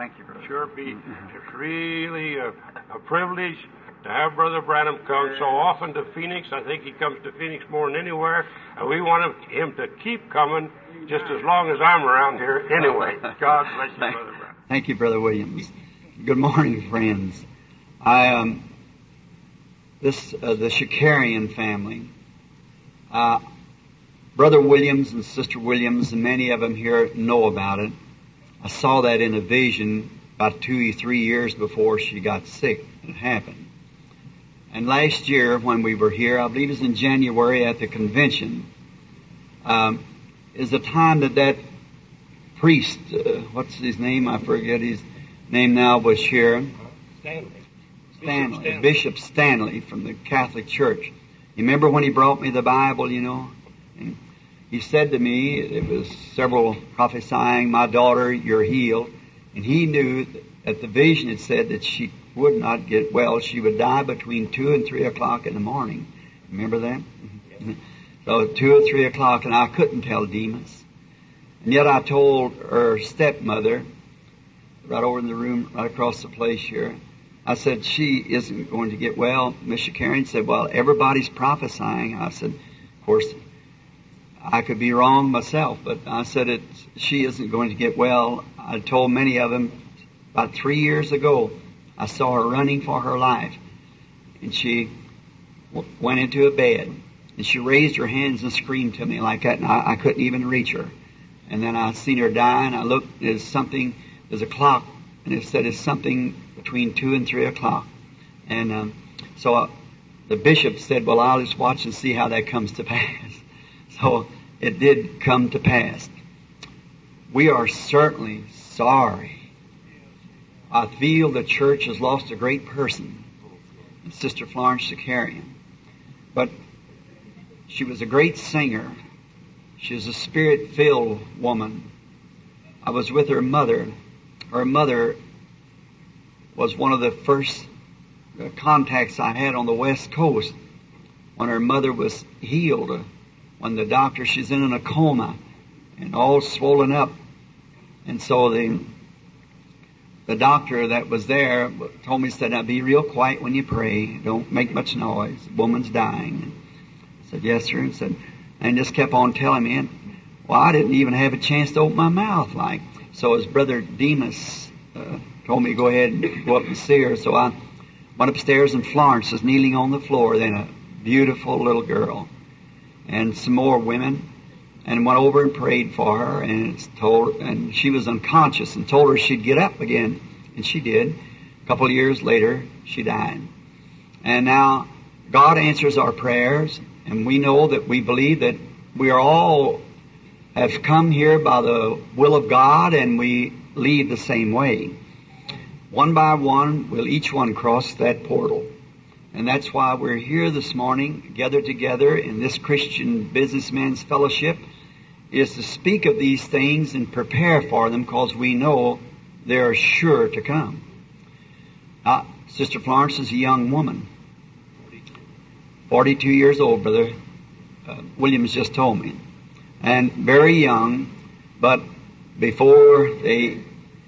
Thank you, brother. Sure be. It's really a, a privilege to have Brother Branham come so often to Phoenix. I think he comes to Phoenix more than anywhere, and we want him to keep coming just as long as I'm around here anyway. God bless you, Thank- Brother Branham. Thank you, Brother Williams. Good morning, friends. I um, this uh, the Shakarian family. Uh, Brother Williams and Sister Williams, and many of them here know about it. I saw that in a vision about two, or three years before she got sick. It happened. And last year, when we were here, I believe it was in January at the convention, um, is the time that that priest, uh, what's his name? I forget his name now, was here. Stanley. Stanley, Stanley. Bishop Stanley from the Catholic Church. You remember when he brought me the Bible, you know? He said to me, it was several prophesying, my daughter, you're healed. And he knew that the vision had said that she would not get well. She would die between 2 and 3 o'clock in the morning. Remember that? So 2 or 3 o'clock, and I couldn't tell Demos. And yet I told her stepmother, right over in the room, right across the place here, I said, she isn't going to get well. Mr. Karen said, well, everybody's prophesying. I said, of course, I could be wrong myself, but I said it, she isn't going to get well. I told many of them about three years ago, I saw her running for her life. And she w- went into a bed and she raised her hands and screamed to me like that and I, I couldn't even reach her. And then I seen her die and I looked, there's something, there's a clock and it said it's something between two and three o'clock. And um, so uh, the bishop said, well, I'll just watch and see how that comes to pass. So it did come to pass. We are certainly sorry. I feel the church has lost a great person, Sister Florence Shakarian. But she was a great singer. She was a spirit-filled woman. I was with her mother. Her mother was one of the first uh, contacts I had on the West Coast when her mother was healed. When the doctor, she's in a coma and all swollen up. And so the, the doctor that was there told me, said, now be real quiet when you pray. Don't make much noise. The woman's dying. I said, yes, sir. And said, and just kept on telling me. And, well, I didn't even have a chance to open my mouth like. So his brother Demos uh, told me to go ahead and go up and see her. So I went upstairs and Florence was kneeling on the floor, then a beautiful little girl. And some more women. And went over and prayed for her and told and she was unconscious and told her she'd get up again. And she did. A couple of years later, she died. And now God answers our prayers and we know that we believe that we are all have come here by the will of God and we leave the same way. One by one, will each one cross that portal. And that's why we're here this morning, gathered together in this Christian businessmen's fellowship, is to speak of these things and prepare for them because we know they're sure to come. Now, Sister Florence is a young woman. 42 years old, Brother uh, Williams just told me. And very young, but before they,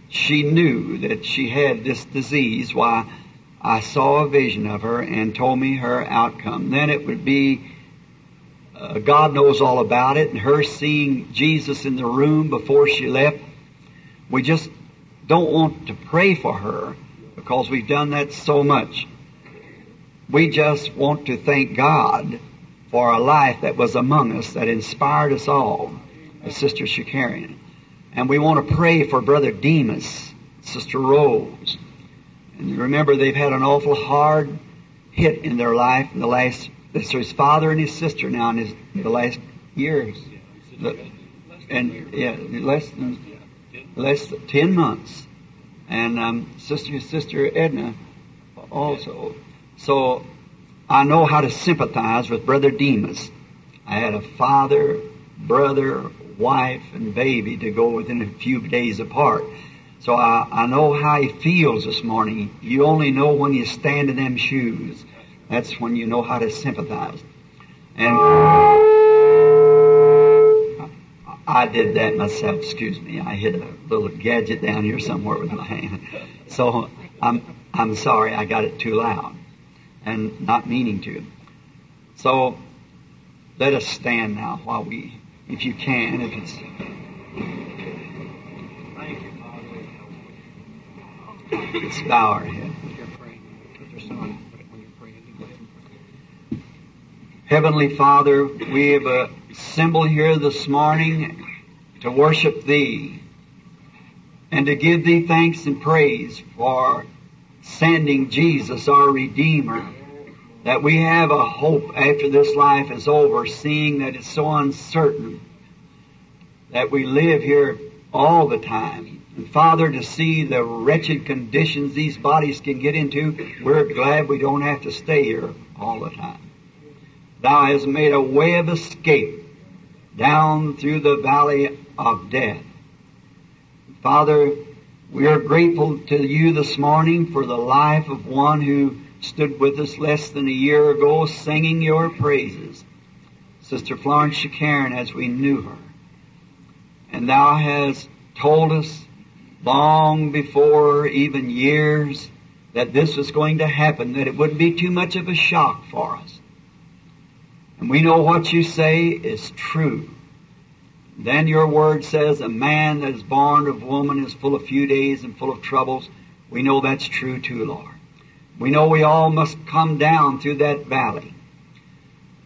she knew that she had this disease, why I saw a vision of her and told me her outcome. Then it would be uh, God knows all about it, and her seeing Jesus in the room before she left. We just don't want to pray for her because we've done that so much. We just want to thank God for a life that was among us that inspired us all, Sister Shakarian. And we want to pray for Brother Demos, Sister Rose. You remember they've had an awful hard hit in their life in the last, this is his father and his sister now in his, the last years. The- and yeah, less than, less than 10 months. And um, sister, sister Edna also. So I know how to sympathize with Brother Demos. I had a father, brother, wife, and baby to go within a few days apart. So I, I know how he feels this morning. You only know when you stand in them shoes. That's when you know how to sympathize. And I did that myself. Excuse me. I hit a little gadget down here somewhere with my hand. So I'm I'm sorry. I got it too loud, and not meaning to. So let us stand now while we, if you can, if it's. Let's bow our head. Heavenly Father, we have assembled here this morning to worship Thee and to give Thee thanks and praise for sending Jesus, our Redeemer, that we have a hope after this life is over, seeing that it's so uncertain that we live here all the time. Father, to see the wretched conditions these bodies can get into, we're glad we don't have to stay here all the time. Thou hast made a way of escape down through the valley of death. Father, we are grateful to you this morning for the life of one who stood with us less than a year ago singing your praises. Sister Florence Shakarian as we knew her. And thou hast told us long before even years that this was going to happen, that it wouldn't be too much of a shock for us. And we know what you say is true. Then your word says a man that is born of woman is full of few days and full of troubles. We know that's true too, Lord. We know we all must come down through that valley.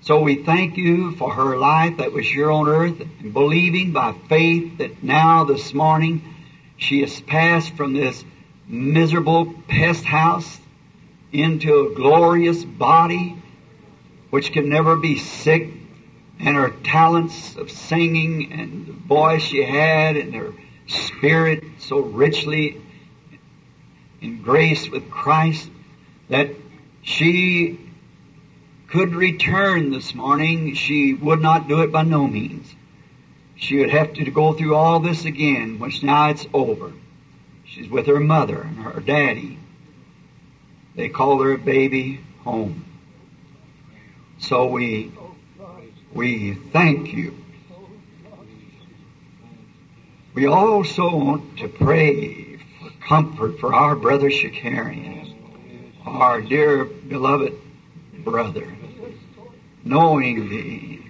So we thank you for her life that was here on earth and believing by faith that now this morning she has passed from this miserable pest house into a glorious body which can never be sick and her talents of singing and the voice she had and her spirit so richly in grace with Christ that she could return this morning, she would not do it by no means. She would have to go through all this again, which now it's over. She's with her mother and her daddy. They call her baby home. So we, we thank you. We also want to pray for comfort for our brother Shakarian our dear beloved brother, knowing the,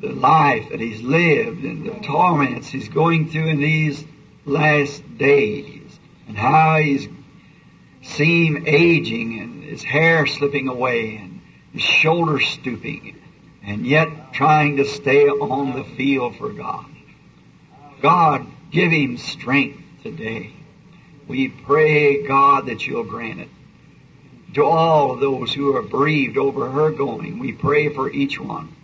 the life that he's lived and the torments he's going through in these last days and how he's seen aging and his hair slipping away and his shoulders stooping and yet trying to stay on the field for God. God, give him strength today. We pray, God, that you'll grant it to all those who are bereaved over her going. We pray for each one.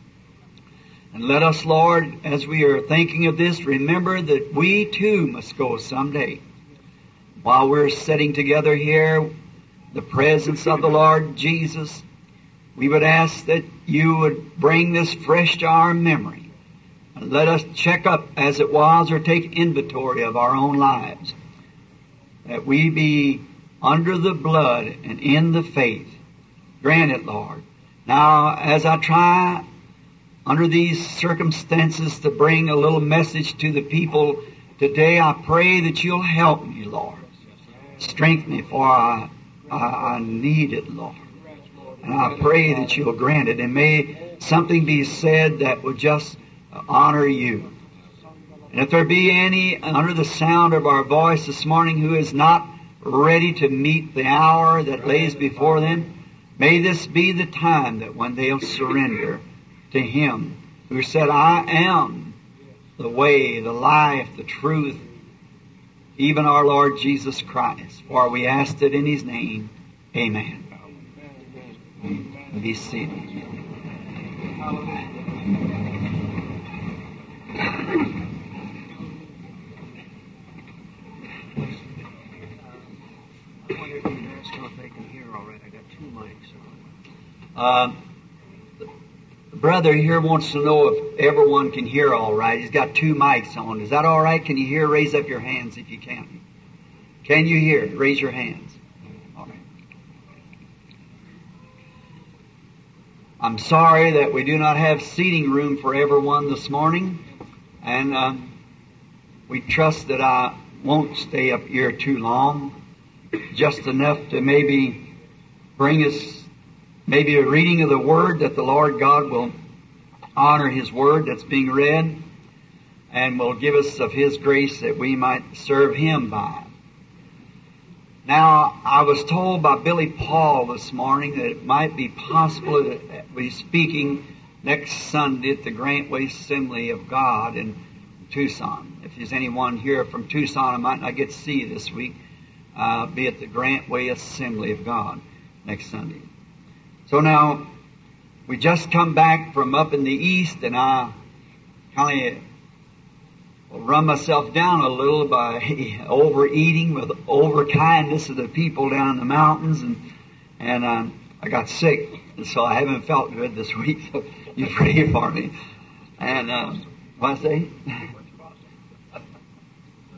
And let us, Lord, as we are thinking of this, remember that we too must go someday. While we're sitting together here, the presence of the Lord Jesus, we would ask that you would bring this fresh to our memory. And let us check up as it was or take inventory of our own lives. That we be under the blood and in the faith. Grant it, Lord. Now, as I try under these circumstances to bring a little message to the people today, I pray that you'll help me, Lord. Strengthen me, for I, I, I need it, Lord. And I pray that you'll grant it. And may something be said that will just honor you. And if there be any under the sound of our voice this morning who is not ready to meet the hour that lays before them, may this be the time that when they'll surrender to Him who said, I am the way, the life, the truth, even our Lord Jesus Christ. For we asked it in His name. Amen. Be seated. Uh, brother here wants to know if everyone can hear all right. He's got two mics on. Is that all right? Can you hear? Raise up your hands if you can. Can you hear? Raise your hands. All right. I'm sorry that we do not have seating room for everyone this morning. And um, we trust that I won't stay up here too long, just enough to maybe bring us maybe a reading of the Word that the Lord God will honor His Word that's being read and will give us of His grace that we might serve Him by. Now, I was told by Billy Paul this morning that it might be possible that we speaking next Sunday at the Grantway Assembly of God in Tucson. If there's anyone here from Tucson I might not get to see you this week, uh, be at the Grantway Assembly of God next Sunday. So now, we just come back from up in the east and I kind of run myself down a little by overeating with over kindness of the people down in the mountains, and and um, I got sick, and so I haven't felt good this week. So you pray for me. And uh, what I say?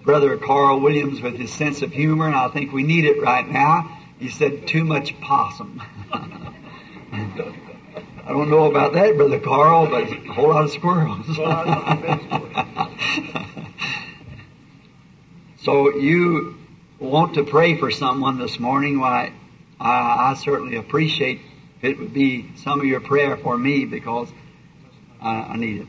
Brother Carl Williams with his sense of humor, and I think we need it right now. He said too much possum. I don't know about that, Brother Carl, but a whole lot of squirrels. so you want to pray for someone this morning? Why, I, I certainly appreciate if it would be some of your prayer for me because I, I need it.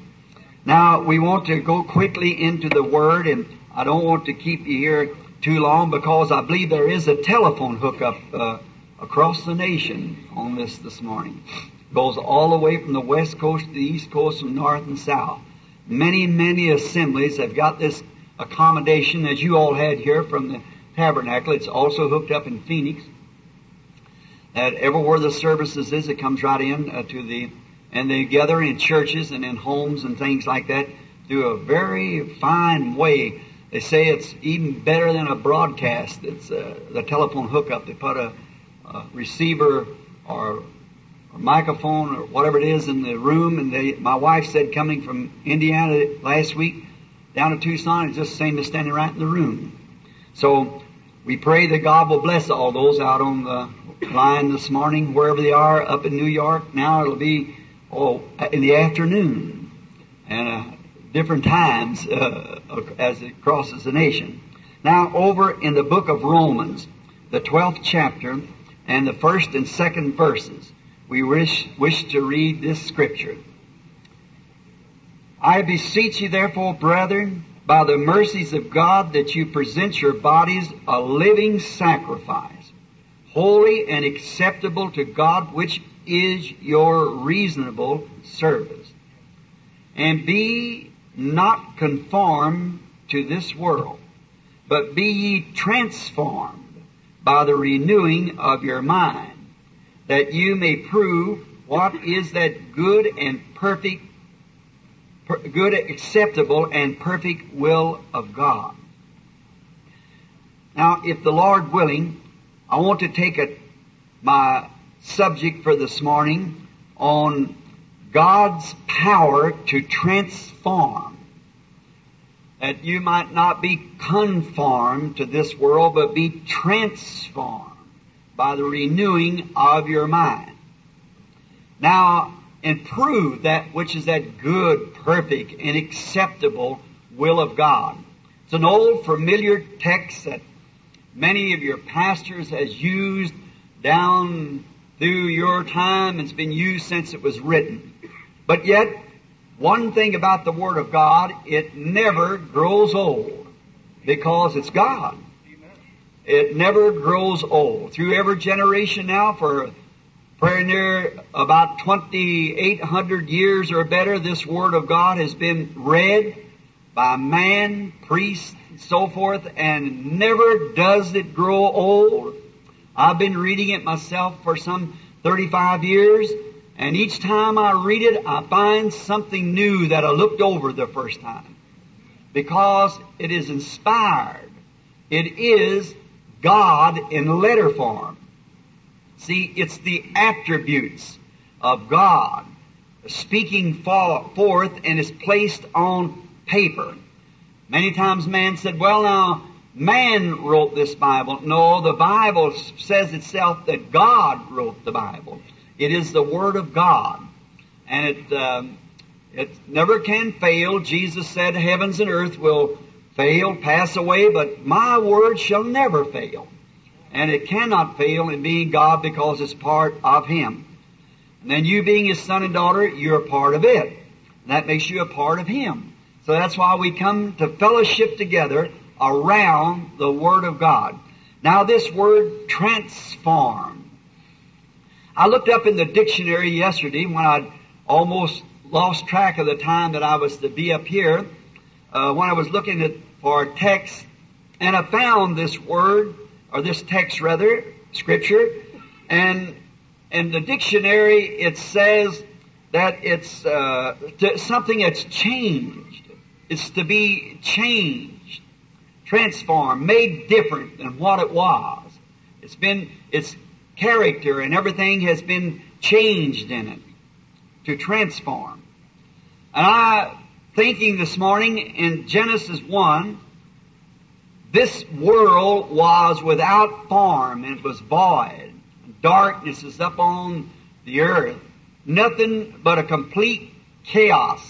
Now we want to go quickly into the Word, and I don't want to keep you here too long because I believe there is a telephone hookup uh, across the nation on this this morning goes all the way from the west coast to the east coast, from north and south. Many, many assemblies have got this accommodation that you all had here from the tabernacle. It's also hooked up in Phoenix. That everywhere the services is, it comes right in uh, to the, and they gather in churches and in homes and things like that through a very fine way. They say it's even better than a broadcast. It's uh, the telephone hookup. They put a, a receiver or microphone or whatever it is in the room. And they, my wife said coming from Indiana last week down to Tucson, it's just the same as standing right in the room. So we pray that God will bless all those out on the line this morning, wherever they are, up in New York. Now it'll be oh in the afternoon and uh, different times uh, as it crosses the nation. Now over in the book of Romans, the 12th chapter and the first and second verses we wish, wish to read this scripture. I beseech you therefore, brethren, by the mercies of God, that you present your bodies a living sacrifice, holy and acceptable to God, which is your reasonable service. And be not conformed to this world, but be ye transformed by the renewing of your mind that you may prove what is that good and perfect, good, acceptable, and perfect will of God. Now, if the Lord willing, I want to take a, my subject for this morning on God's power to transform. That you might not be conformed to this world, but be transformed by the renewing of your mind. Now, and prove that which is that good, perfect, and acceptable will of God. It's an old familiar text that many of your pastors has used down through your time. It's been used since it was written. But yet, one thing about the Word of God, it never grows old because it's God. It never grows old. Through every generation now, for very near about 2,800 years or better, this Word of God has been read by man, priest, and so forth, and never does it grow old. I've been reading it myself for some 35 years, and each time I read it, I find something new that I looked over the first time. Because it is inspired. It is God in letter form. See, it's the attributes of God speaking forth and is placed on paper. Many times man said, well now, man wrote this Bible. No, the Bible says itself that God wrote the Bible. It is the Word of God. And it, um, It never can fail. Jesus said, heavens and earth will fail, pass away, but my word shall never fail. And it cannot fail in being God because it's part of Him. And then you being His son and daughter, you're a part of it. And that makes you a part of Him. So that's why we come to fellowship together around the Word of God. Now this word transform. I looked up in the dictionary yesterday when I'd almost lost track of the time that I was to be up here, uh, when I was looking at, for text, and I found this word, or this text rather, scripture, and in the dictionary it says that it's uh, something that's changed. It's to be changed, transformed, made different than what it was. It's been, its character and everything has been changed in it to transform. And I, thinking this morning in Genesis 1, this world was without form and it was void. Darkness is up on the earth. Nothing but a complete chaos.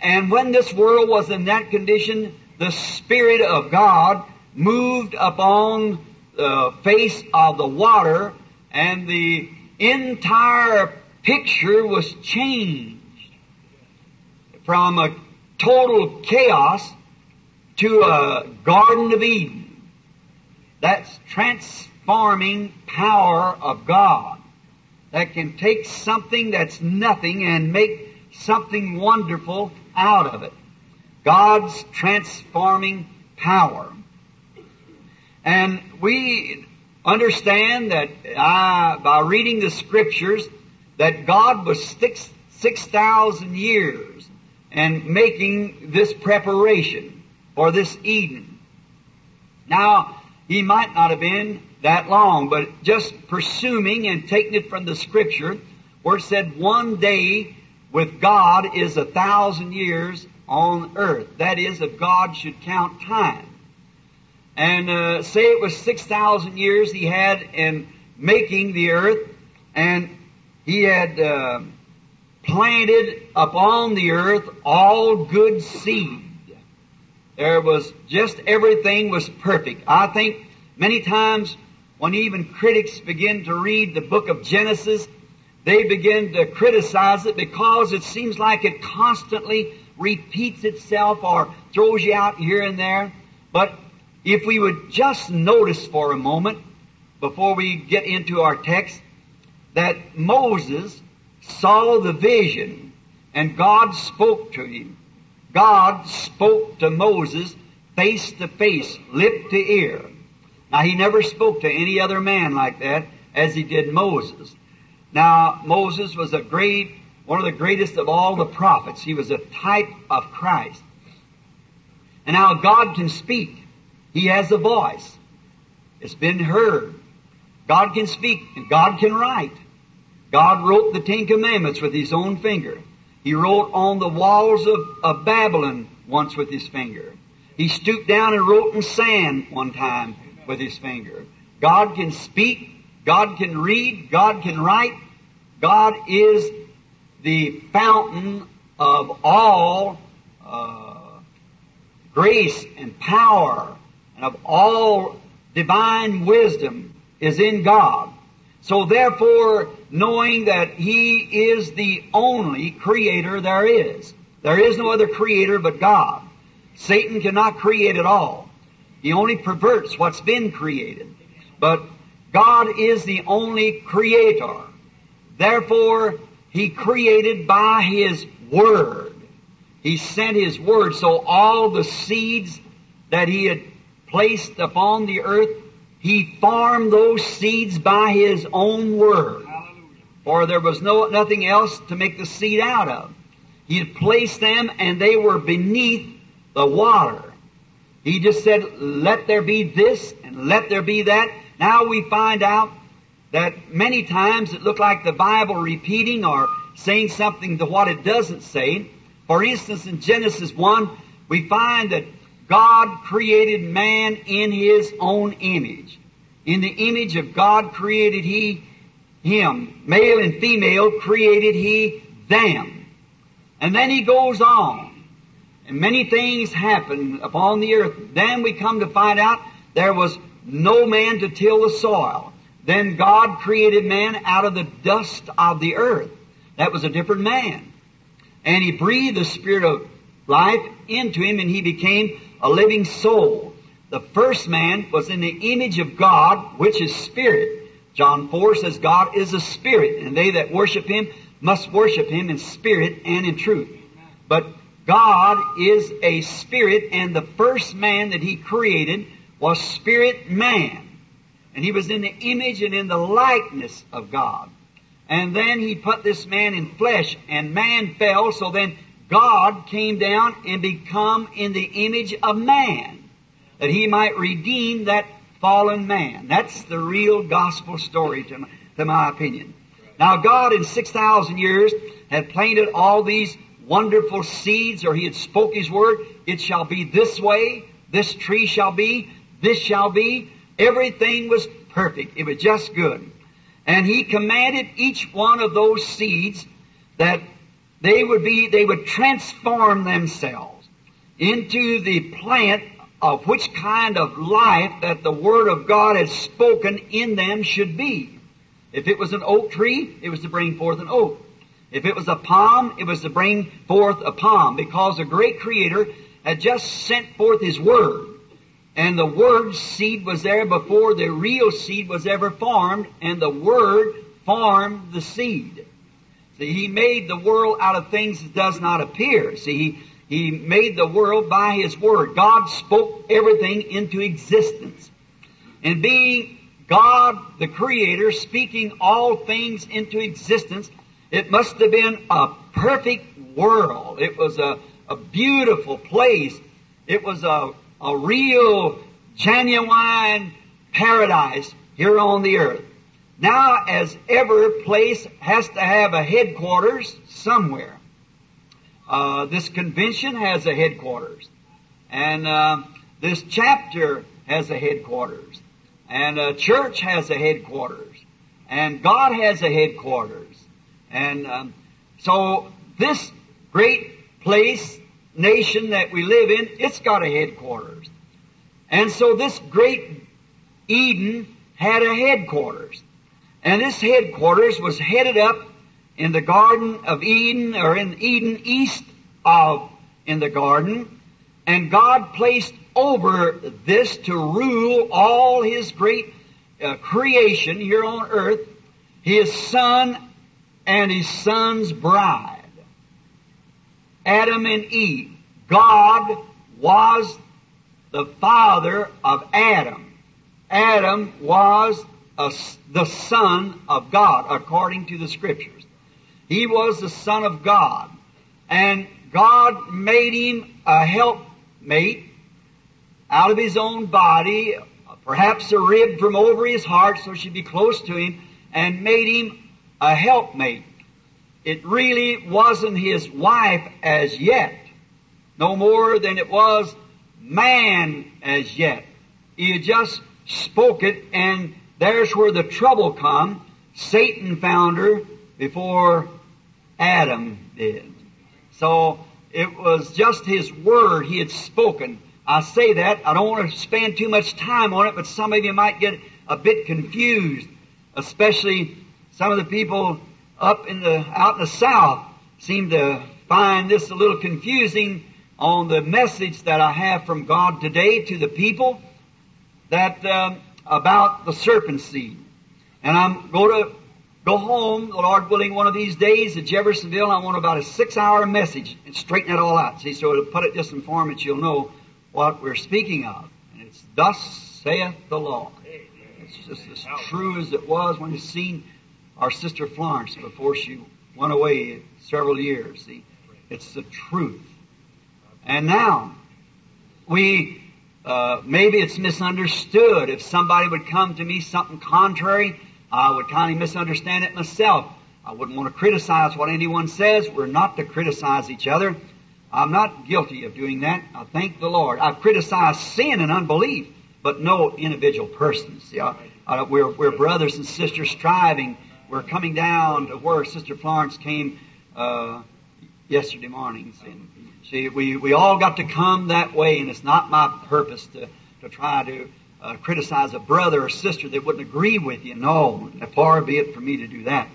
And when this world was in that condition, the Spirit of God moved upon the face of the water and the entire picture was changed from a total chaos to a Garden of Eden. That's transforming power of God that can take something that's nothing and make something wonderful out of it. God's transforming power. And we understand that uh, by reading the scriptures that God was six six thousand years and making this preparation for this Eden. Now, he might not have been that long, but just presuming and taking it from the scripture where it said one day with God is a thousand years on earth. That is, if God should count time. And uh, say it was 6,000 years he had in making the earth, and he had uh, planted upon the earth all good seed. There was just everything was perfect. I think many times when even critics begin to read the book of Genesis, they begin to criticize it because it seems like it constantly repeats itself or throws you out here and there. But if we would just notice for a moment, before we get into our text, that Moses saw the vision and God spoke to him. God spoke to Moses face to face, lip to ear. Now he never spoke to any other man like that as he did Moses. Now Moses was a great, one of the greatest of all the prophets. He was a type of Christ. And now God can speak. He has a voice. It's been heard. God can speak and God can write. God wrote the Ten Commandments with His own finger. He wrote on the walls of, of Babylon once with His finger. He stooped down and wrote in sand one time with His finger. God can speak. God can read. God can write. God is the fountain of all uh, grace and power of all divine wisdom is in God. So therefore, knowing that He is the only creator there is. There is no other creator but God. Satan cannot create at all. He only perverts what's been created. But God is the only creator. Therefore, He created by His Word. He sent His Word, so all the seeds that He had placed upon the earth, He formed those seeds by His own Word. For there was no, nothing else to make the seed out of. He had placed them and they were beneath the water. He just said, let there be this and let there be that. Now we find out that many times it looked like the Bible repeating or saying something to what it doesn't say. For instance, in Genesis 1, we find that God created man in His own image. In the image of God created He him. Male and female created He them. And then he goes on. And many things happen upon the earth. Then we come to find out there was no man to till the soil. Then God created man out of the dust of the earth. That was a different man. And he breathed the spirit of life into him and he became a living soul. The first man was in the image of God, which is spirit. John 4 says God is a spirit and they that worship him must worship him in spirit and in truth. But God is a spirit and the first man that he created was spirit man. And he was in the image and in the likeness of God. And then he put this man in flesh and man fell so then God came down and become in the image of man that he might redeem that fallen man. That's the real gospel story to my, to my opinion. Now God in 6,000 years had planted all these wonderful seeds or he had spoke his word. It shall be this way. This tree shall be. This shall be. Everything was perfect. It was just good. And he commanded each one of those seeds that they would be, they would transform themselves into the plant of which kind of life that the Word of God had spoken in them should be. If it was an oak tree, it was to bring forth an oak. If it was a palm, it was to bring forth a palm because the great Creator had just sent forth His Word. And the Word seed was there before the real seed was ever formed, and the Word formed the seed. He made the world out of things that does not appear. See, He, he made the world by His Word. God spoke everything into existence. And being God, the Creator, speaking all things into existence, it must have been a perfect world. It was a, a beautiful place. It was a, a real, genuine paradise here on the earth. Now, as every place has to have a headquarters somewhere, uh, this convention has a headquarters, and uh, this chapter has a headquarters, and a church has a headquarters, and God has a headquarters, and um, so this great place, nation that we live in, it's got a headquarters, and so this great Eden had a headquarters, and this headquarters was headed up in the Garden of Eden, or in Eden east of in the garden, and God placed over this to rule all His great uh, creation here on earth, His Son and His Son's bride. Adam and Eve. God was the father of Adam. Adam was a, the son of God, according to the scriptures. He was the son of God. And God made him a helpmate out of his own body, perhaps a rib from over his heart so she'd be close to him, and made him a helpmate. It really wasn't his wife as yet, no more than it was man as yet. He had just spoke it, and there's where the trouble come. Satan found her before Adam did. So it was just his word he had spoken. I say that, I don't want to spend too much time on it, but some of you might get a bit confused, especially some of the people up in the, out in the south seem to find this a little confusing on the message that I have from God today to the people that, um, about the serpent seed. And I'm going to go home, the Lord willing, one of these days to Jeffersonville. I want about a six hour message and straighten it all out. See, so to put it just in form that you'll know what we're speaking of. And it's thus saith the Lord. It's just as true as it was when you seen our sister Florence before she went away several years. See, it's the truth. And now, we, uh, maybe it's misunderstood. If somebody would come to me something contrary, I would kind of misunderstand it myself. I wouldn't want to criticize what anyone says. We're not to criticize each other. I'm not guilty of doing that. I thank the Lord. I've criticized sin and unbelief, but no individual persons. I, I, we're, we're brothers and sisters striving. We're coming down to where Sister Florence came uh, yesterday mornings. And see, we, we all got to come that way, and it's not my purpose to, to try to uh, criticize a brother or sister that wouldn't agree with you. No, far be it for me to do that.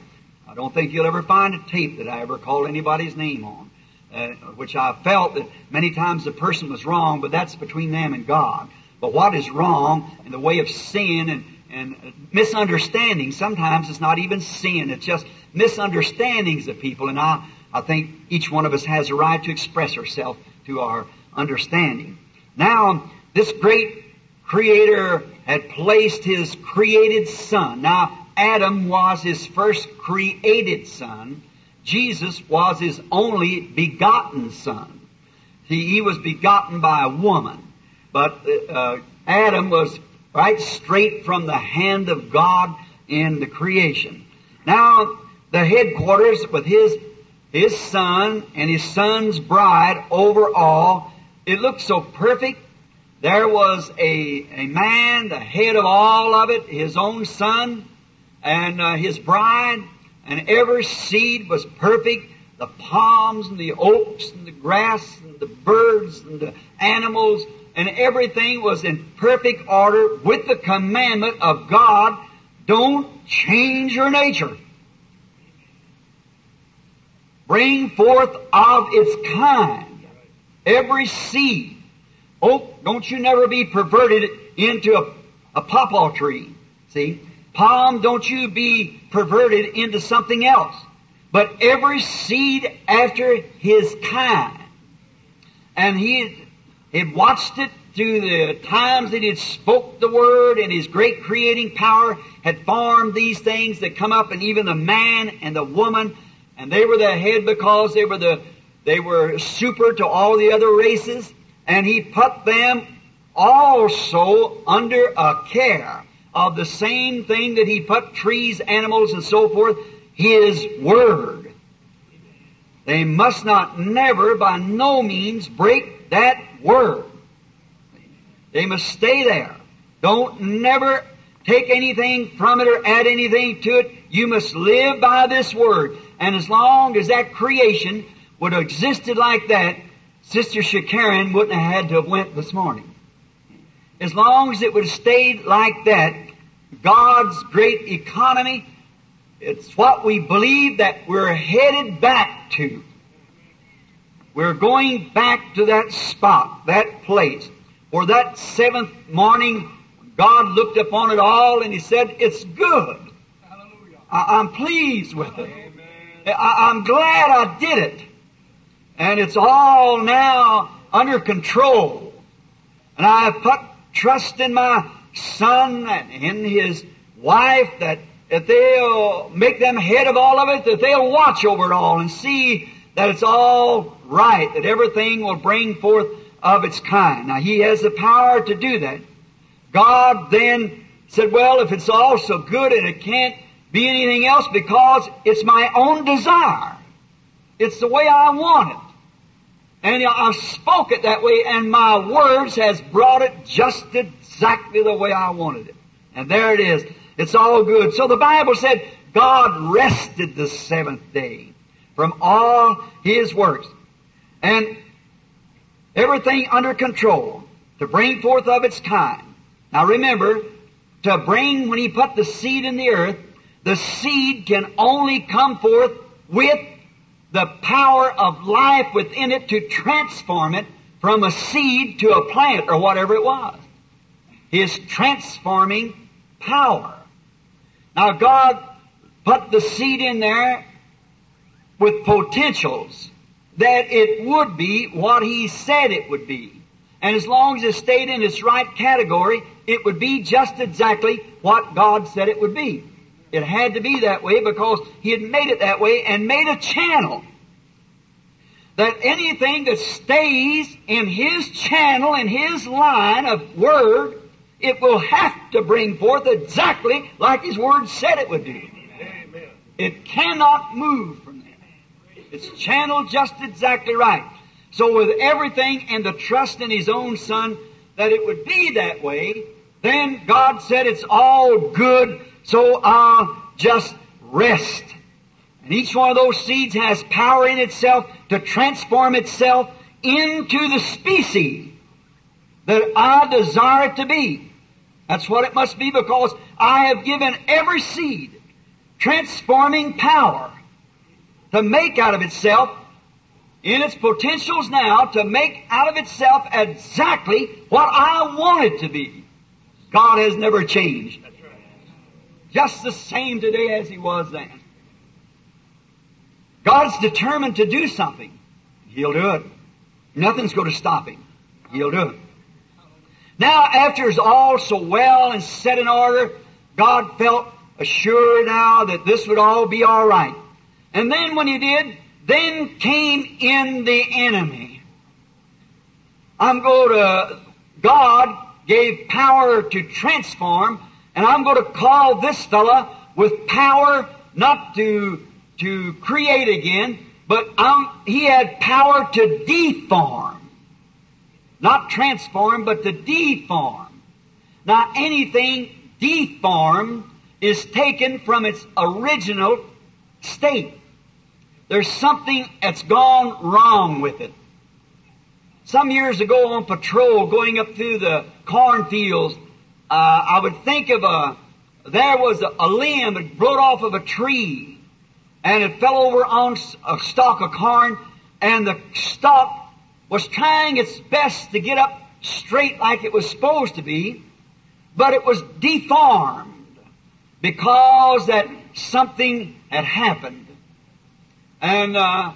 I don't think you'll ever find a tape that I ever called anybody's name on, uh, which I felt that many times the person was wrong, but that's between them and God. But what is wrong in the way of sin and, and misunderstanding, sometimes it's not even sin, it's just misunderstandings of people. And I, I think each one of us has a right to express ourselves to our understanding. Now, this great Creator had placed His created Son. Now, Adam was His first created Son. Jesus was His only begotten Son. He, he was begotten by a woman. But uh, Adam was right straight from the hand of God in the creation. Now, the headquarters with his his son and his son's bride over all, it looked so perfect. There was a, a man, the head of all of it, his own son, and uh, his bride, and every seed was perfect. The palms and the oaks and the grass and the birds and the animals and everything was in perfect order with the commandment of God, don't change your nature. Bring forth of its kind. Every seed. Oh, don't you never be perverted into a, a pawpaw tree. See? Palm, don't you be perverted into something else. But every seed after his kind. And he had watched it through the times that he had spoke the word and his great creating power had formed these things that come up and even the man and the woman and they were the head because they were the they were super to all the other races and he put them also under a care of the same thing that he put trees, animals, and so forth, his word. They must not never by no means break that word. They must stay there. Don't never take anything from it or add anything to it. You must live by this word. And as long as that creation would have existed like that, Sister Shakarian wouldn't have had to have went this morning. As long as it would have stayed like that, God's great economy, it's what we believe that we're headed back to. We're going back to that spot, that place, where that seventh morning God looked upon it all and He said, it's good. Hallelujah. I, am pleased with it. I, I'm glad I did it. And it's all now under control. And I put trust in my son and in his wife that if they'll make them head of all of it, that they'll watch over it all and see that it's all right, that everything will bring forth of its kind. Now, He has the power to do that. God then said, well, if it's all so good and it can't be anything else because it's my own desire. It's the way I want it. And I spoke it that way and my words has brought it just exactly the way I wanted it. And there it is. It's all good. So the Bible said God rested the seventh day from all His works. And everything under control to bring forth of its kind. Now remember, to bring, when He put the seed in the earth, the seed can only come forth with the power of life within it to transform it from a seed to a plant or whatever it was. His transforming power. Now God put the seed in there with potentials that it would be what He said it would be. And as long as it stayed in its right category, it would be just exactly what God said it would be. It had to be that way because He had made it that way and made a channel. That anything that stays in His channel, in His line of Word, it will have to bring forth exactly like His Word said it would do. It cannot move from there. It's channeled just exactly right. So with everything and the trust in His own Son that it would be that way, then God said it's all good, so I'll just rest. And each one of those seeds has power in itself to transform itself into the species that I desire it to be. That's what it must be because I have given every seed transforming power to make out of itself in its potentials now to make out of itself exactly what I want it to be. God has never changed. Just the same today as He was then. God's determined to do something. He'll do it. Nothing's going to stop Him. He'll do it. Now, after it's all so well and set in order, God felt assured now that this would all be all right. And then when He did, then came in the enemy. I'm going to, God gave power to transform, and I'm going to call this fella with power not to, to create again, but he had power to deform. Not transform, but to deform. Now anything deformed is taken from its original state. There's something that's gone wrong with it. Some years ago on patrol going up through the cornfields, uh, I would think of a, there was a, a limb that broke off of a tree and it fell over on a stalk of corn and the stalk was trying its best to get up straight like it was supposed to be, but it was deformed because that something had happened and uh,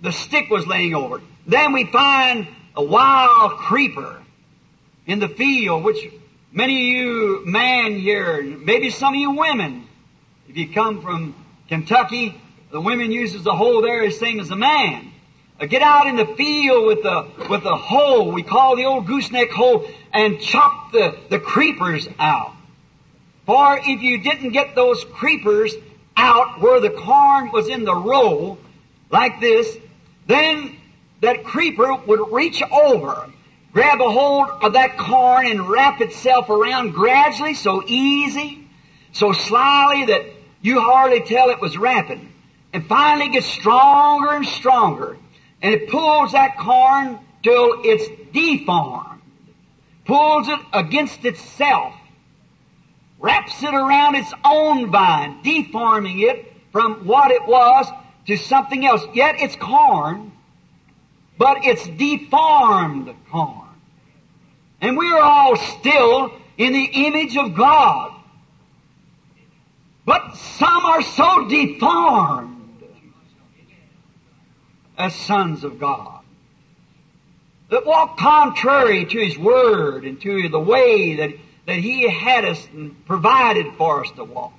the stick was laying over it. Then we find a wild creeper in the field, which many of you men here, maybe some of you women, if you come from Kentucky, the women uses the hoe there the same as the man. Uh, get out in the field with the with the hoe we call the old gooseneck hoe and chop the, the creepers out. For if you didn't get those creepers out where the corn was in the row, like this, then that creeper would reach over, grab a hold of that corn and wrap itself around gradually, so easy, so slyly that you hardly tell it was wrapping. And finally gets stronger and stronger. And it pulls that corn till it's deformed. Pulls it against itself. Wraps it around its own vine, deforming it from what it was to something else. Yet it's corn, but it's deformed corn. And we are all still in the image of God. But some are so deformed as sons of God that walk contrary to His Word and to the way that, that He had us and provided for us to walk.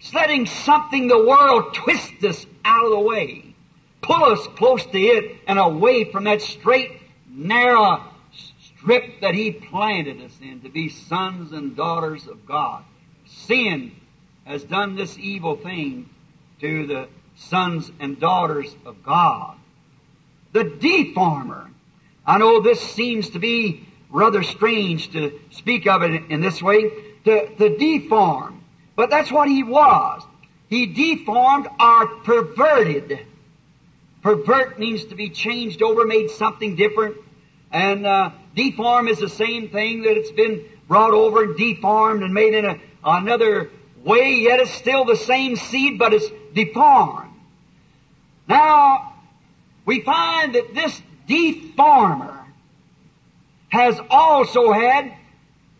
It's letting something the world twist us out of the way, pull us close to it and away from that straight, narrow strip that He planted us in to be sons and daughters of God. Sin has done this evil thing to the sons and daughters of God. The deformer. I know this seems to be rather strange to speak of it in this way. To, to deform. But that's what he was. He deformed or perverted. Pervert means to be changed over, made something different. And uh, deform is the same thing that it's been brought over and deformed and made in a, another way, yet it's still the same seed, but it's deformed. Now, we find that this deformer has also had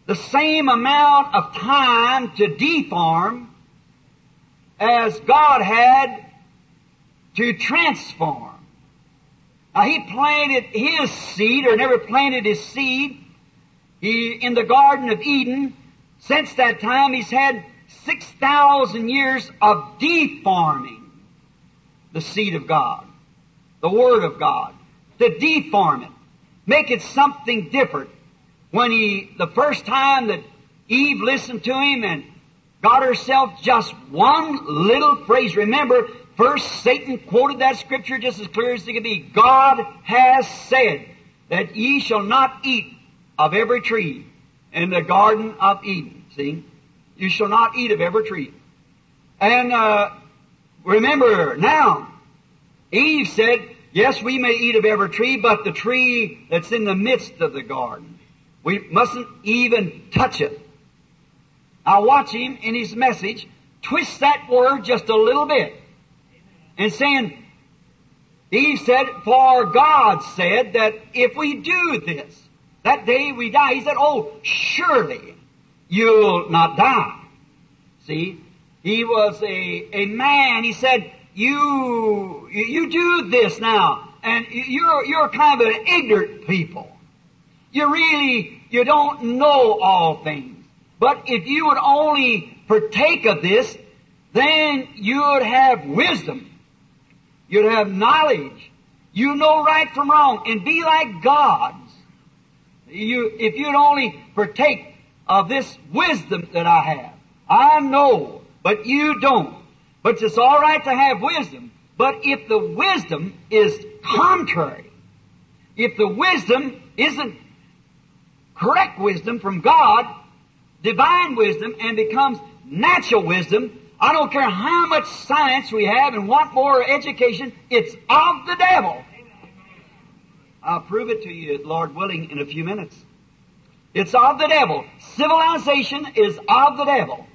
the same amount of time to deform as God had to transform. Now he planted his seed, or never planted his seed, he, in the Garden of Eden. Since that time, he's had 6,000 years of deforming the seed of God, the Word of God, to deform it, make it something different. When he, the first time that Eve listened to him and got herself just one little phrase. Remember, first Satan quoted that scripture just as clear as it could be. God has said that ye shall not eat of every tree in the Garden of Eden. See? You shall not eat of every tree. And uh, remember now, Eve said, yes, we may eat of every tree, but the tree that's in the midst of the garden, we mustn't even touch it. I watch him in his message twist that word just a little bit and saying, he said, for God said that if we do this, that day we die, he said, oh, surely you'll not die. See, he was a, a man, he said, you, you do this now, and you're, you're kind of an ignorant people. You really, you don't know all things. But if you would only partake of this, then you'd have wisdom. You'd have knowledge. You know right from wrong and be like gods. You, if you'd only partake of this wisdom that I have. I know, but you don't. But it's alright to have wisdom. But if the wisdom is contrary, if the wisdom isn't correct wisdom from God, divine wisdom, and becomes natural wisdom, I don't care how much science we have and what more education, it's of the devil. I'll prove it to you, Lord willing, in a few minutes. It's of the devil. Civilization is of the devil.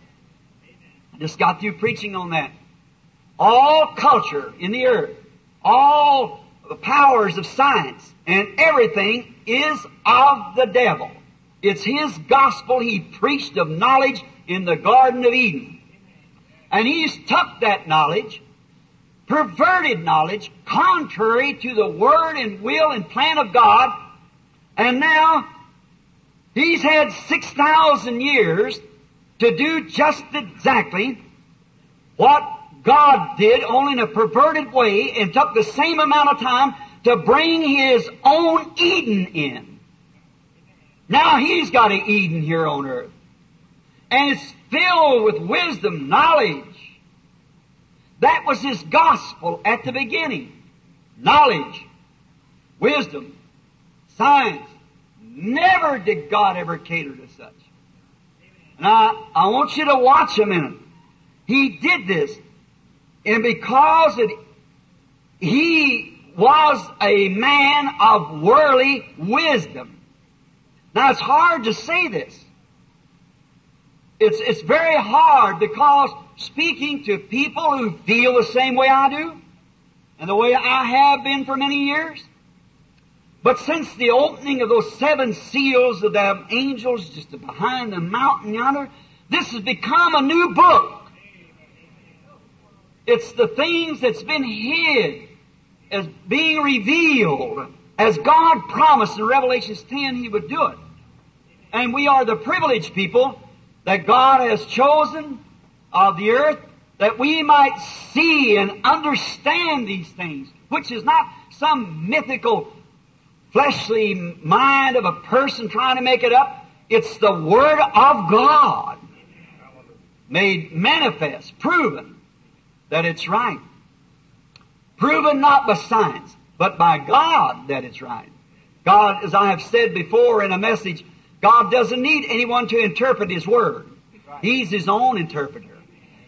I just got through preaching on that. All culture in the earth, all the powers of science, and everything is of the devil. It's his gospel he preached of knowledge in the Garden of Eden. And he's took that knowledge, perverted knowledge, contrary to the word and will and plan of God, and now he's had 6,000 years to do just exactly what God did, only in a perverted way, and took the same amount of time to bring his own Eden in. Now he's got an Eden here on earth. And it's filled with wisdom, knowledge. That was his gospel at the beginning. Knowledge, wisdom, science. Never did God ever cater to such. Now, I want you to watch a minute. He did this. And because it, he was a man of worldly wisdom. Now it's hard to say this. It's, it's very hard because speaking to people who feel the same way I do, and the way I have been for many years, but since the opening of those seven seals of the angels just behind the mountain yonder, this has become a new book. It's the things that's been hid as being revealed as God promised in Revelation 10 He would do it. And we are the privileged people that God has chosen of the earth that we might see and understand these things, which is not some mythical fleshly mind of a person trying to make it up. It's the Word of God made manifest, proven that it's right. Proven not by science, but by God that it's right. God, as I have said before in a message, God doesn't need anyone to interpret His Word. He's His own interpreter.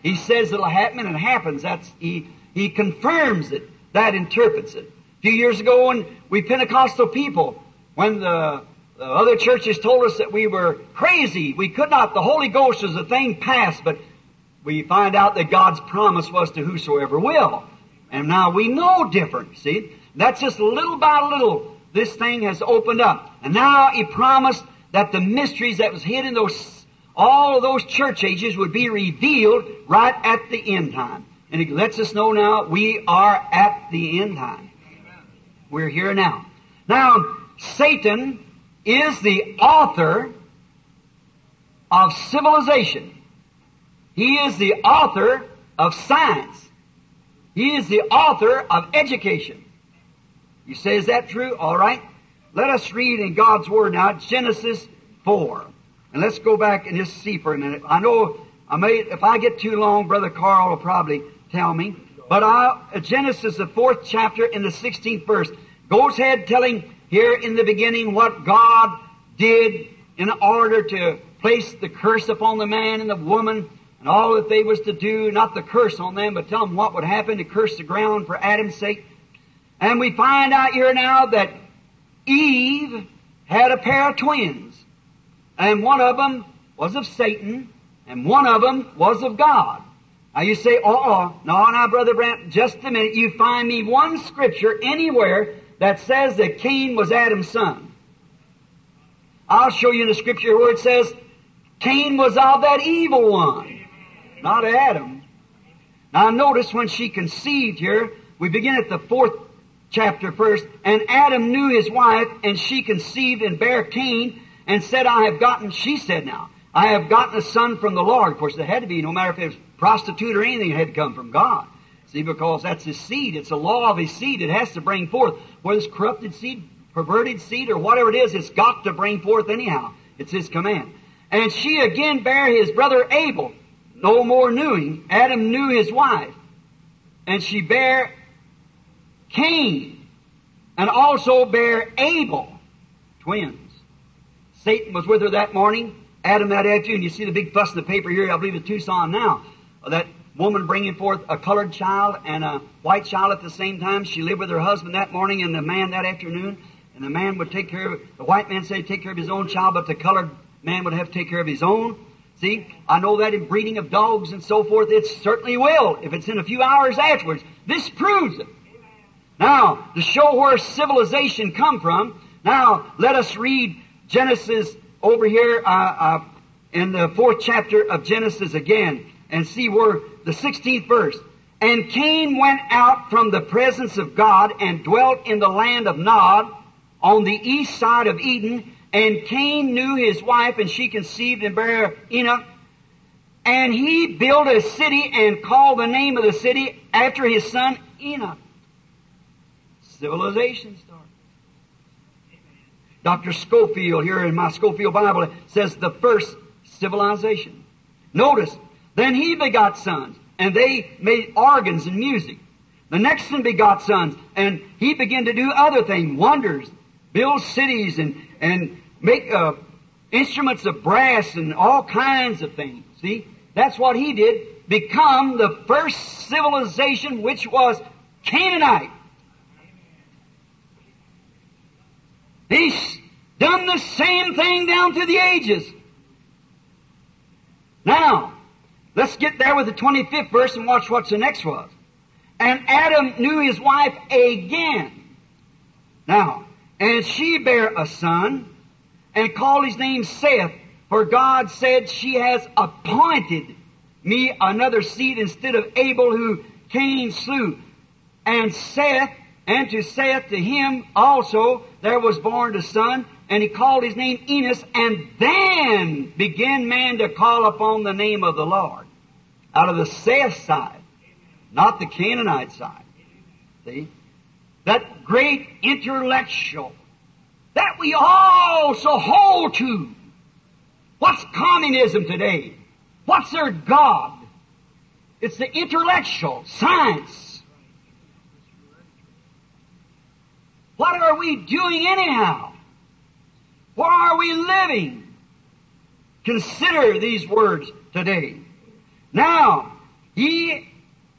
He says it'll happen and it happens. That's, He, He confirms it. That interprets it. A few years ago when we Pentecostal people, when the, the other churches told us that we were crazy, we could not, the Holy Ghost is a thing past, but we find out that God's promise was to whosoever will. And now we know different, see? That's just little by little, this thing has opened up. And now He promised that the mysteries that was hid in those, all of those church ages would be revealed right at the end time. And it lets us know now we are at the end time. We're here now. Now, Satan is the author of civilization. He is the author of science. He is the author of education. You say, is that true? All right. Let us read in God's Word now, Genesis 4. And let's go back and just see for a minute. I know I may, if I get too long, Brother Carl will probably tell me. But I, uh, Genesis, the fourth chapter in the 16th verse, goes ahead telling here in the beginning what God did in order to place the curse upon the man and the woman and all that they was to do, not the curse on them, but tell them what would happen to curse the ground for Adam's sake. And we find out here now that Eve had a pair of twins, and one of them was of Satan, and one of them was of God. Now you say, oh, oh, no, now, Brother Branham, just a minute. You find me one scripture anywhere that says that Cain was Adam's son. I'll show you in the scripture where it says Cain was of that evil one, not Adam. Now notice when she conceived here, we begin at the fourth chapter first, and Adam knew his wife, and she conceived and bare Cain, and said, I have gotten, she said now, I have gotten a son from the Lord. Of course, it had to be, no matter if it was prostitute or anything, it had to come from God. See, because that's his seed. It's a law of his seed. It has to bring forth. Whether it's corrupted seed, perverted seed, or whatever it is, it's got to bring forth anyhow. It's his command. And she again bare his brother Abel. No more him. Adam knew his wife. And she bare Cain. And also bare Abel. Twins. Satan was with her that morning. Adam that afternoon. You see the big fuss in the paper here, I believe in Tucson now. That woman bringing forth a colored child and a white child at the same time. She lived with her husband that morning and the man that afternoon. And the man would take care of, the white man said take care of his own child, but the colored man would have to take care of his own. See, I know that in breeding of dogs and so forth, it certainly will, if it's in a few hours afterwards. This proves it. Now, to show where civilization come from, now let us read Genesis over here uh, uh, in the fourth chapter of Genesis again and see where the 16th verse. And Cain went out from the presence of God and dwelt in the land of Nod on the east side of Eden. And Cain knew his wife, and she conceived and bare Enoch. And he built a city and called the name of the city after his son Enoch. Civilization started. Dr. Scofield here in my Scofield Bible, says the first civilization. Notice, then he begot sons, and they made organs and music. The next one begot sons, and he began to do other things, wonders, build cities, and, and make uh, instruments of brass and all kinds of things. See? That's what he did. Become the first civilization which was Canaanite. He's done the same thing down through the ages. Now, let's get there with the 25th verse and watch what the next was. And Adam knew his wife again. Now, and she bare a son, and called his name Seth, for God said, She has appointed me another seed instead of Abel who Cain slew. And Seth, and to Seth, to him also, there was born a son, and he called his name Enos, and then began man to call upon the name of the Lord. Out of the Seth side, not the Canaanite side. See? That great intellectual that we also hold to. What's communism today? What's their God? It's the intellectual, science. What are we doing anyhow? Where are we living? Consider these words today. Now, he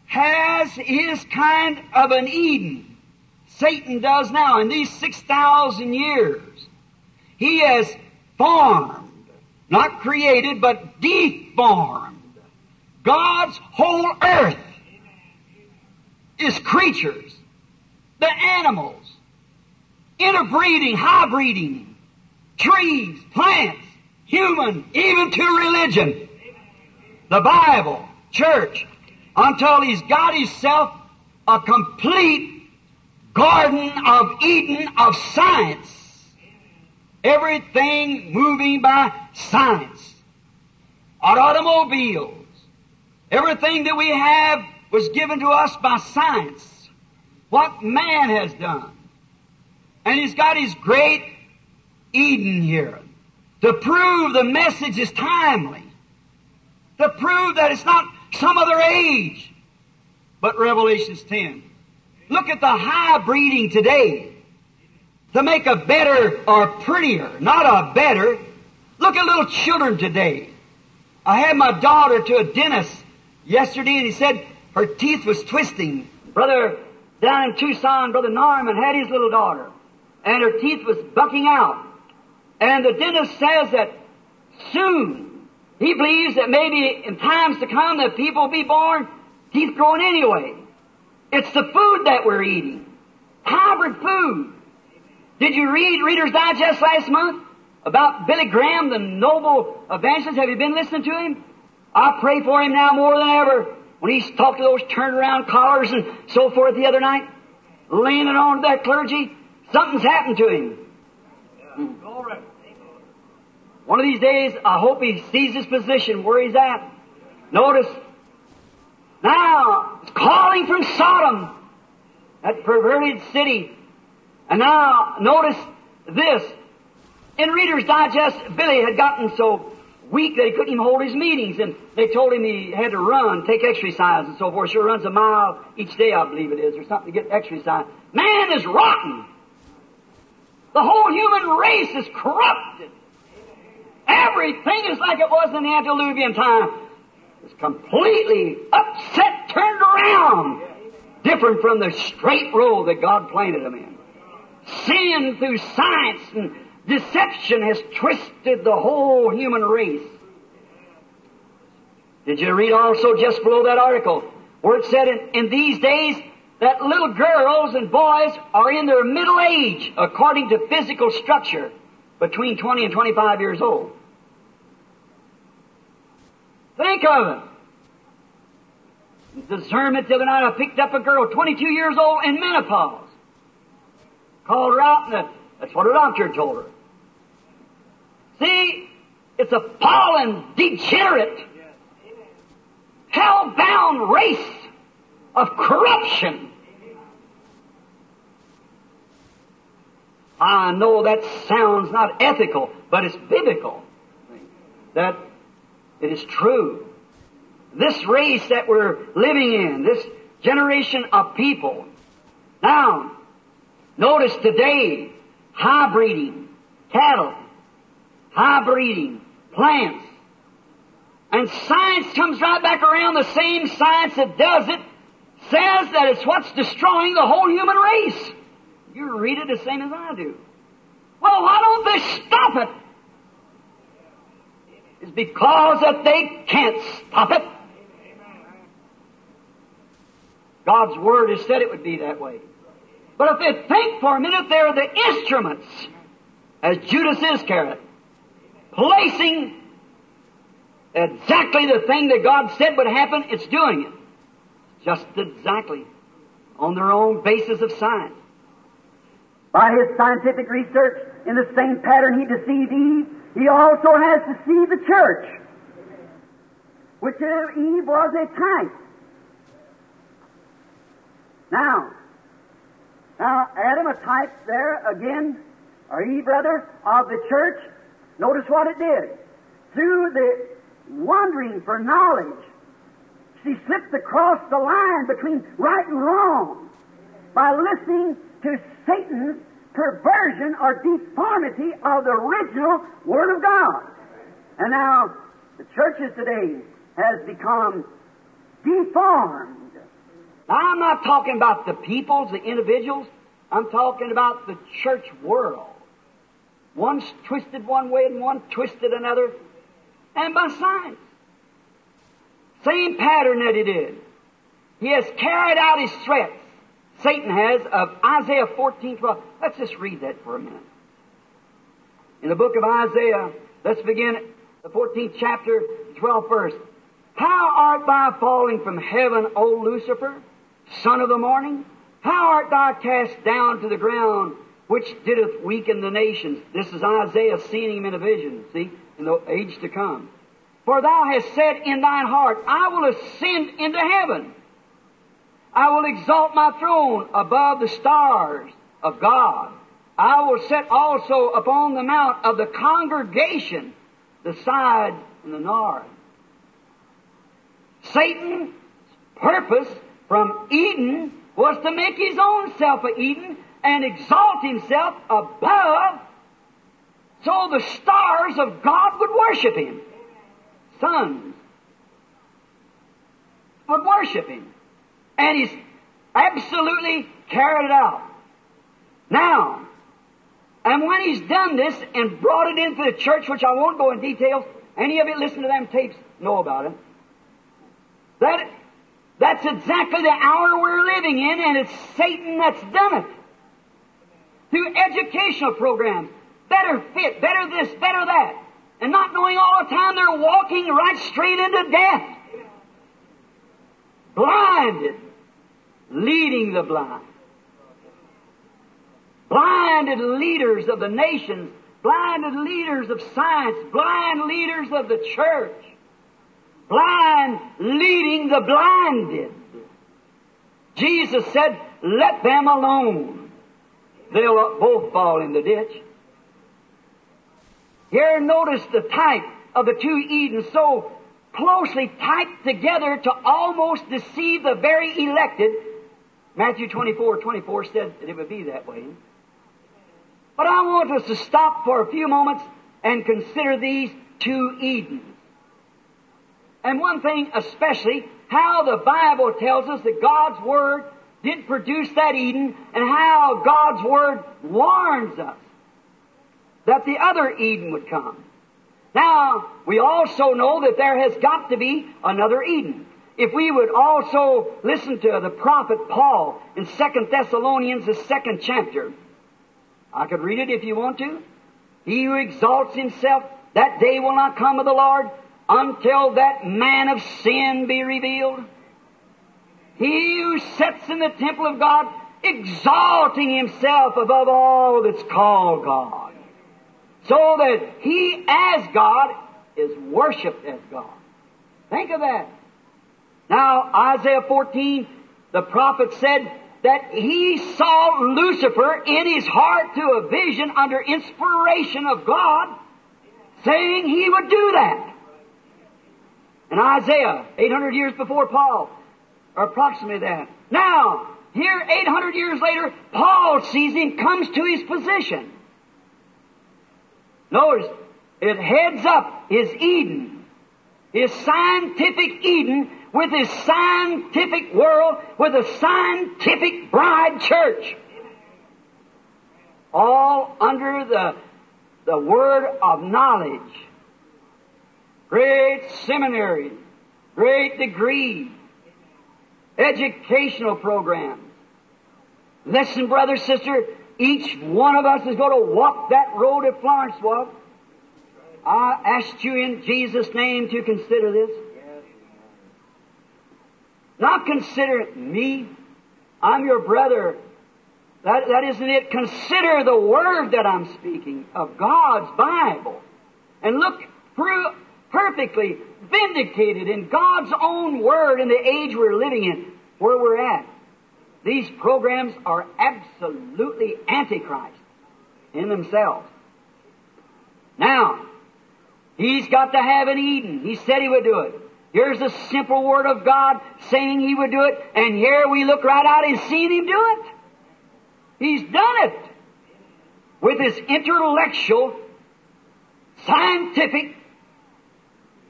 has his kind of an Eden. Satan does now in these 6,000 years. He has formed, not created, but deformed God's whole earth. Is creatures, the animals, interbreeding, hybriding, trees, plants, human, even to religion. The Bible, church, until he's got himself a complete Garden of Eden of science. Everything moving by science. Our automobiles. Everything that we have was given to us by science. What man has done. And he's got his great Eden here to prove the message is timely, to prove that it's not some other age, but Revelations 10. Look at the high breeding today to make a better or prettier, not a better. Look at little children today. I had my daughter to a dentist yesterday and he said her teeth was twisting. Brother down in Tucson, Brother Norman had his little daughter and her teeth was bucking out. And the dentist says that soon he believes that maybe in times to come that people will be born teeth growing anyway. It's the food that we're eating. Hybrid food. Did you read Reader's Digest last month about Billy Graham, the noble evangelist? Have you been listening to him? I pray for him now more than ever. When he's talked to those turnaround collars and so forth the other night, leaning on that clergy, something's happened to him. One of these days, I hope he sees his position where he's at. Notice, now, it's calling from Sodom, that perverted city. And now, notice this. In Reader's Digest, Billy had gotten so weak that he couldn't even hold his meetings, and they told him he had to run, take exercise and so forth. Sure runs a mile each day, I believe it is, or something to get exercise. Man is rotten. The whole human race is corrupted. Everything is like it was in the antediluvian time. It's completely upset, turned around. Different from the straight road that God planted them in. Sin through science and deception has twisted the whole human race. Did you read also just below that article where it said in, in these days that little girls and boys are in their middle age according to physical structure between 20 and 25 years old. Think of it. Discernment the other night, I picked up a girl, 22 years old, in menopause. Called her out, and that's what her doctor told her. See, it's a fallen, degenerate, hell-bound race of corruption. I know that sounds not ethical, but it's biblical. That it is true. This race that we're living in, this generation of people. Now, notice today, high breeding, cattle, high breeding, plants. And science comes right back around, the same science that does it says that it's what's destroying the whole human race. You read it the same as I do. Well, why don't they stop it? It's because that they can't stop it. God's Word has said it would be that way. But if they think for a minute, they're the instruments, as Judas Iscariot, placing exactly the thing that God said would happen, it's doing it. Just exactly. On their own basis of science. By his scientific research, in the same pattern he deceived Eve, he also has deceived the church, which Eve was a type. Now, now Adam, a type there again, or Eve rather, of the church. Notice what it did. Through the wandering for knowledge, she slipped across the line between right and wrong by listening to Satan's perversion or deformity of the original Word of God. And now, the churches today has become deformed. Now, I'm not talking about the peoples, the individuals. I'm talking about the church world. One's twisted one way and one twisted another. And by science. Same pattern that he did. He has carried out his threats. Satan has of Isaiah 14, 12. Let's just read that for a minute. In the book of Isaiah, let's begin the 14th chapter, 12th verse. How art thou falling from heaven, O Lucifer, son of the morning? How art thou cast down to the ground, which didst weaken the nations? This is Isaiah seeing him in a vision, see, in the age to come. For thou hast said in thine heart, I will ascend into heaven. I will exalt my throne above the stars of God. I will set also upon the mount of the congregation, the side and the north. Satan's purpose from Eden was to make his own self a Eden and exalt himself above so the stars of God would worship him. sons would worship him. And he's absolutely carried it out. Now, and when he's done this and brought it into the church, which I won't go in details, any of you listen to them tapes know about it. That, that's exactly the hour we're living in, and it's Satan that's done it. Through educational programs. Better fit, better this, better that. And not knowing all the time they're walking right straight into death. Blinded. Leading the blind. Blinded leaders of the nations. Blinded leaders of science. Blind leaders of the church. Blind leading the blinded. Jesus said, let them alone. They'll both fall in the ditch. Here notice the type of the two Edens so closely typed together to almost deceive the very elected. Matthew 24, 24 said that it would be that way. But I want us to stop for a few moments and consider these two Edens. And one thing especially, how the Bible tells us that God's Word did produce that Eden and how God's Word warns us that the other Eden would come. Now, we also know that there has got to be another Eden. If we would also listen to the prophet Paul in 2 Thessalonians, the second chapter, I could read it if you want to. He who exalts himself, that day will not come of the Lord until that man of sin be revealed. He who sits in the temple of God, exalting himself above all that's called God. So that he as God is worshiped as God. Think of that. Now, Isaiah 14, the prophet said that he saw Lucifer in his heart to a vision under inspiration of God, saying he would do that. And Isaiah, 800 years before Paul, or approximately that. Now, here 800 years later, Paul sees him, comes to his position. Notice, it heads up his Eden, his scientific Eden with his scientific world, with a scientific bride church. All under the, the word of knowledge. Great seminary, great degree, educational programs. Listen, brother, sister, each one of us is going to walk that road that Florence walked. I asked you in Jesus' name to consider this. Not consider me. I'm your brother. That, that isn't it. Consider the word that I'm speaking of God's Bible. And look through perfectly vindicated in God's own word in the age we're living in, where we're at. These programs are absolutely antichrist in themselves. Now, he's got to have an Eden. He said he would do it. Here's the simple word of God saying he would do it, and here we look right out and see him do it. He's done it with his intellectual, scientific,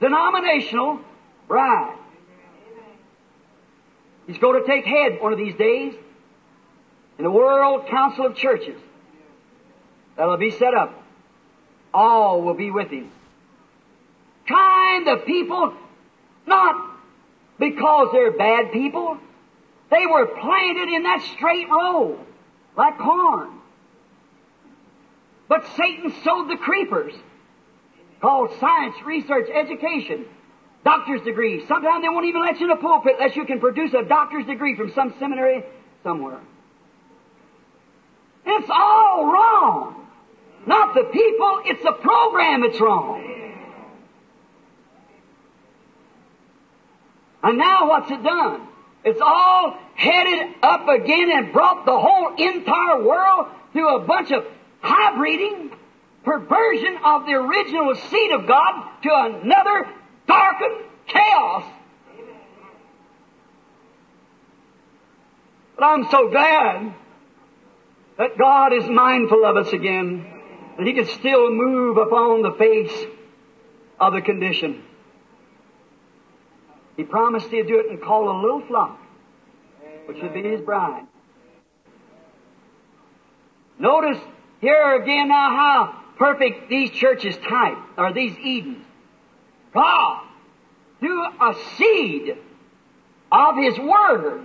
denominational bride. He's going to take head one of these days in the World Council of Churches that'll be set up. All will be with him. Kind of people, not because they're bad people. They were planted in that straight row, like corn. But Satan sowed the creepers, called science, research, education doctor's degree. Sometimes they won't even let you in a pulpit unless you can produce a doctor's degree from some seminary somewhere. It's all wrong. Not the people, it's the program that's wrong. And now what's it done? It's all headed up again and brought the whole entire world through a bunch of hybriding, perversion of the original seed of God to another darkened chaos. But I'm so glad that God is mindful of us again, that He can still move upon the face of the condition. He promised he'd do it and call a little flock, which would be his bride. Notice here again now how perfect these churches type, or these Edens. God, through a seed of His Word.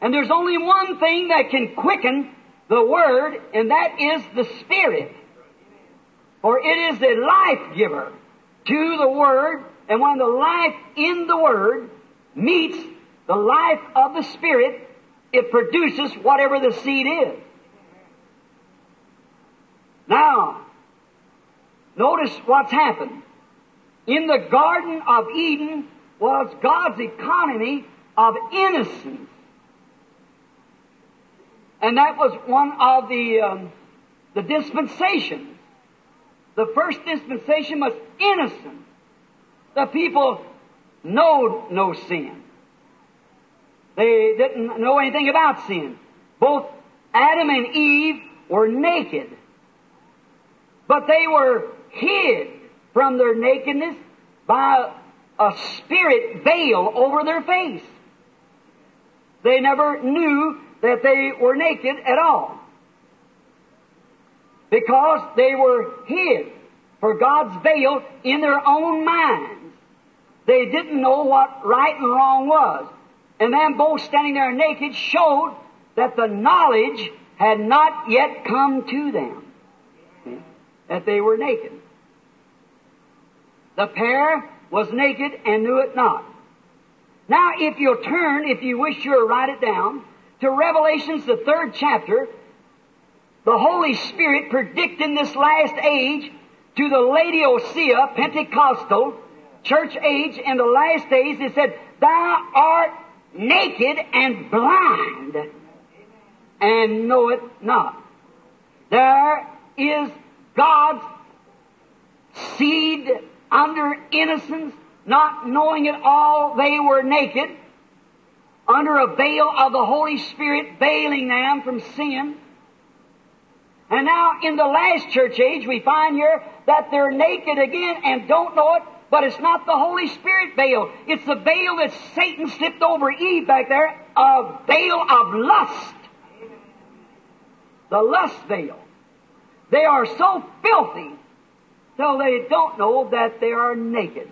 And there's only one thing that can quicken the Word, and that is the Spirit. For it is the life giver to the Word, and when the life in the Word meets the life of the Spirit, it produces whatever the seed is. Now, notice what's happened. In the Garden of Eden was God's economy of innocence. And that was one of the, um, the dispensations. The first dispensation was innocence. The people know no sin. They didn't know anything about sin. Both Adam and Eve were naked. But they were hid from their nakedness by a spirit veil over their face. They never knew that they were naked at all. Because they were hid for God's veil in their own minds. They didn't know what right and wrong was. And them both standing there naked showed that the knowledge had not yet come to them. That they were naked. The pair was naked and knew it not. Now, if you'll turn, if you wish you'll write it down, to Revelations, the third chapter, the Holy Spirit predicting this last age to the Laodicea Pentecostal church age in the last days, it said, Thou art naked and blind and know it not. There is God's seed under innocence, not knowing it all, they were naked, under a veil of the Holy Spirit veiling them from sin. And now in the last church age, we find here that they're naked again and don't know it, but it's not the Holy Spirit veil. It's the veil that Satan slipped over Eve back there, a veil of lust. The lust veil. They are so filthy till they don't know that they are naked.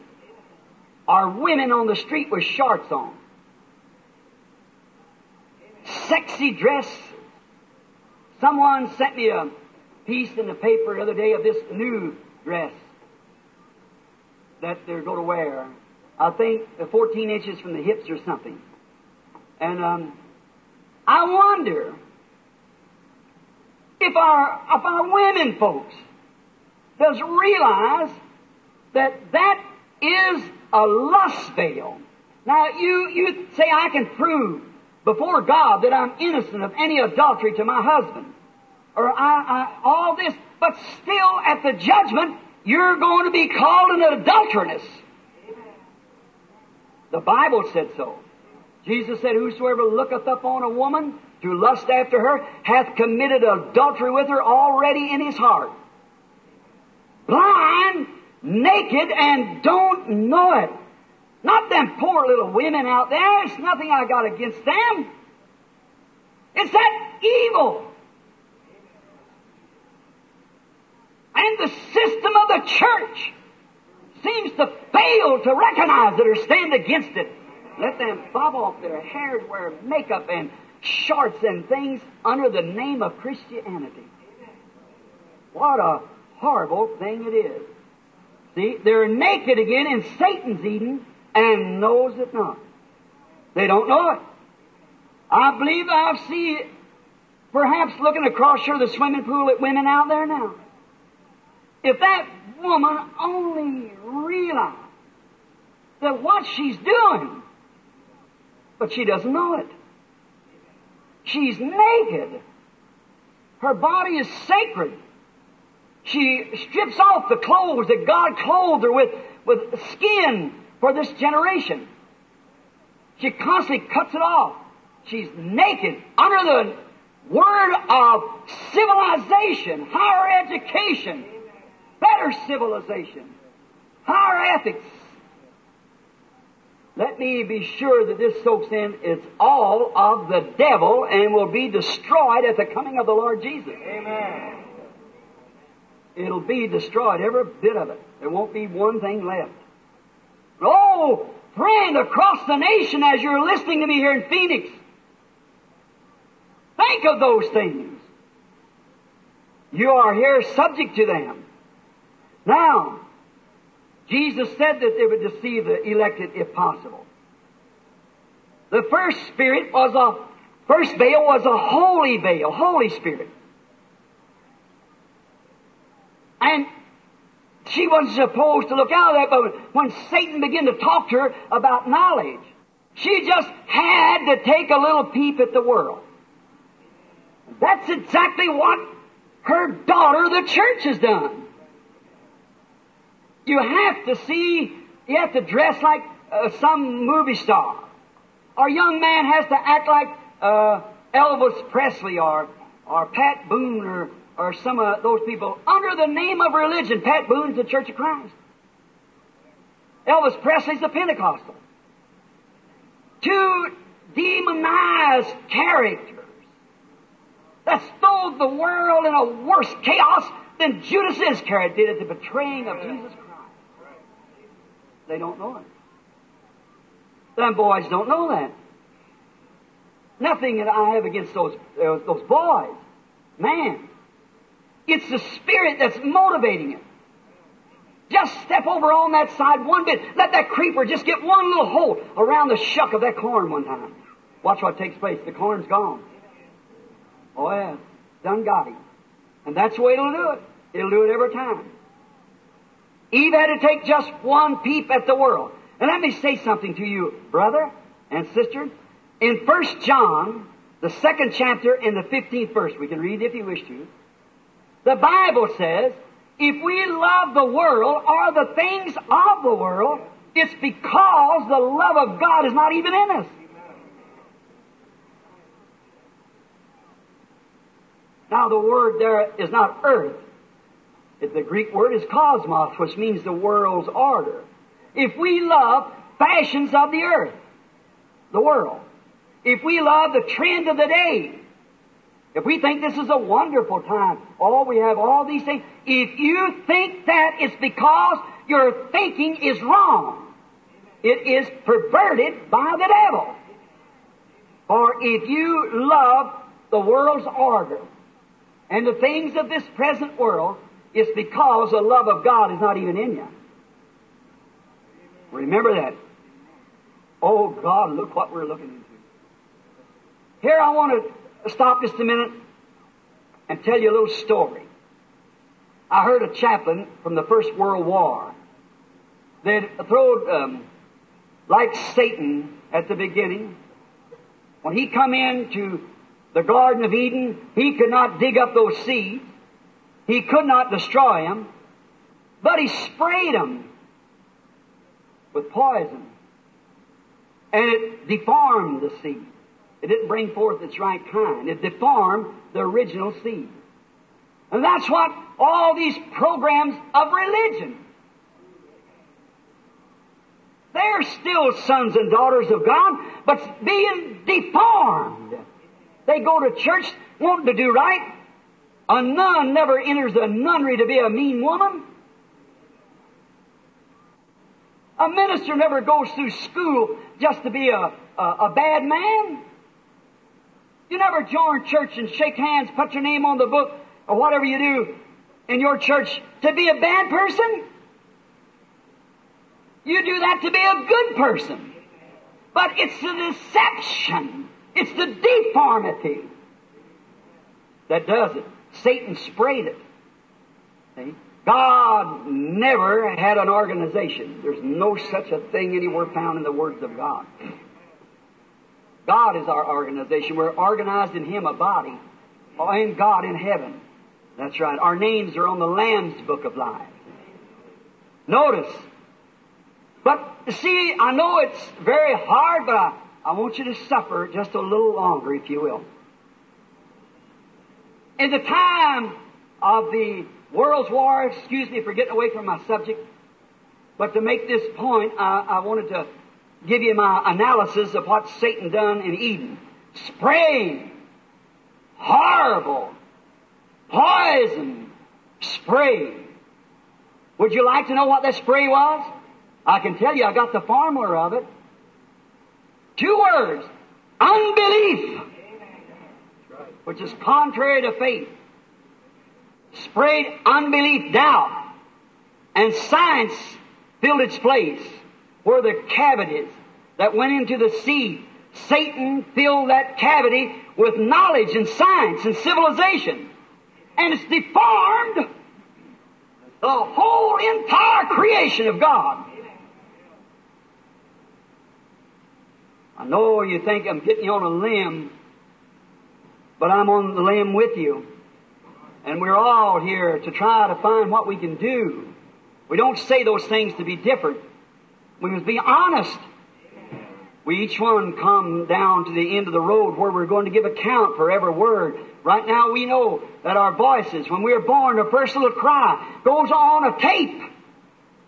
Are women on the street with shorts on. Sexy dress. Someone sent me a piece in the paper the other day of this new dress that they're going to wear. I think 14 inches from the hips or something. And um, I wonder if our if our women folks does realize that that is a lust veil. Now you you say I can prove before God that I'm innocent of any adultery to my husband, or I, I all this, but still at the judgment you're going to be called an adulteress. The Bible said so. Jesus said, Whosoever looketh upon a woman to lust after her hath committed adultery with her already in his heart. Blind, naked, and don't know it. Not them poor little women out there. It's nothing I got against them. It's that evil. And the system of the church seems to fail to recognize it or stand against it. Let them bob off their hairs, wear makeup and shorts and things under the name of Christianity. What a horrible thing it is. See, they're naked again in Satan's Eden and knows it not. They don't know it. I believe I've seen it perhaps looking across here the swimming pool at women out there now. If that woman only realized that what she's doing, but she doesn't know it. She's naked. Her body is sacred. She strips off the clothes that God clothed her with, with skin for this generation. She constantly cuts it off. She's naked under the word of civilization, higher education, better civilization, higher ethics. let me be sure that this soaks in it's all of the devil and will be destroyed at the coming of the Lord Jesus. Amen. It'll be destroyed, every bit of it. There won't be one thing left. Oh, friend, across the nation as you're listening to me here in Phoenix, think of those things. You are here subject to them. Now, Jesus said that they would deceive the elected if possible. The first spirit was a, first veil was a holy veil, Holy Spirit. And she wasn't supposed to look out of that, but when Satan began to talk to her about knowledge, she just had to take a little peep at the world. That's exactly what her daughter, the church, has done. You have to see, you have to dress like uh, some movie star. Our young man has to act like uh, Elvis Presley or, or Pat Boone or, or some of those people under the name of religion. Pat Boone's the Church of Christ. Elvis Presley's the Pentecostal. Two demonized characters that stole the world in a worse chaos than Judas Iscariot did at the betraying of Jesus Christ. They don't know it. Them boys don't know that. Nothing that I have against those, uh, those boys. Man. It's the Spirit that's motivating it. Just step over on that side one bit. Let that creeper just get one little hole around the shuck of that corn one time. Watch what takes place. The corn's gone. Oh yeah. Done got him. And that's the way it'll do it. It'll do it every time. Eve had to take just one peep at the world. And let me say something to you, brother and sister. In 1 John, the second chapter and the 15th verse, we can read if you wish to. The Bible says, if we love the world or the things of the world, it's because the love of God is not even in us. Now the word there is not earth. If the Greek word is cosmos, which means the world's order. If we love fashions of the earth, the world, if we love the trend of the day, if we think this is a wonderful time, oh, we have all these things, if you think that it's because your thinking is wrong, it is perverted by the devil. For if you love the world's order and the things of this present world, it's because the love of God is not even in you. Remember that. Oh God, look what we're looking into. Here I want to stop just a minute and tell you a little story. I heard a chaplain from the First World War. They'd um, like Satan at the beginning, when he come into the Garden of Eden, he could not dig up those seeds. He could not destroy them, but he sprayed them with poison. And it deformed the seed. It didn't bring forth its right kind. It deformed the original seed. And that's what all these programs of religion. They're still sons and daughters of God, but being deformed. They go to church wanting to do right. A nun never enters a nunnery to be a mean woman. A minister never goes through school just to be a, a, a bad man. You never join church and shake hands, put your name on the book, or whatever you do in your church to be a bad person. You do that to be a good person. But it's the deception. It's the deformity that does it. Satan sprayed it. See? God never had an organization. There's no such a thing anywhere found in the words of God. God is our organization. We're organized in Him, a body, and God in heaven. That's right. Our names are on the Lamb's book of life. Notice. But see, I know it's very hard, but I, I want you to suffer just a little longer, if you will. In the time of the World's War, excuse me for getting away from my subject, but to make this point, I, I wanted to give you my analysis of what Satan done in Eden. Spraying. Horrible. Poison. Spray. Would you like to know what that spray was? I can tell you, I got the formula of it. Two words. Unbelief. Which is contrary to faith. spread unbelief, doubt. And science filled its place. Where the cavities that went into the sea. Satan filled that cavity with knowledge and science and civilization. And it's deformed the whole entire creation of God. I know you think I'm getting you on a limb, but I'm on the limb with you. And we're all here to try to find what we can do. We don't say those things to be different. We must be honest. We each one come down to the end of the road where we're going to give account for every word. Right now we know that our voices, when we are born, our first little cry goes on a tape.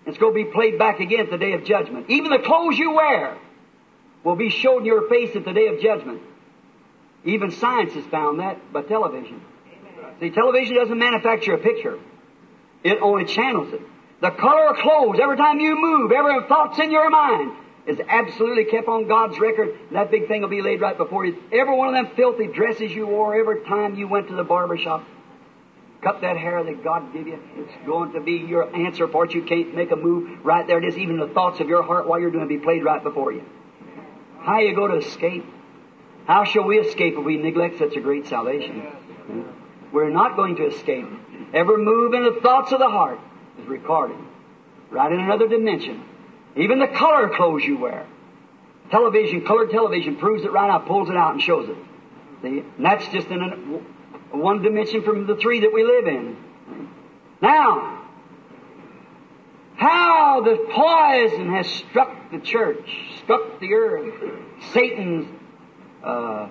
It's going to be played back again at the day of judgment. Even the clothes you wear will be shown your face at the day of judgment. Even science has found that by television. See, television doesn't manufacture a picture. It only channels it. The color of clothes, every time you move, every thought's in your mind, is absolutely kept on God's record. That big thing will be laid right before you. Every one of them filthy dresses you wore every time you went to the barber shop. Cut that hair that God gave you. It's going to be your answer for it. You can't make a move. Right there it is. Even the thoughts of your heart while you're doing it be played right before you. How you go to escape? How shall we escape if we neglect such a great salvation? We're not going to escape. Every move in the thoughts of the heart is recorded. Right in another dimension. Even the color clothes you wear. Television, colored television proves it right out, pulls it out and shows it. See? And that's just in one dimension from the three that we live in. Now, how the poison has struck the church, struck the earth. Satan's uh,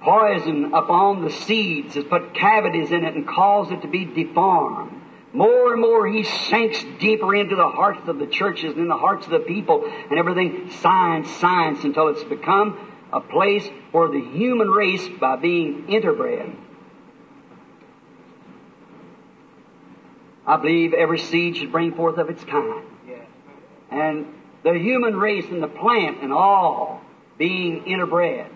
poison upon the seeds has put cavities in it and caused it to be deformed. More and more he sinks deeper into the hearts of the churches and in the hearts of the people and everything science, science until it's become a place for the human race by being interbred. I believe every seed should bring forth of its kind. And the human race and the plant and all being interbred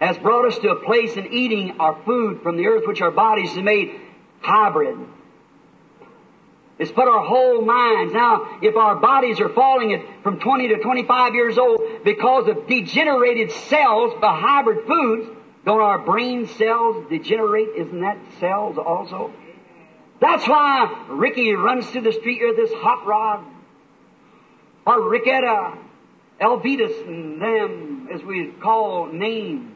has brought us to a place in eating our food from the earth which our bodies have made hybrid. It's put our whole minds. Now, if our bodies are falling at from 20 to 25 years old because of degenerated cells by hybrid foods, don't our brain cells degenerate? Isn't that cells also? That's why Ricky runs through the street here with this hot rod. Or Ricketta, Elvitas, and them, as we call names.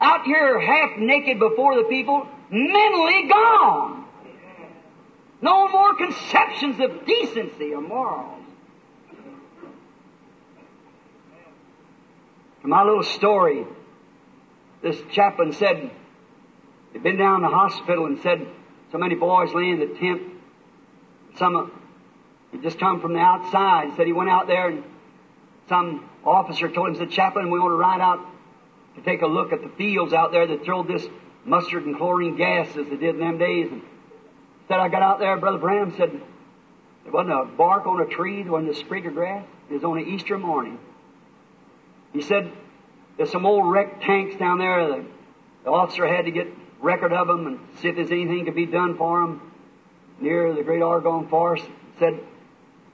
Out here half naked before the people, mentally gone. No more conceptions of decency or morals. My little story, this chaplain said, he'd been down in the hospital and said, so many boys lay in the tent. Some, he just come from the outside. He said he went out there and some officer told him, said, chaplain, we want to ride out to take a look at the fields out there that throw this mustard and chlorine gas as they did in them days. And said I got out there, Brother Branham said, there wasn't a bark on a tree, there wasn't a sprig of grass. It was on an Easter morning. He said, there's some old wrecked tanks down there. The, the officer had to get record of them and see if there's anything could be done for them near the great Argonne Forest. Said,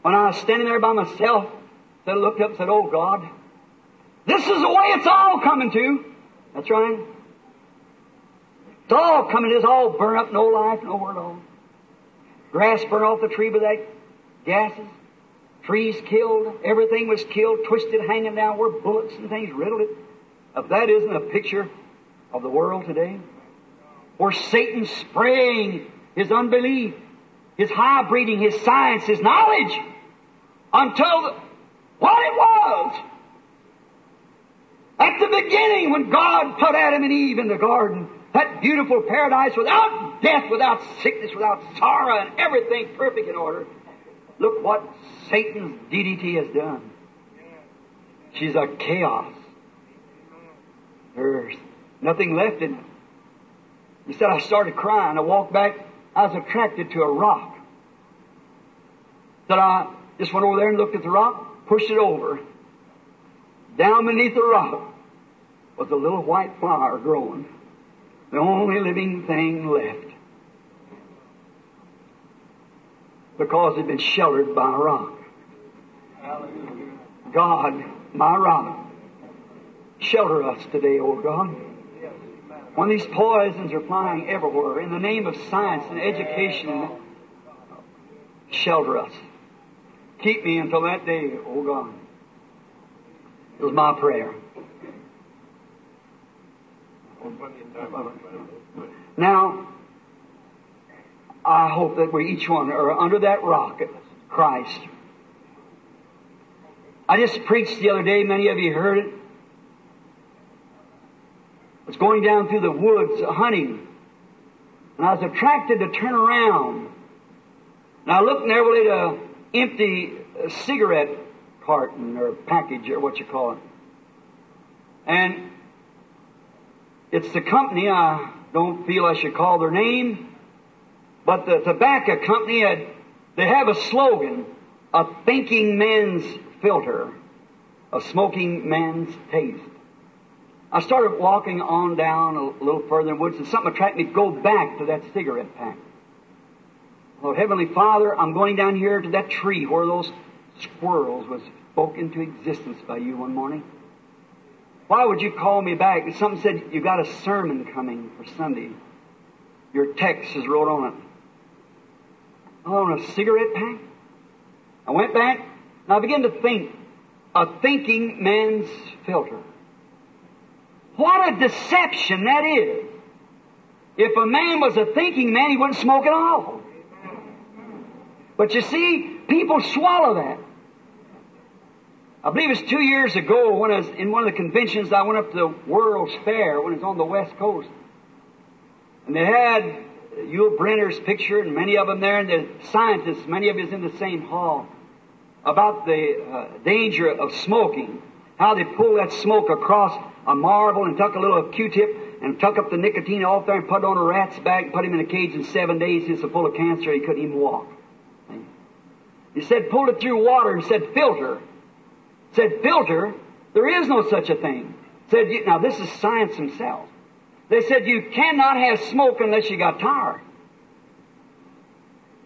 when I was standing there by myself, I looked up and said, Oh God, this is the way it's all coming to. That's right. It's all coming. It's all burn up, no life, nowhere at all. Grass burned off the tree with that gases. Trees killed. Everything was killed, twisted, hanging down where bullets and things riddled it. If that isn't a picture of the world today, where Satan spraying his unbelief, his high breeding, his science, his knowledge, until the, what it was. At the beginning, when God put Adam and Eve in the garden, that beautiful paradise without death, without sickness, without sorrow, and everything perfect in order. Look what Satan's DDT has done. She's a chaos. There's nothing left in it. He said, I started crying. I walked back. I was attracted to a rock. That I just went over there and looked at the rock, pushed it over. Down beneath the rock was a little white flower growing. The only living thing left. Because it had been sheltered by a rock. God, my rock, shelter us today, O God. When these poisons are flying everywhere, in the name of science and education, shelter us. Keep me until that day, O God. It was my prayer. Now, I hope that we each one are under that rock, Christ. I just preached the other day, many of you heard it. I was going down through the woods hunting, and I was attracted to turn around. And I looked narrowly at an empty uh, cigarette carton or package or what you call it. And it's the company, I don't feel I should call their name, but the tobacco company had, they have a slogan, a thinking man's filter, a smoking man's taste. I started walking on down a little further in the woods and something attracted me to go back to that cigarette pack. Oh, Heavenly Father, I'm going down here to that tree where those squirrels was spoken into existence by you one morning. Why would you call me back? Something said you got a sermon coming for Sunday. Your text is wrote on it. On a cigarette pack? I went back and I began to think. A thinking man's filter. What a deception that is. If a man was a thinking man, he wouldn't smoke at all. But you see, people swallow that. I believe it was two years ago when I was in one of the conventions, I went up to the World's Fair when it was on the West Coast. And they had Yul Brynner's picture and many of them there, and the scientists, many of us in the same hall, about the uh, danger of smoking. How they pull that smoke across a marble and tuck a little Q-tip and tuck up the nicotine off there and put it on a rat's back and put him in a cage in seven days. He's so full of cancer he couldn't even walk. He said, pull it through water and said, filter. He Said, filter? There is no such a thing. He Said, now this is science themselves. They said, you cannot have smoke unless you got tar.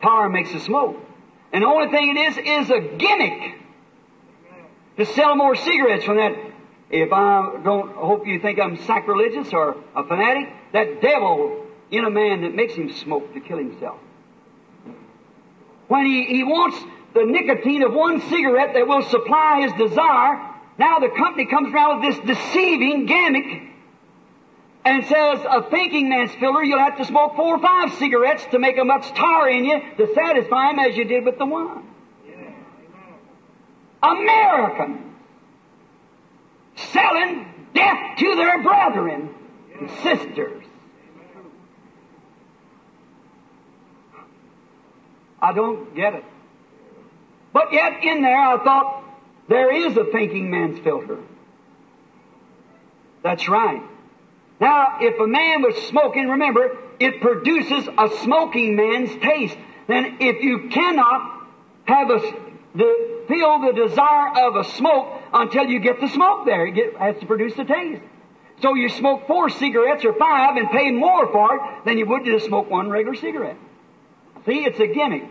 Tar makes the smoke. And the only thing it is, is a gimmick to sell more cigarettes from that. If I don't hope you think I'm sacrilegious or a fanatic, that devil in a man that makes him smoke to kill himself. When he, he wants the nicotine of one cigarette that will supply his desire, now the company comes around with this deceiving gimmick and says, a thinking man's filler, you'll have to smoke four or five cigarettes to make a much tar in you to satisfy him as you did with the one. American selling death to their brethren and sisters. I don't get it. But yet in there I thought there is a thinking man's filter. That's right. Now, if a man was smoking, remember, it produces a smoking man's taste. Then if you cannot have a, the, feel the desire of a smoke until you get the smoke there, it get, has to produce the taste. So you smoke four cigarettes or five and pay more for it than you would to just smoke one regular cigarette. See, it's a gimmick.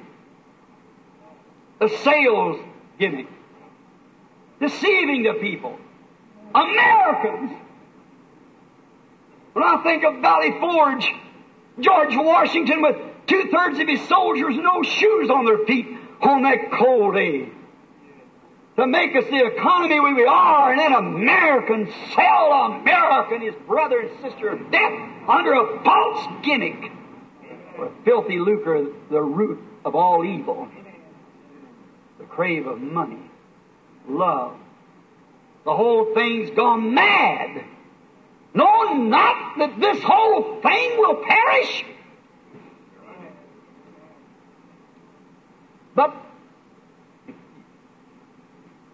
A sales gimmick. Deceiving the people. Americans. When I think of Valley Forge, George Washington with two thirds of his soldiers no shoes on their feet on that cold day. To make us the economy we are, and then Americans sell America and his brother and sister of death under a false gimmick. For filthy lucre, the root of all evil. The crave of money, love. The whole thing's gone mad knowing not that this whole thing will perish? But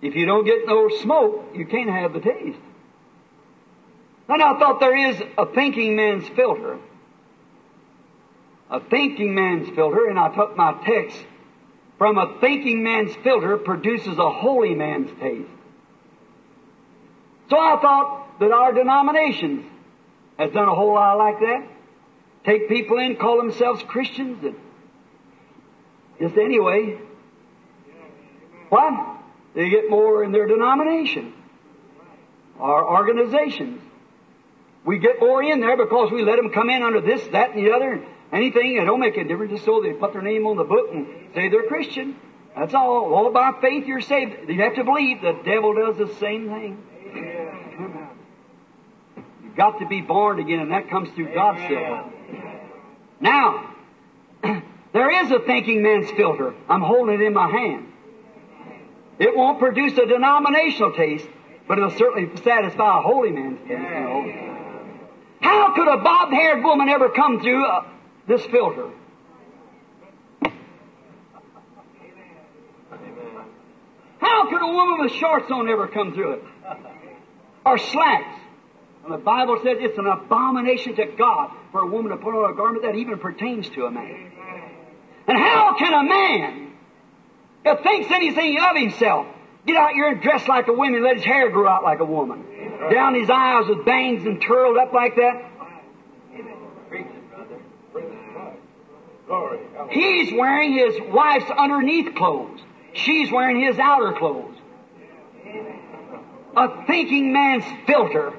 If you don't get no smoke, you can't have the taste. And I thought there is a thinking man's filter. A thinking man's filter, and I took my text from a thinking man's filter produces a holy man's taste. So I thought that our denominations has done a whole lot like that. Take people in, call themselves Christians, and just anyway. What? They get more in their denomination. Our organizations. We get more in there because we let them come in under this, that, and the other. Anything, it don't make a difference. Just so they put their name on the book and say they're Christian. That's all. All by faith you're saved. You have to believe the devil does the same thing. You've got to be born again, and that comes through God's silver. Now, there is a thinking man's filter. I'm holding it in my hand. It won't produce a denominational taste, but it'll certainly satisfy a holy man's taste. How could a bob-haired woman ever come through uh, this filter? How could a woman with shorts on ever come through it? Or slacks? And the Bible says it's an abomination to God for a woman to put on a garment that even pertains to a man. And how can a man that thinks anything of himself get out here and dress like a woman, let his hair grow out like a woman, down his eyes with bangs and curled up like that? He's wearing his wife's underneath clothes. She's wearing his outer clothes. A thinking man's filter.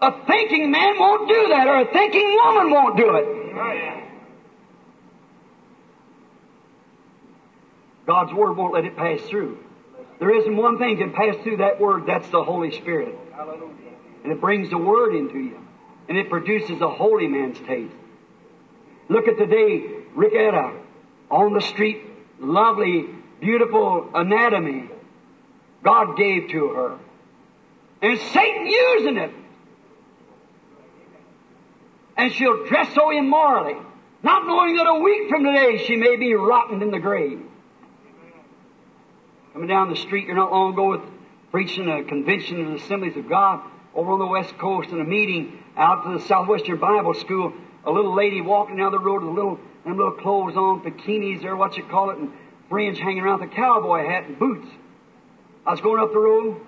A thinking man won't do that, or a thinking woman won't do it. Oh, God's Word won't let it pass through. There isn't one thing can pass through that Word, that's the Holy Spirit. And it brings the Word into you. And it produces a holy man's taste. Look at today, Ricketta, on the street, lovely, beautiful anatomy God gave to her. And Satan using it. And she'll dress so immorally, not knowing that a week from today she may be rotten in the grave. Coming down the street here not long ago with preaching a convention the Assemblies of God over on the West Coast in a meeting out to the Southwestern Bible School. A little lady walking down the road with a little them little clothes on, bikinis or what you call it, and fringe hanging around the cowboy hat and boots. I was going up the road.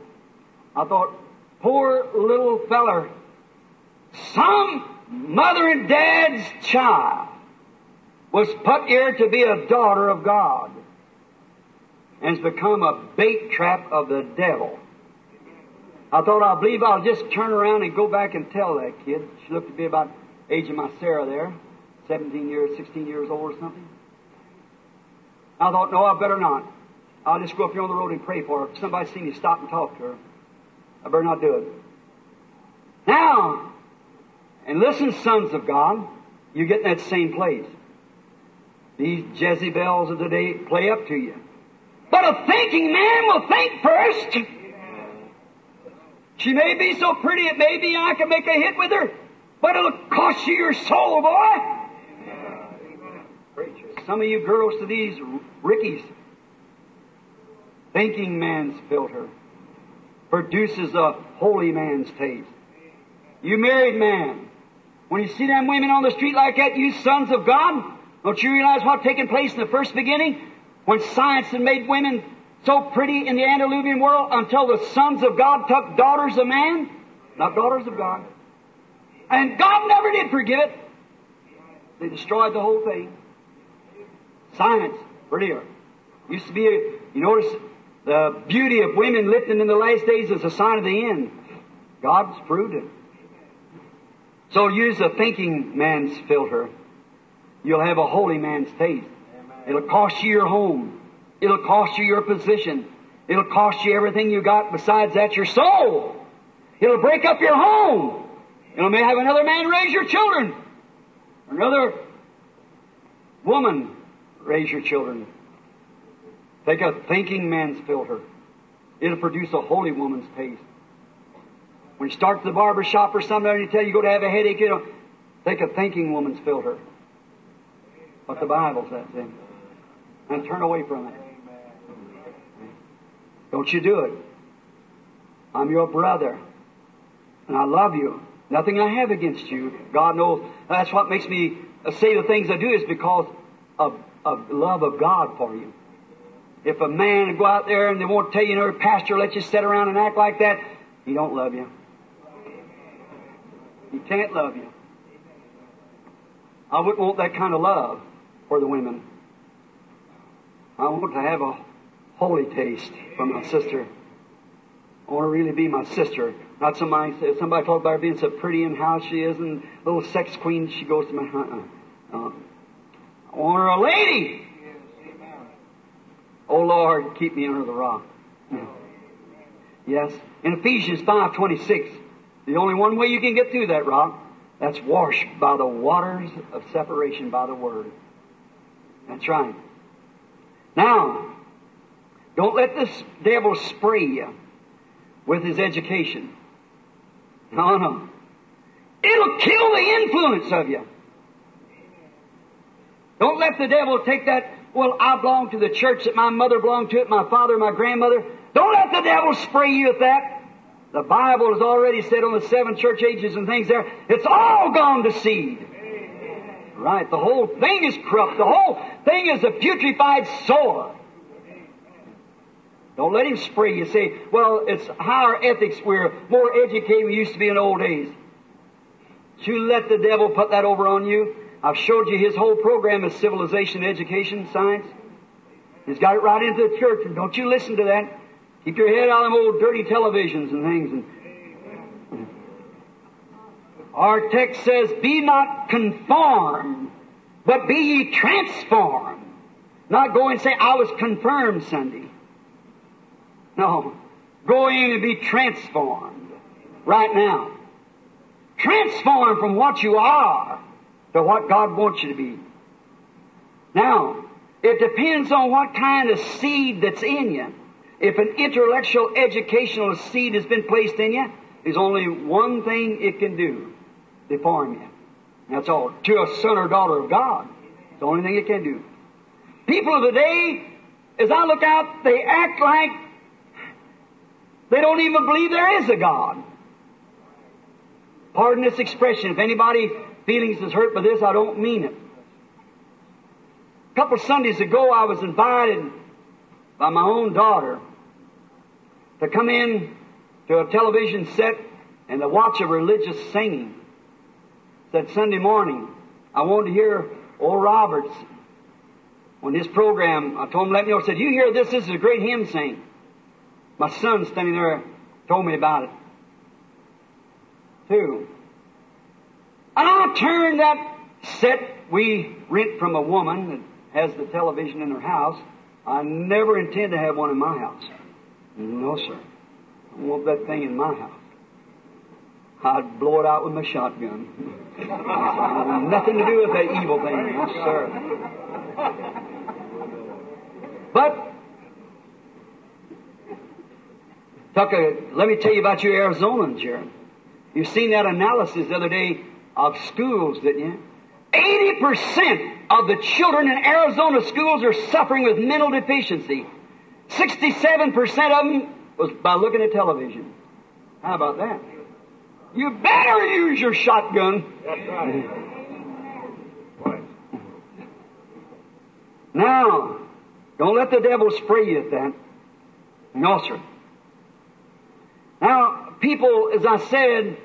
I thought, poor little feller, some mother and dad's child was put here to be a daughter of God and has become a bait trap of the devil. I thought, I believe I'll just turn around and go back and tell that kid. She looked to be about age of my Sarah there, 17 years, 16 years old or something. I thought, no, I better not. I'll just go up here on the road and pray for her. If somebody see me, stop and talk to her. I better not do it. Now, and listen, sons of God, you get in that same place. These Jezebels of the day play up to you. But a thinking man will think first. She may be so pretty, it may be I can make a hit with her, but it'll cost you your soul, boy. Some of you girls to these Rickies, thinking man's filter produces a holy man's taste. You married man, when you see them women on the street like that, you sons of God, don't you realize what taking place in the first beginning? When science had made women so pretty in the antediluvian world until the sons of God took daughters of man, not daughters of God. And God never did forgive it. They destroyed the whole thing. Science, prettier. Used to be, a, you notice, the beauty of women lifting in the last days is a sign of the end. God's proved it. So use a thinking man's filter. You'll have a holy man's taste. It'll cost you your home. It'll cost you your position. It'll cost you everything you got besides that, your soul. It'll break up your home. It'll may have another man raise your children. Another woman raise your children. Take a thinking man's filter. It'll produce a holy woman's taste. When you start the barber shop or something and you tell you go to have a headache, you know, take a thinking woman's filter. What the Bible says then. And turn away from it. Don't you do it. I'm your brother. And I love you. Nothing I have against you. God knows. That's what makes me say the things I do is because of, of love of God for you. If a man go out there and they won't tell you, know, pastor let you sit around and act like that, he don't love you. He can't love you. I wouldn't want that kind of love for the women. I want to have a holy taste from my sister. I want to really be my sister. Not somebody somebody talk about her being so pretty and how she is and little sex queen she goes to my uh, uh, I want her a lady. Oh Lord, keep me under the rock. Yes. In Ephesians five twenty six, the only one way you can get through that rock, that's washed by the waters of separation by the word. That's right. Now, don't let this devil spray you with his education. No, no. It'll kill the influence of you. Don't let the devil take that, well, I belong to the church that my mother belonged to it, my father, my grandmother. Don't let the devil spray you with that. The Bible has already said on the seven church ages and things there, it's all gone to seed. Right. The whole thing is corrupt. The whole thing is a putrefied sore. Don't let him spray you. Say, well, it's higher ethics. We're more educated we used to be in old days. You let the devil put that over on you. I've showed you his whole program is civilization, education, science. He's got it right into the church, and don't you listen to that. Keep your head out of them old dirty televisions and things. And our text says, "Be not conformed, but be ye transformed." Not go and say, "I was confirmed Sunday." No, go in and be transformed right now. Transform from what you are to what God wants you to be. Now, it depends on what kind of seed that's in you. If an intellectual, educational seed has been placed in you, there's only one thing it can do deform you. That's all. To a son or daughter of God. It's the only thing it can do. People of the day, as I look out, they act like they don't even believe there is a God. Pardon this expression. If anybody feelings is hurt by this, I don't mean it. A couple Sundays ago, I was invited by my own daughter to come in to a television set and to watch a religious singing. That Sunday morning, I wanted to hear Oral Roberts on his program. I told him, let me know. I said, you hear this? This is a great hymn sing. My son standing there told me about it. Too. And I turned that set we rent from a woman that has the television in her house. I never intend to have one in my house. No, sir. I want that thing in my house. I'd blow it out with my shotgun. Nothing to do with that evil thing. Yes, sir. But Tucker, let me tell you about your Arizonans here. You've seen that analysis the other day of schools, didn't you? 80% of the children in Arizona schools are suffering with mental deficiency. 67% of them was by looking at television. How about that? You better use your shotgun. That's right. Now, don't let the devil spray you at that. No, sir. Now, people, as I said,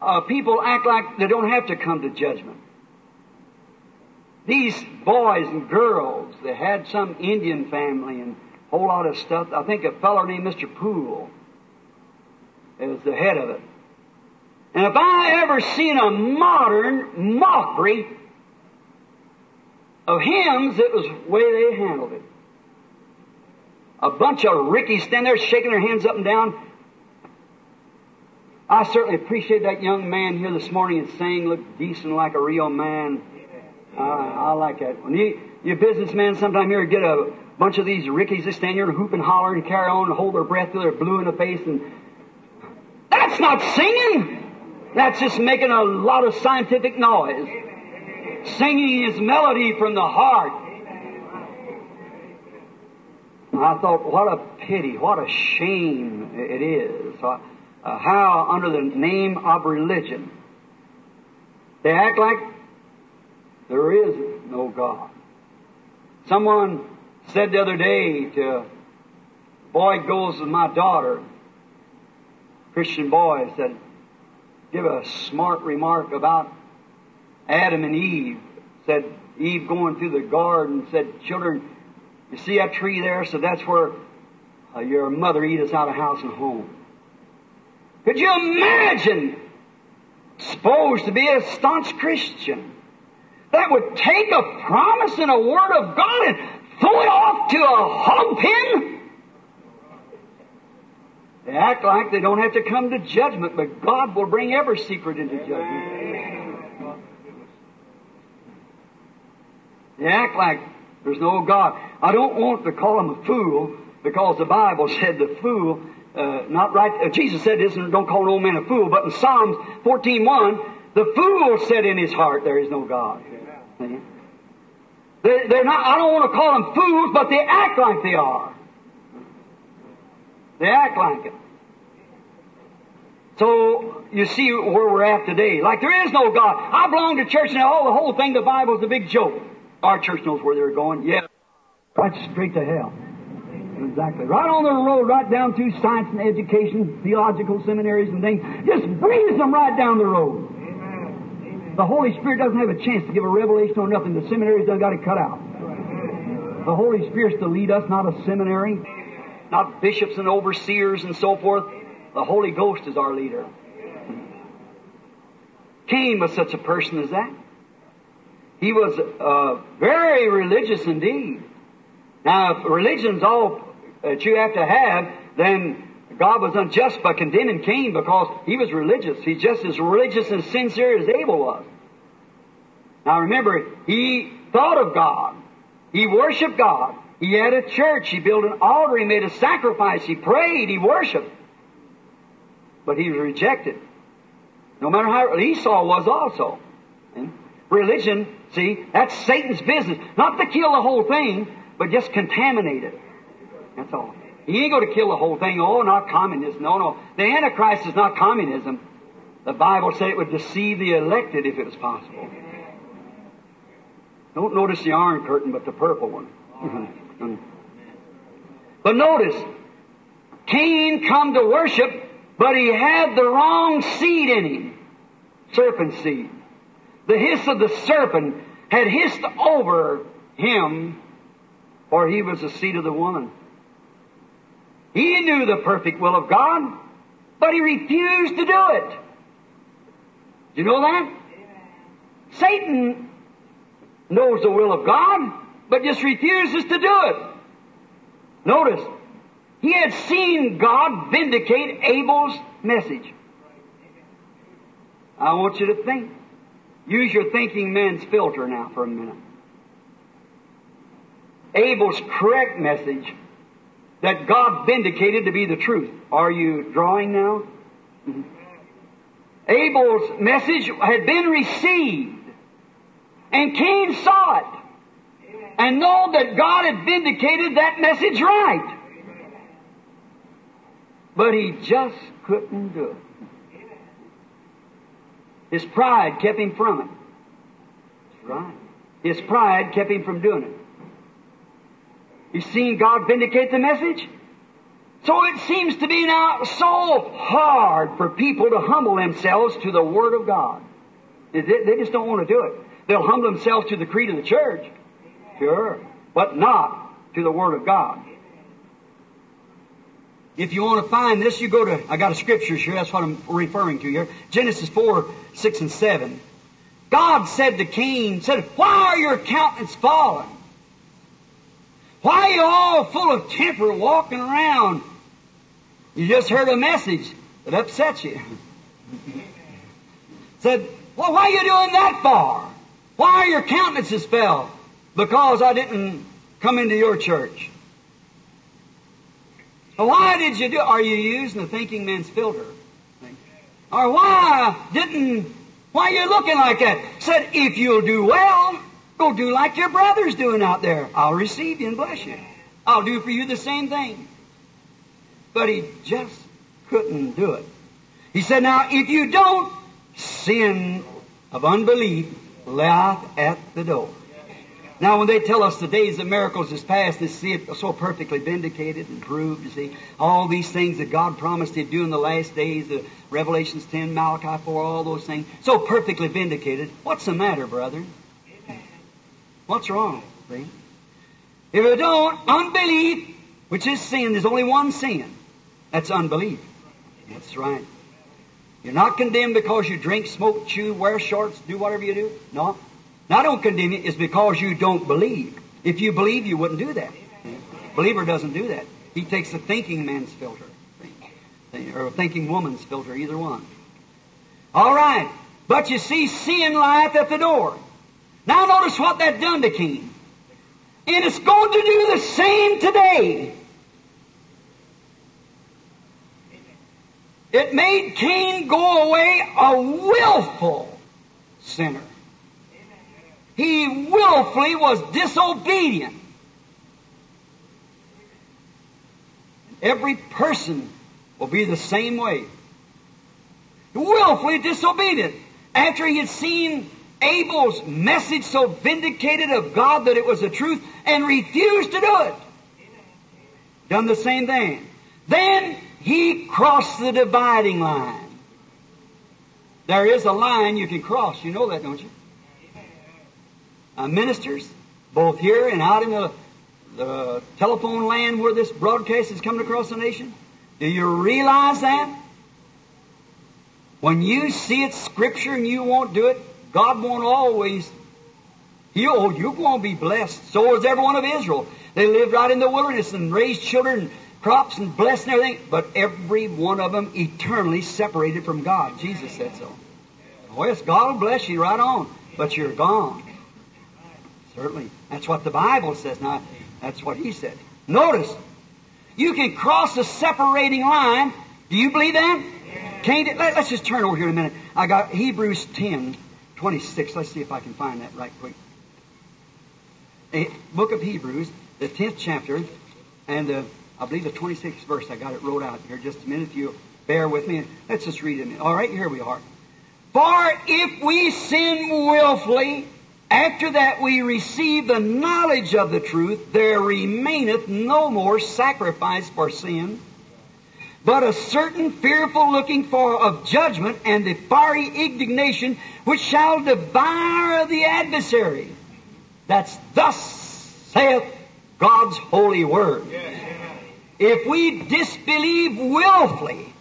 uh, people act like they don't have to come to judgment. These boys and girls, they had some Indian family and a whole lot of stuff. I think a fellow named Mr. Poole is the head of it. And if I ever seen a modern mockery of hymns, it was the way they handled it. A bunch of rickies standing there shaking their hands up and down. I certainly appreciate that young man here this morning and saying, look decent like a real man. Uh, I like that. When you, you businessmen sometime here get a bunch of these rickies that stand here and hoop and holler and carry on and hold their breath till they're blue in the face and that's not singing. That's just making a lot of scientific noise. Singing is melody from the heart. I thought, what a pity, what a shame it is. Uh, uh, how, under the name of religion, they act like there is no God. Someone said the other day to boy goes with my daughter, Christian boy, said, give a smart remark about Adam and Eve. Said Eve going through the garden, said, children, you see that tree there? So that's where uh, your mother eat us out of house and home. Could you imagine supposed to be a staunch Christian that would take a promise and a word of God and throw it off to a hog pen? They act like they don't have to come to judgment, but God will bring every secret into judgment. They act like there's no God. I don't want to call him a fool because the Bible said the fool, uh, not right, uh, Jesus said this, and don't call an old man a fool, but in Psalms 14.1, the fool said in his heart, there is no God. They, they're not, I don't want to call them fools, but they act like they are. They act like it. So, you see where we're at today. Like there is no God. I belong to church now. All the whole thing, the Bible's a big joke. Our church knows where they're going. Yeah. Right straight to hell. Exactly. Right on the road, right down through science and education, theological seminaries and things. Just brings them right down the road. The Holy Spirit doesn't have a chance to give a revelation or nothing. The seminaries done got it cut out. The Holy Spirit's to lead us, not a seminary, not bishops and overseers and so forth. The Holy Ghost is our leader. Cain was such a person as that. He was uh, very religious indeed. Now, if religion's all that you have to have, then God was unjust by condemning Cain because he was religious. He's just as religious and sincere as Abel was. Now remember, he thought of God. He worshiped God. He had a church. He built an altar. He made a sacrifice. He prayed. He worshiped. But he was rejected. No matter how Esau was also. And religion, see, that's Satan's business. Not to kill the whole thing, but just contaminate it. That's all. He ain't going to kill the whole thing. Oh, not communism. No, no. The Antichrist is not communism. The Bible said it would deceive the elected if it was possible. Don't notice the iron curtain, but the purple one. but notice, Cain come to worship, but he had the wrong seed in him. Serpent seed. The hiss of the serpent had hissed over him, for he was the seed of the woman. He knew the perfect will of God, but he refused to do it. Do you know that? Satan knows the will of God, but just refuses to do it. Notice, he had seen God vindicate Abel's message. I want you to think. Use your thinking man's filter now for a minute. Abel's correct message that God vindicated to be the truth. Are you drawing now? Mm-hmm. Abel's message had been received, and Cain saw it, and know that God had vindicated that message right. But he just couldn't do it. His pride kept him from it. That's right. His pride kept him from doing it. You seen God vindicate the message? So it seems to be now so hard for people to humble themselves to the Word of God. They just don't want to do it. They'll humble themselves to the creed of the church. Sure. But not to the Word of God. If you want to find this, you go to, I got a scripture here, that's what I'm referring to here. Genesis 4, 6 and 7. God said to Cain, said, Why are your countenance fallen? Why are you all full of temper walking around? You just heard a message that upsets you. Said, well, why are you doing that for? Why are your countenances fell? Because I didn't come into your church. Why did you do? Are you using the thinking man's filter? Or why didn't? Why are you looking like that? Said, if you'll do well, Go do like your brother's doing out there. I'll receive you and bless you. I'll do for you the same thing. But he just couldn't do it. He said, now if you don't, sin of unbelief lieth at the door. Now, when they tell us the days of miracles is past, they see it so perfectly vindicated and proved. You see, all these things that God promised He'd do in the last days, the Revelations 10, Malachi 4, all those things, so perfectly vindicated. What's the matter, brother? What's wrong? See? If you don't, unbelief, which is sin, there's only one sin. That's unbelief. That's right. You're not condemned because you drink, smoke, chew, wear shorts, do whatever you do. No. Now, I don't condemn you. It's because you don't believe. If you believe, you wouldn't do that. Believer doesn't do that. He takes a thinking man's filter, or thinking woman's filter, either one. All right. But you see, sin lieth at the door. Now notice what that done to Cain. And it's going to do the same today. It made Cain go away a willful sinner. He willfully was disobedient. Every person will be the same way. Willfully disobedient. After he had seen Abel's message so vindicated of God that it was the truth and refused to do it. Done the same thing. Then he crossed the dividing line. There is a line you can cross. You know that, don't you? Uh, ministers, both here and out in the, the telephone land where this broadcast is coming across the nation. Do you realize that? When you see it scripture and you won't do it, God won't always. You, oh, you're going to be blessed. So was every one of Israel. They lived right in the wilderness and raised children, and crops, and blessed and everything. But every one of them eternally separated from God. Jesus said so. Oh, yes, God will bless you right on, but you're gone. Certainly. That's what the Bible says. Now, that's what he said. Notice, you can cross the separating line. Do you believe that? Can't it? Let, us just turn over here in a minute. I got Hebrews 10, 26. Let's see if I can find that right quick. A book of Hebrews, the 10th chapter, and the, I believe the 26th verse. I got it wrote out here. Just a minute. If you bear with me, let's just read it. All right, here we are. For if we sin willfully, after that we receive the knowledge of the truth, there remaineth no more sacrifice for sin, but a certain fearful looking for of judgment and the fiery indignation which shall devour the adversary. That's thus saith God's holy word. If we disbelieve willfully,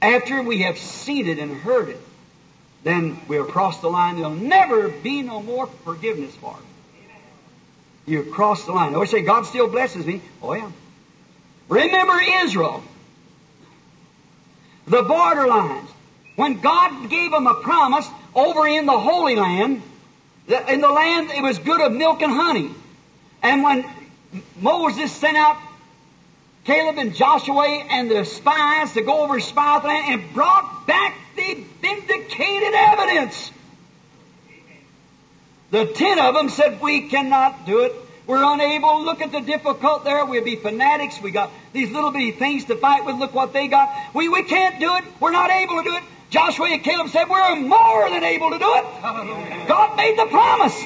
after we have seen it and heard it, then we'll cross the line. There'll never be no more forgiveness for it. You cross the line. I always say, God still blesses me. Oh, yeah. Remember Israel. The borderlines. When God gave them a promise over in the Holy Land, in the land it was good of milk and honey. And when Moses sent out Caleb and Joshua and the spies to go over spy land and brought back the vindicated evidence. The ten of them said, we cannot do it. We're unable. Look at the difficult there. We'll be fanatics. We got these little bitty things to fight with. Look what they got. We, we can't do it. We're not able to do it. Joshua and Caleb said, we're more than able to do it. God made the promise.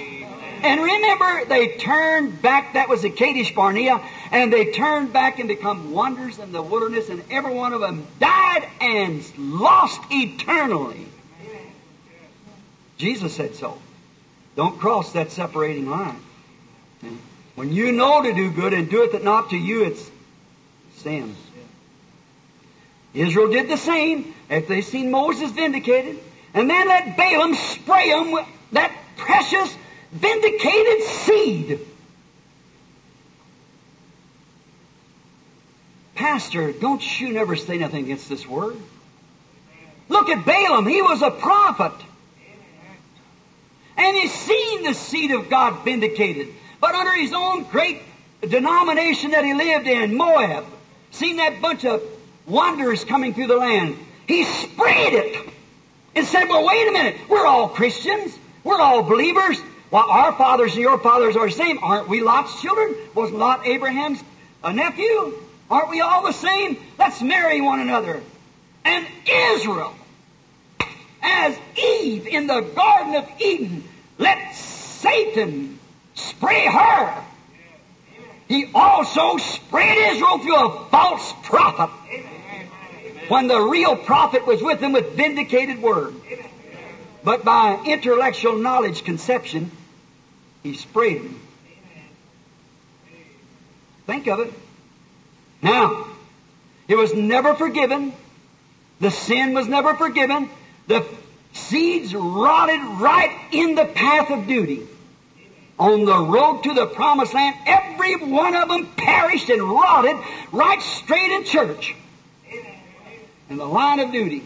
And remember, they turned back. That was the Kadesh Barnea. And they turned back and become wonders in the wilderness. And every one of them died and lost eternally. Jesus said so. Don't cross that separating line. When you know to do good and do it not to you, it's sin. Israel did the same after they seen Moses vindicated. And then let Balaam spray them with that precious vindicated seed. Pastor, don't you never say nothing against this word. Look at Balaam. He was a prophet. And he's seen the seed of God vindicated. But under his own great denomination that he lived in, Moab, seen that bunch of wanderers coming through the land. He sprayed it and said, well, wait a minute. We're all Christians. We're all believers. Well, our fathers and your fathers are the same. Aren't we Lot's children? Was Lot Abraham's a nephew? Aren't we all the same? Let's marry one another. And Israel, as Eve in the Garden of Eden, let Satan spray her. He also sprayed Israel through a false prophet. When the real prophet was with them with vindicated word. But by intellectual knowledge conception, he sprayed them. Think of it. Now, it was never forgiven. The sin was never forgiven. The seeds rotted right in the path of duty. On the road to the promised land, every one of them perished and rotted right straight in church. In the line of duty.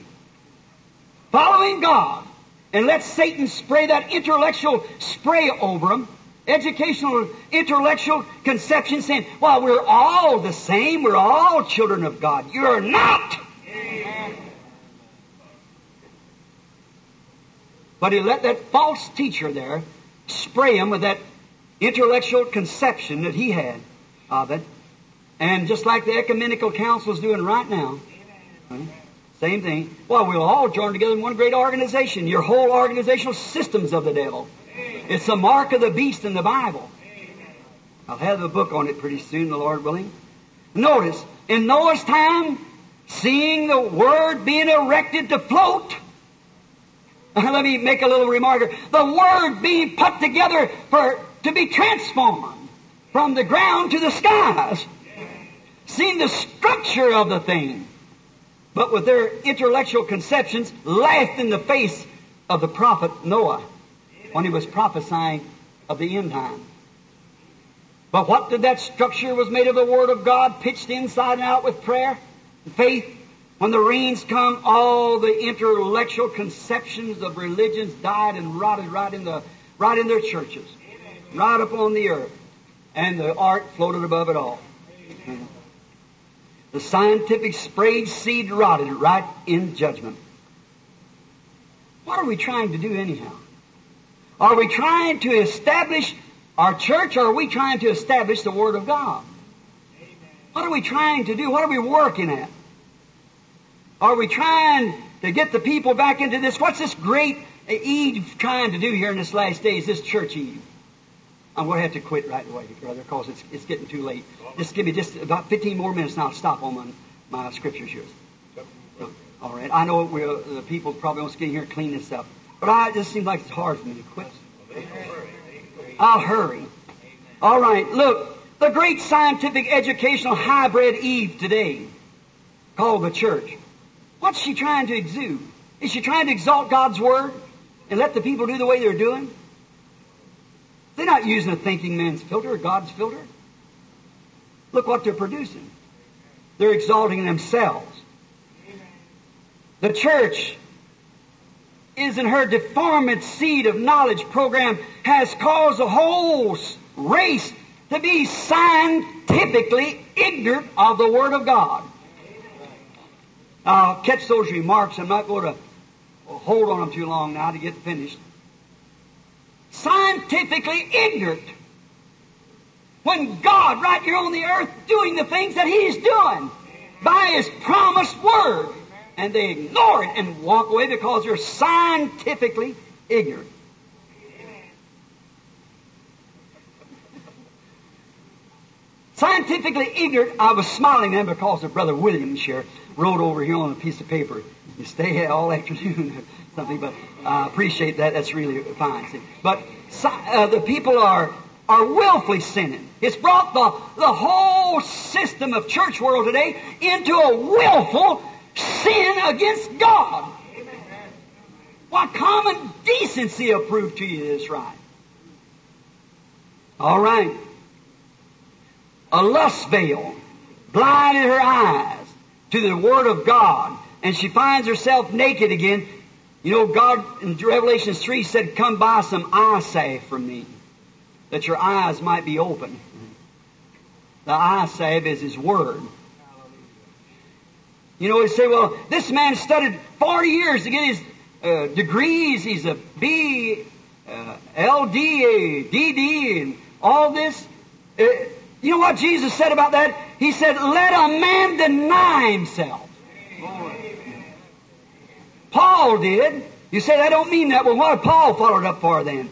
Following God. And let Satan spray that intellectual spray over them. Educational, intellectual conception saying, well, we're all the same. We're all children of God. You're not. But he let that false teacher there spray him with that intellectual conception that he had of it. And just like the ecumenical council is doing right now, same thing. Well, we'll all join together in one great organization. Your whole organizational system's of the devil. It's the mark of the beast in the Bible. I'll have a book on it pretty soon, the Lord willing. Notice, in Noah's time, seeing the Word being erected to float, Uh-huh. let me make a little remark. The Word being put together for, to be transformed from the ground to the skies. Seeing the structure of the thing. But with their intellectual conceptions laughed in the face of the prophet Noah when he was prophesying of the end time. But what did that structure was made of the Word of God, pitched inside and out with prayer, faith. When the rains come, all the intellectual conceptions of religions died and rotted right in the right in their churches, right upon the earth, and the art floated above it all. The scientific sprayed seed rotted right in judgment. What are we trying to do anyhow? Are we trying to establish our church or are we trying to establish the Word of God? What are we trying to do? What are we working at? Are we trying to get the people back into this? What's this great Eve trying to do here in this last days, this church Eve? I'm going to have to quit right away, brother, because it's, it's getting too late. Just give me just about 15 more minutes and I'll stop on my, my scriptures here. All right. I know we're, the people probably won't get here and clean this up. But I, it just seems like it's hard for me to quit. I'll hurry. All right. Look, the great scientific educational hybrid Eve today, called the church. What's she trying to exude? Is she trying to exalt God's Word and let the people do the way they're doing? They're not using a thinking man's filter or God's filter. Look what they're producing. They're exalting themselves. The church is in her deformed seed of knowledge program has caused the whole race to be scientifically ignorant of the Word of God. I'll catch those remarks. I'm not going to hold on them too long now to get finished. Scientifically ignorant. When God, right here on the earth, doing the things that He's doing by His promised Word. And they ignore it and walk away because they're scientifically ignorant. Scientifically ignorant, I was smiling then because of Brother Williams here wrote over here on a piece of paper. You stay here all afternoon or something, but I appreciate that. That's really fine. See? But uh, the people are are willfully sinning. It's brought the, the whole system of church world today into a willful sin against God. What common decency prove to you is right. All right. A lust veil blinded her eyes to the Word of God, and she finds herself naked again. You know, God in Revelation 3 said, Come buy some eye salve from me, that your eyes might be open. The eye salve is His Word. You know, they say, well, this man studied 40 years to get his uh, degrees. He's a B, uh, LD, DD, and all this. Uh, you know what Jesus said about that? He said, let a man deny himself. Paul did. You say I don't mean that. Well, what did Paul follow it up for then?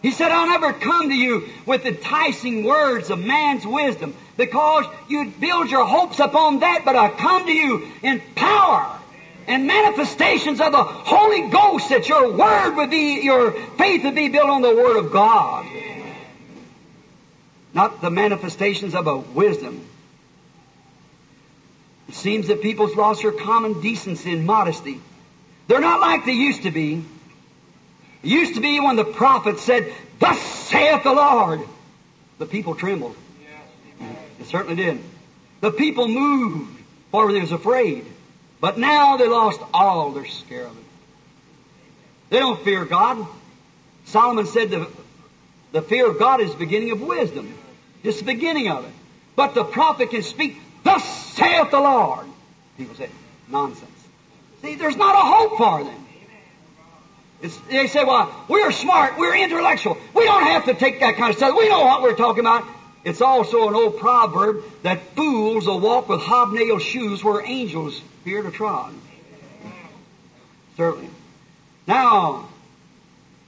He said, I'll never come to you with enticing words of man's wisdom because you build your hopes upon that, but I come to you in power and manifestations of the Holy Ghost that your word would be, your faith would be built on the Word of God. Not the manifestations of a wisdom. It seems that people's lost their common decency and modesty. They're not like they used to be. It used to be when the prophet said, Thus saith the Lord. The people trembled. It certainly did. The people moved, for they was afraid. But now they lost all their scare of it. They don't fear God. Solomon said the, the fear of God is the beginning of wisdom. It's the beginning of it. But the prophet can speak, Thus saith the Lord. People say, nonsense. See, there's not a hope for them. It's, they say, well, we're smart, we're intellectual. We don't have to take that kind of stuff. We know what we're talking about. It's also an old proverb that fools will walk with hobnail shoes where angels fear to trod. Certainly. Now,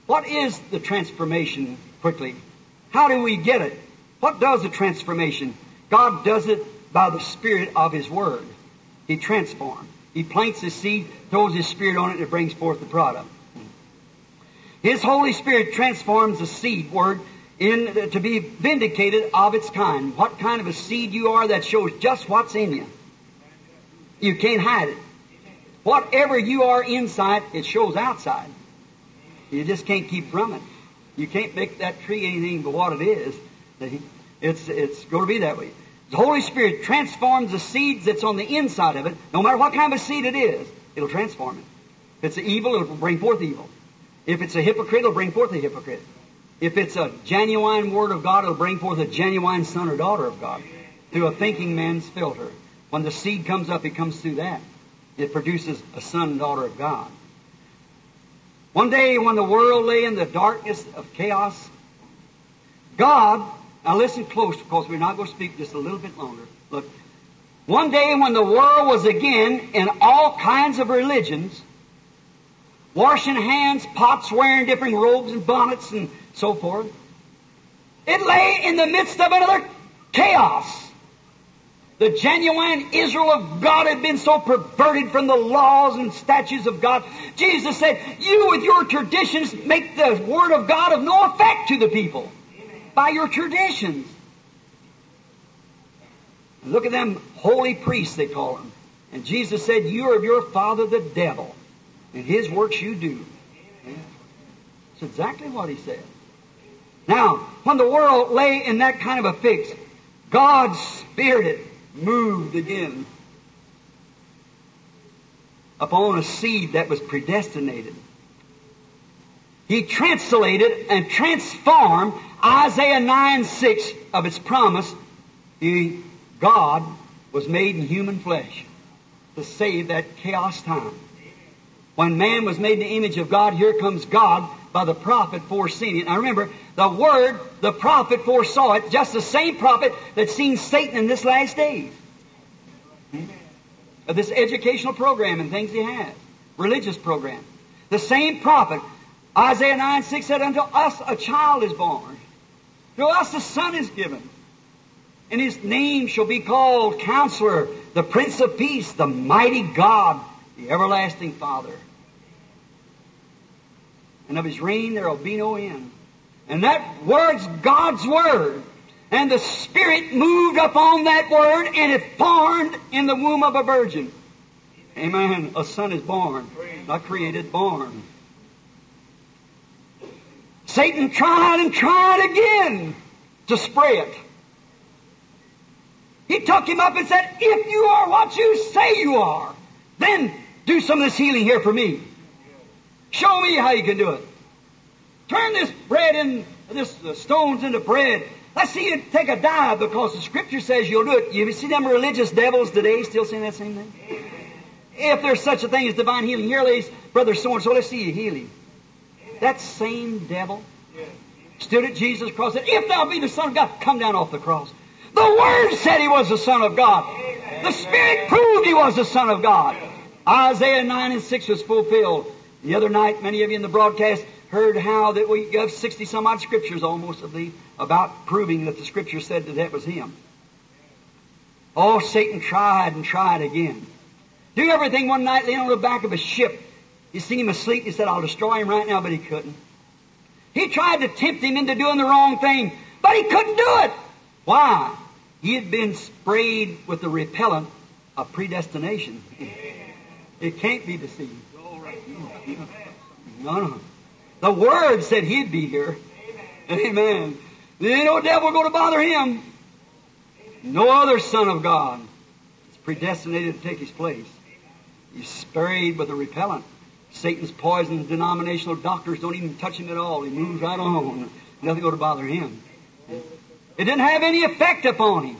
what is the transformation quickly? How do we get it? What does the transformation? God does it by the Spirit of His Word. He transforms. He plants His seed, throws His Spirit on it, and it brings forth the product. His Holy Spirit transforms the seed word in, to be vindicated of its kind. What kind of a seed you are, that shows just what's in you. You can't hide it. Whatever you are inside, it shows outside. You just can't keep from it. You can't make that tree anything but what it is. It's, it's going to be that way. The Holy Spirit transforms the seeds that's on the inside of it, no matter what kind of seed it is, it'll transform it. If it's evil, it'll bring forth evil. If it's a hypocrite, it'll bring forth a hypocrite. If it's a genuine Word of God, it'll bring forth a genuine son or daughter of God through a thinking man's filter. When the seed comes up, it comes through that. It produces a son and daughter of God. One day when the world lay in the darkness of chaos, God, now listen close because we're not going to speak just a little bit longer. Look, one day when the world was again in all kinds of religions, washing hands, pots wearing different robes and bonnets and so forth. It lay in the midst of another chaos. The genuine Israel of God had been so perverted from the laws and statutes of God. Jesus said, You with your traditions make the Word of God of no effect to the people by your traditions. Look at them holy priests, they call them. And Jesus said, You are of your father the devil and his works you do. That's exactly what he said. Now, when the world lay in that kind of a fix, God's Spirit moved again upon a seed that was predestinated. He translated and transformed Isaiah 9 6 of its promise. He, God was made in human flesh to save that chaos time. When man was made in the image of God, here comes God by the prophet foreseeing it. Now remember, the word, the prophet foresaw it, just the same prophet that's seen Satan in this last days. This educational program and things he has. Religious program. The same prophet, Isaiah 9 6 said, Unto us a child is born. To us a son is given. And his name shall be called Counselor, the Prince of Peace, the Mighty God, the Everlasting Father and of his reign there will be no end. And that word's God's word. And the Spirit moved upon that word and it formed in the womb of a virgin. Amen. A son is born. Not created, born. Satan tried and tried again to spray it. He took him up and said, if you are what you say you are, then do some of this healing here for me. Show me how you can do it. Turn this bread and this stones into bread. Let's see you take a dive because the scripture says you'll do it. You see them religious devils today still saying that same thing? If there's such a thing as divine healing, here lays brother so and so, let's see you heal him. That same devil stood at Jesus' cross and said, If thou be the Son of God, come down off the cross. The Word said he was the Son of God. The Spirit proved he was the Son of God. Isaiah 9 and 6 was fulfilled. The other night, many of you in the broadcast heard how that we have 60 some odd scriptures almost of the, about proving that the scripture said that that was him. Oh, Satan tried and tried again. Do everything one night laying on the back of a ship. You seen him asleep, he said, I'll destroy him right now, but he couldn't. He tried to tempt him into doing the wrong thing, but he couldn't do it. Why? He had been sprayed with the repellent of predestination. It can't be deceived. No, no. The Word said he'd be here. Amen. There ain't no devil going to bother him. No other Son of God is predestinated to take his place. He's sprayed with a repellent. Satan's poison denominational doctors don't even touch him at all. He moves right on. Nothing going to bother him. It didn't have any effect upon him.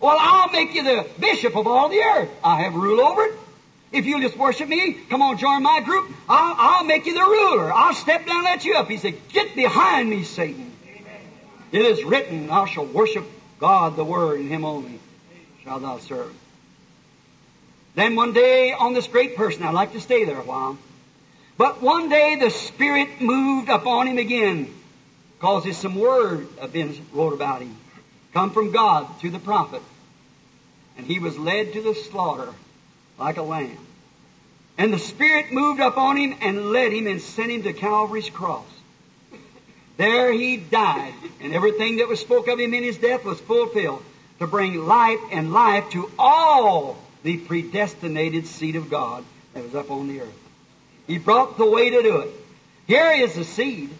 Well, I'll make you the bishop of all the earth. I have rule over it. If you'll just worship me, come on, join my group. I'll, I'll make you the ruler. I'll step down and let you up. He said, Get behind me, Satan. It is written, Thou shalt worship God, the Word, and Him only shall thou serve. Then one day on this great person, I'd like to stay there a while. But one day the Spirit moved upon him again, because there's some word of been wrote about him, come from God through the prophet. And he was led to the slaughter like a lamb. And the Spirit moved upon him and led him and sent him to Calvary's cross. There he died, and everything that was spoke of him in his death was fulfilled to bring life and life to all the predestinated seed of God that was up on the earth. He brought the way to do it. Here is the seed.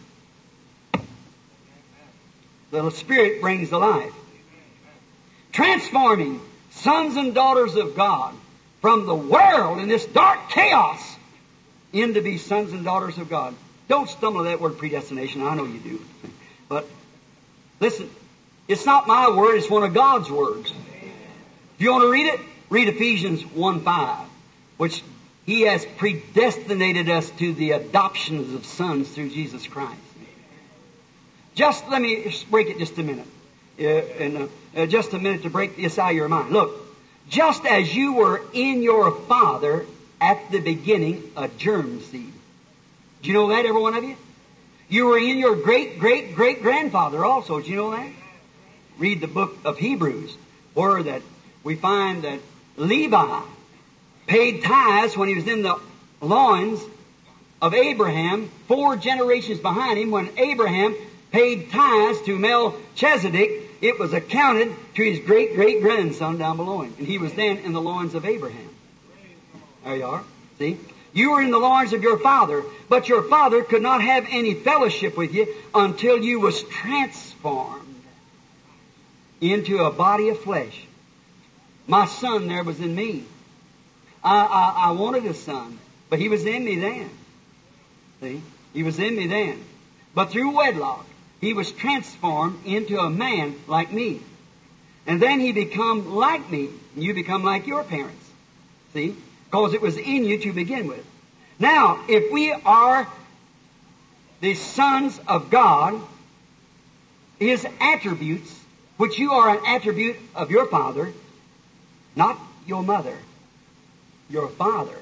The Spirit brings the life. Transforming sons and daughters of God from the world in this dark chaos into be sons and daughters of God. Don't stumble at that word predestination. I know you do. But listen, it's not my word, it's one of God's words. If you want to read it, read Ephesians 1 5, which He has predestinated us to the adoptions of sons through Jesus Christ. Just let me break it just a minute. Uh, in uh, just a minute to break this out of your mind. Look, just as you were in your father at the beginning a germ seed. Do you know that, every one of you? You were in your great, great, great grandfather also. Do you know that? Read the book of Hebrews, where that we find that Levi paid tithes when he was in the loins of Abraham, four generations behind him, when Abraham paid tithes to Melchizedek, it was accounted to his great great grandson down below him. And he was then in the loins of Abraham. There you are. See? You were in the loins of your father, but your father could not have any fellowship with you until you was transformed into a body of flesh. My son there was in me. I, I, I wanted a son, but he was in me then. See? He was in me then. But through wedlock, he was transformed into a man like me. And then he become like me, and you become like your parents. See? Because it was in you to begin with. Now, if we are the sons of God, His attributes, which you are an attribute of your Father, not your mother, your Father.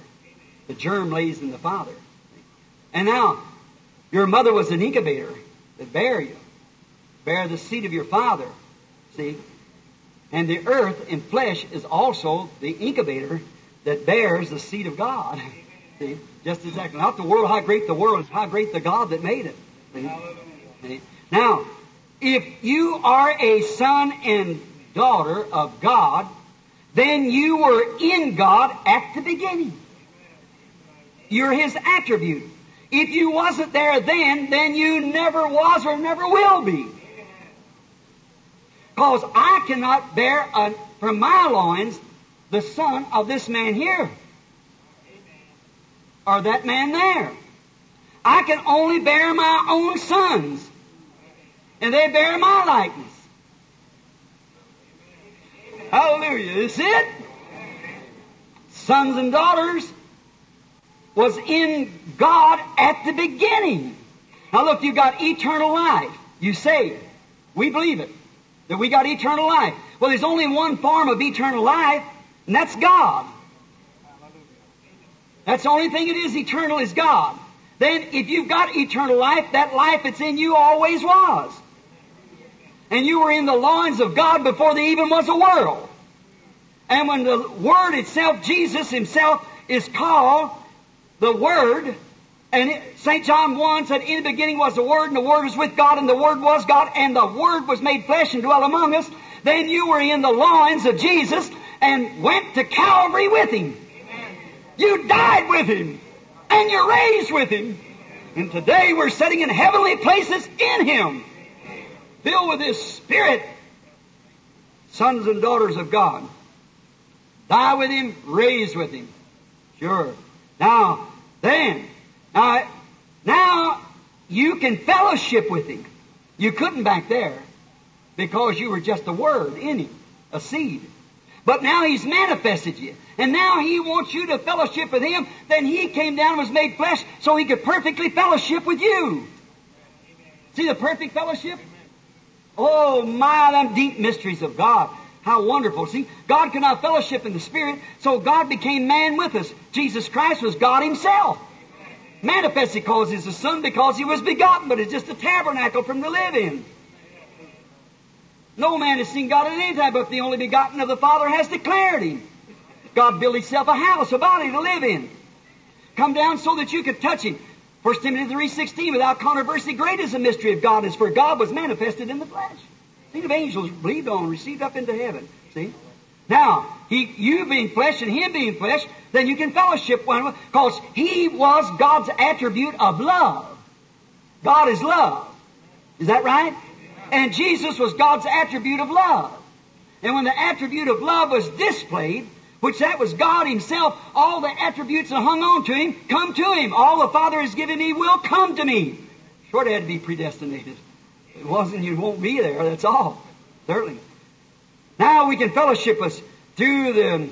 The germ lays in the Father. And now, your mother was an incubator that bear you, bear the seed of your Father. See? And the earth in flesh is also the incubator that bears the seed of God. See? Just exactly. Not the world, how great the world is, how great the God that made it. See? See? Now, if you are a son and daughter of God, then you were in God at the beginning. You're His attribute. If you wasn't there then, then you never was or never will be. Because I cannot bear a, from my loins the son of this man here. Or that man there. I can only bear my own sons. And they bear my likeness. Hallelujah. Is it? Sons and daughters was in God at the beginning. Now look, you got eternal life. You saved. We believe it. That we got eternal life. Well, there's only one form of eternal life, and that's God. That's the only thing it is eternal is God. Then if you've got eternal life, that life that's in you always was. And you were in the loins of God before there even was a world. And when the Word itself, Jesus Himself, is called the Word, and St. John 1 said, In the beginning was the Word, and the Word was with God, and the Word was God, and the Word was made flesh and dwelt among us. Then you were in the loins of Jesus and went to Calvary with Him. You died with Him, and you're raised with Him. And today we're sitting in heavenly places in Him, filled with His Spirit, sons and daughters of God. Die with Him, raised with Him. Sure. Now, then, now, now you can fellowship with Him. You couldn't back there because you were just a word in Him, a seed. But now He's manifested you. And now He wants you to fellowship with Him. Then He came down and was made flesh so He could perfectly fellowship with you. See the perfect fellowship? Oh my, them deep mysteries of God. How wonderful. See, God could not fellowship in the Spirit, so God became man with us. Jesus Christ was God Himself. Manifested because He's the Son because He was begotten, but it's just a tabernacle from to live in. No man has seen God at any time, but the only begotten of the Father has declared Him. God built Himself a house, a body to live in. Come down so that you could touch Him. 1 Timothy 3.16, without controversy, great is the mystery of God, is for God was manifested in the flesh. Think of angels believed on, received up into heaven. See? Now, he, you being flesh and him being flesh, then you can fellowship one another, because he was God's attribute of love. God is love. Is that right? And Jesus was God's attribute of love. And when the attribute of love was displayed, which that was God Himself, all the attributes that hung on to Him come to Him. All the Father has given me will come to me. Sure, it had to be predestinated. If it wasn't, you won't be there. That's all. Certainly. Now we can fellowship us through the,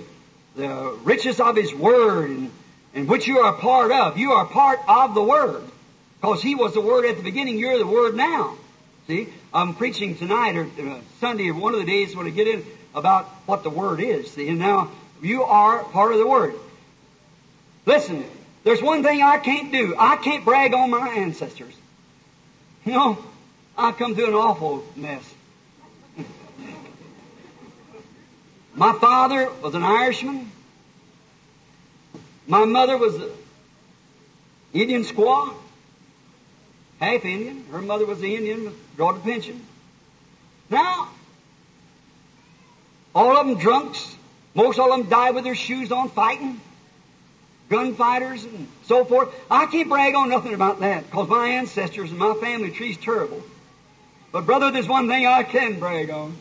the riches of His Word, and, and which you are a part of. You are part of the Word. Because He was the Word at the beginning, you're the Word now. See, I'm preaching tonight or uh, Sunday or one of the days when I get in about what the Word is. See, and now you are part of the Word. Listen, there's one thing I can't do. I can't brag on my ancestors. You know, I come through an awful mess. My father was an Irishman. My mother was an Indian squaw, half Indian. Her mother was an Indian, brought a pension. Now, all of them drunks. Most of them died with their shoes on fighting. Gunfighters and so forth. I can't brag on nothing about that because my ancestors and my family tree's terrible. But brother, there's one thing I can brag on.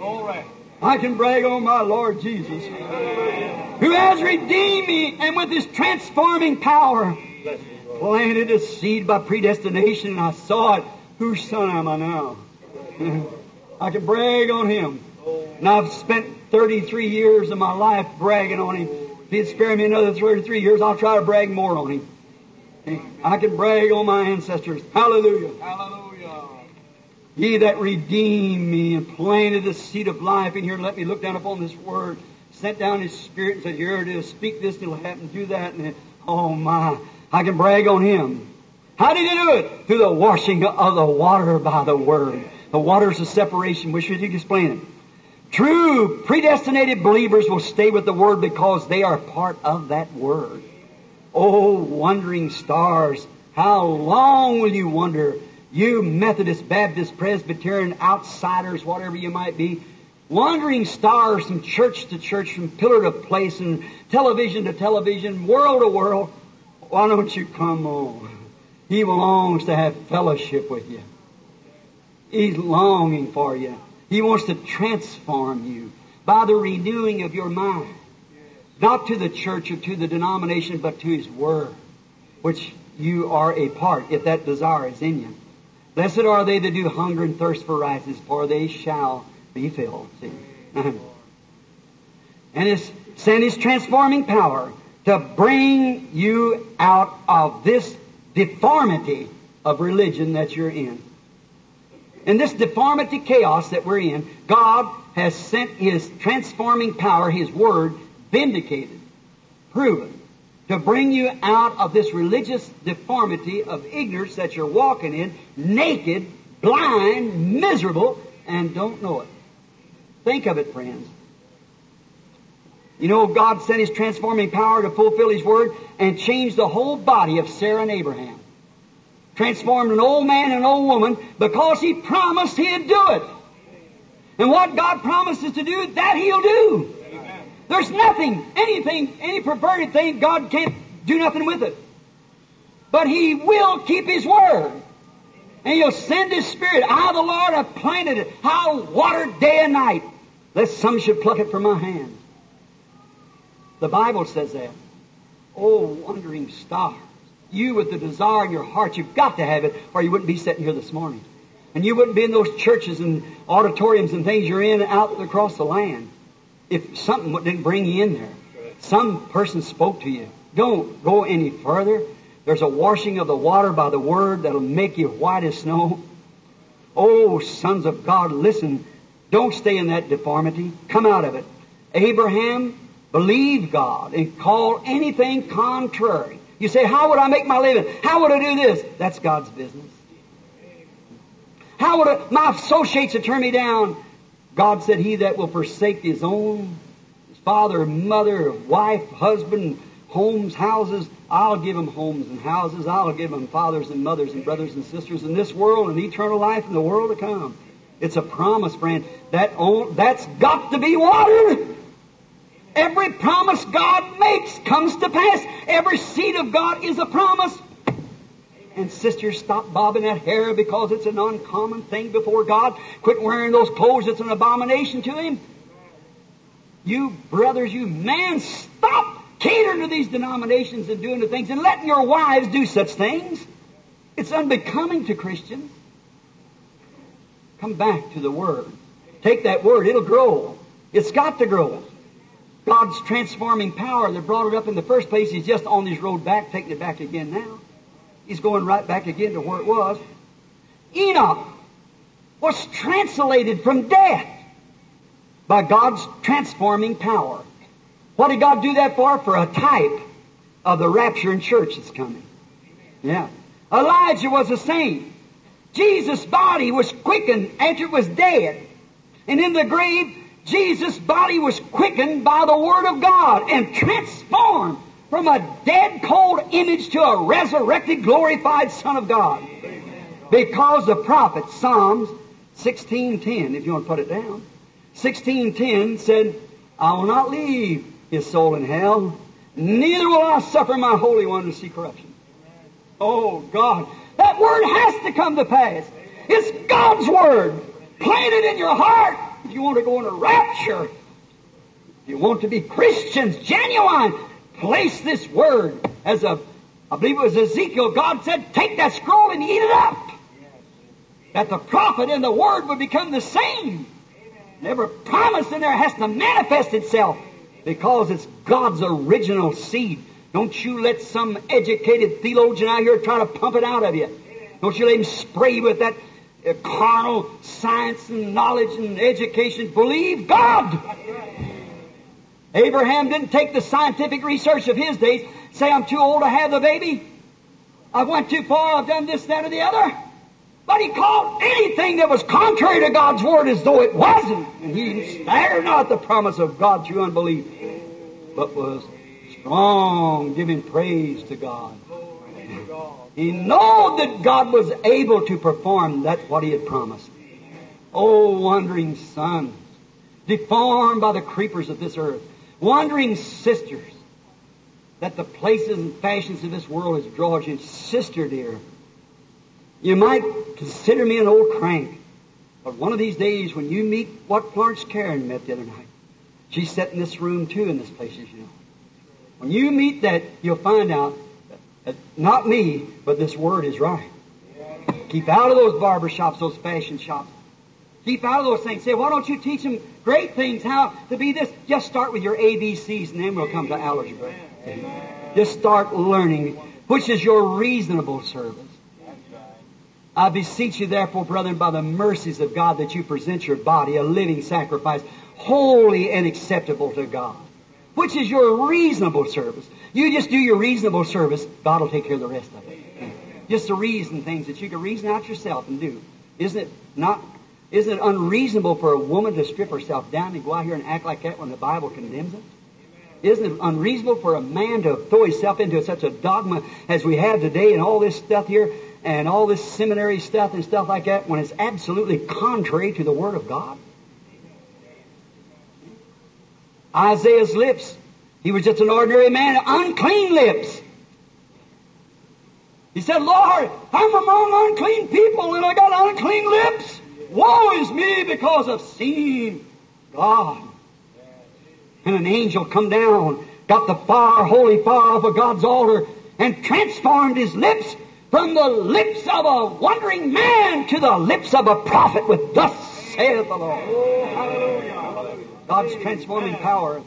All right. I can brag on my Lord Jesus, who has redeemed me and with his transforming power planted a seed by predestination and I saw it. Whose son am I now? I can brag on him. And I've spent 33 years of my life bragging on him. If he'd spare me another 33 years, I'll try to brag more on him. I can brag on my ancestors. Hallelujah. Hallelujah. He that redeemed me and planted the seed of life in here let me look down upon this word, sent down his spirit and said, Here it is, speak this, it'll happen, do that, and then, oh my, I can brag on him. How did he do it? Through the washing of the water by the word. The waters of separation. Wish we could explain it. True predestinated believers will stay with the Word because they are part of that Word. Oh, wandering stars, how long will you wander? You Methodist, Baptist, Presbyterian, outsiders, whatever you might be, wandering stars from church to church, from pillar to place, and television to television, world to world. Why don't you come on? He longs to have fellowship with you. He's longing for you. He wants to transform you by the renewing of your mind. Not to the church or to the denomination, but to His Word, which you are a part, if that desire is in you. Blessed are they that do hunger and thirst for righteousness, for they shall be filled. See? and His, send His transforming power to bring you out of this deformity of religion that you're in. In this deformity chaos that we're in, God has sent His transforming power, His Word, vindicated, proven, to bring you out of this religious deformity of ignorance that you're walking in, naked, blind, miserable, and don't know it. Think of it, friends. You know, God sent His transforming power to fulfill His Word and change the whole body of Sarah and Abraham. Transformed an old man and an old woman because He promised He'd do it. And what God promises to do, that He'll do. There's nothing, anything, any perverted thing, God can't do nothing with it. But He will keep His Word. And He'll send His Spirit. I, the Lord, have planted it. I'll water day and night, lest some should pluck it from my hand. The Bible says that. Oh, wandering star. You with the desire in your heart, you've got to have it, or you wouldn't be sitting here this morning. And you wouldn't be in those churches and auditoriums and things you're in out across the land if something didn't bring you in there. Some person spoke to you. Don't go any further. There's a washing of the water by the word that'll make you white as snow. Oh, sons of God, listen. Don't stay in that deformity. Come out of it. Abraham believed God and called anything contrary. You say, how would I make my living? How would I do this? That's God's business. How would I, my associates turned me down? God said, He that will forsake his own, his father, mother, wife, husband, homes, houses, I'll give him homes and houses. I'll give him fathers and mothers and brothers and sisters in this world and eternal life in the world to come. It's a promise, friend. That that's got to be watered. Every promise God makes comes to pass. Every seed of God is a promise. And sisters, stop bobbing that hair because it's an uncommon thing before God. Quit wearing those clothes. It's an abomination to Him. You brothers, you men, stop catering to these denominations and doing the things and letting your wives do such things. It's unbecoming to Christians. Come back to the Word. Take that Word. It'll grow. It's got to grow. God's transforming power that brought it up in the first place, He's just on His road back, taking it back again now. He's going right back again to where it was. Enoch was translated from death by God's transforming power. What did God do that for? For a type of the rapture in church that's coming. Yeah. Elijah was the same. Jesus' body was quickened after it was dead. And in the grave, Jesus' body was quickened by the Word of God and transformed from a dead, cold image to a resurrected, glorified Son of God. Because the prophet, Psalms 16.10, if you want to put it down, 16.10 said, I will not leave his soul in hell, neither will I suffer my Holy One to see corruption. Oh, God. That word has to come to pass. It's God's word. Plant it in your heart if you want to go in a rapture. If you want to be Christians, genuine, place this word as a, I believe it was Ezekiel, God said, take that scroll and eat it up. That the prophet and the word would become the same. And every promise in there has to manifest itself because it's God's original seed. Don't you let some educated theologian out here try to pump it out of you. Don't you let him spray you with that uh, carnal science and knowledge and education. Believe God. Abraham didn't take the scientific research of his days, say, I'm too old to have the baby. I went too far, I've done this, that, or the other. But he called anything that was contrary to God's word as though it wasn't. And he spared not the promise of God through unbelief, but was strong, giving praise to God. He knew that God was able to perform that what he had promised. Oh, wandering sons, deformed by the creepers of this earth, wandering sisters, that the places and fashions of this world has drawn you. Sister dear, you might consider me an old crank, but one of these days when you meet what Florence Shakarian met the other night, she's sat in this room too in this place, as you know. When you meet that, you'll find out not me, but this word is right. Keep out of those barber shops, those fashion shops. Keep out of those things. Say, why don't you teach them great things, how to be this? Just start with your ABCs and then we'll come to algebra. Just start learning, which is your reasonable service. I beseech you therefore, brethren, by the mercies of God, that you present your body a living sacrifice, holy and acceptable to God, which is your reasonable service. You just do your reasonable service, God will take care of the rest of it. Just the reason things that you can reason out yourself and do. Isn't it not, isn't it unreasonable for a woman to strip herself down and go out here and act like that when the Bible condemns it? Isn't it unreasonable for a man to throw himself into such a dogma as we have today and all this stuff here and all this seminary stuff and stuff like that when it's absolutely contrary to the Word of God? Isaiah's lips, he was just an ordinary man, unclean lips. He said, Lord, I'm among unclean people and I got unclean lips. Woe is me because of seeing God. And an angel come down, got the fire, holy fire off of God's altar, and transformed his lips from the lips of a wandering man to the lips of a prophet with thus saith the Lord. God's transforming power.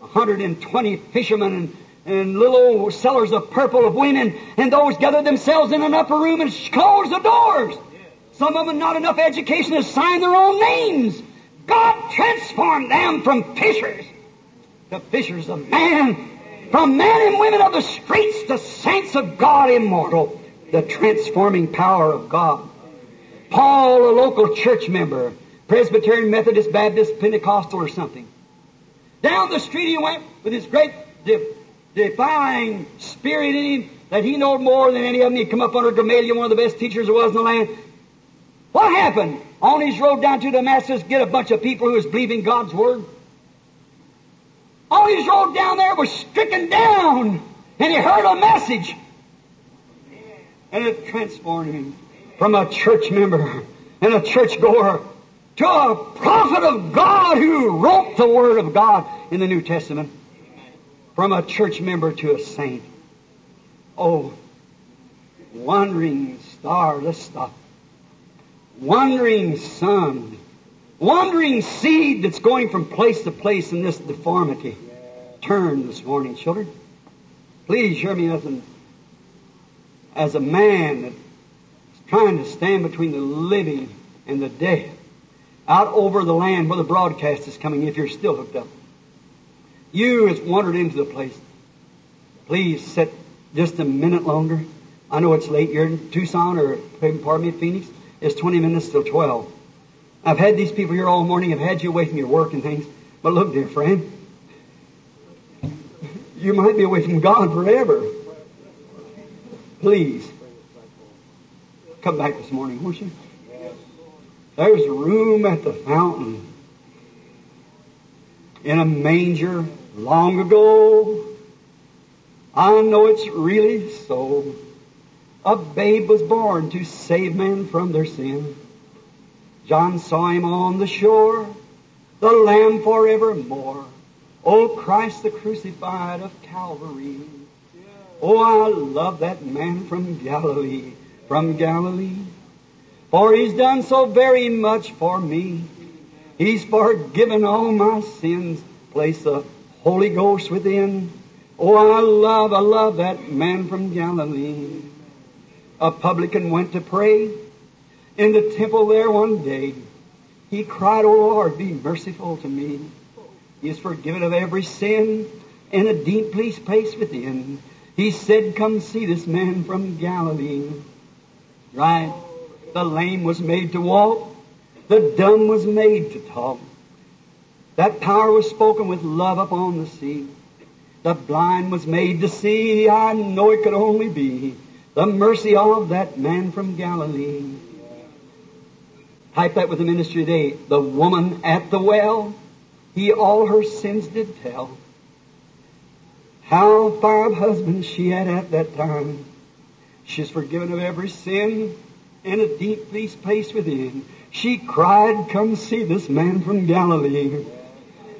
120 fishermen and and little old sellers of purple of women, and those gathered themselves in an upper room and closed the doors. Some of them not enough education to sign their own names. God transformed them from fishers to fishers of man, from men and women of the streets to saints of God immortal. The transforming power of God. Paul, a local church member, Presbyterian, Methodist, Baptist, Pentecostal, or something. Down the street he went with his great defying spirit in him that he knowed more than any of them. He'd come up under Gamaliel, one of the best teachers there was in the land. What happened? On his road down to Damascus, get a bunch of people who was believing God's word. On his road down there was stricken down, and he heard a message. And it transformed him from a church member and a church goer to a prophet of God who wrote the Word of God in the New Testament from a church member to a saint. Oh, wandering star, let's stop. Wandering sun, wandering seed that's going from place to place in this deformity. Turn this morning, children. Please hear me as, an, as a man that's trying to stand between the living and the dead. Out over the land where the broadcast is coming, if you're still hooked up. You has wandered into the place. Please sit just a minute longer. I know it's late. You're in Tucson or, pardon me, Phoenix. It's 20 minutes till 12. I've had these people here all morning. I've had you away from your work and things. But look, dear friend, you might be away from God forever. Please, come back this morning, won't you? There's room at the fountain in a manger long ago. I know it's really so. A babe was born to save men from their sin. John saw him on the shore, the Lamb forevermore. Oh, Christ the crucified of Calvary. Oh, I love that man from Galilee, from Galilee. For he's done so very much for me. He's forgiven all my sins. Place the Holy Ghost within. Oh, I love, I love that man from Galilee. A publican went to pray in the temple there one day. He cried, Oh Lord, be merciful to me. He is forgiven of every sin and a deep place within. He said, Come see this man from Galilee. Right? The lame was made to walk. The dumb was made to talk. That power was spoken with love upon the sea. The blind was made to see. I know it could only be the mercy of that man from Galilee. Type that with the ministry today. The woman at the well, he all her sins did tell. How five husbands she had at that time. She's forgiven of every sin and a deep peace place within. She cried, Come see this man from Galilee.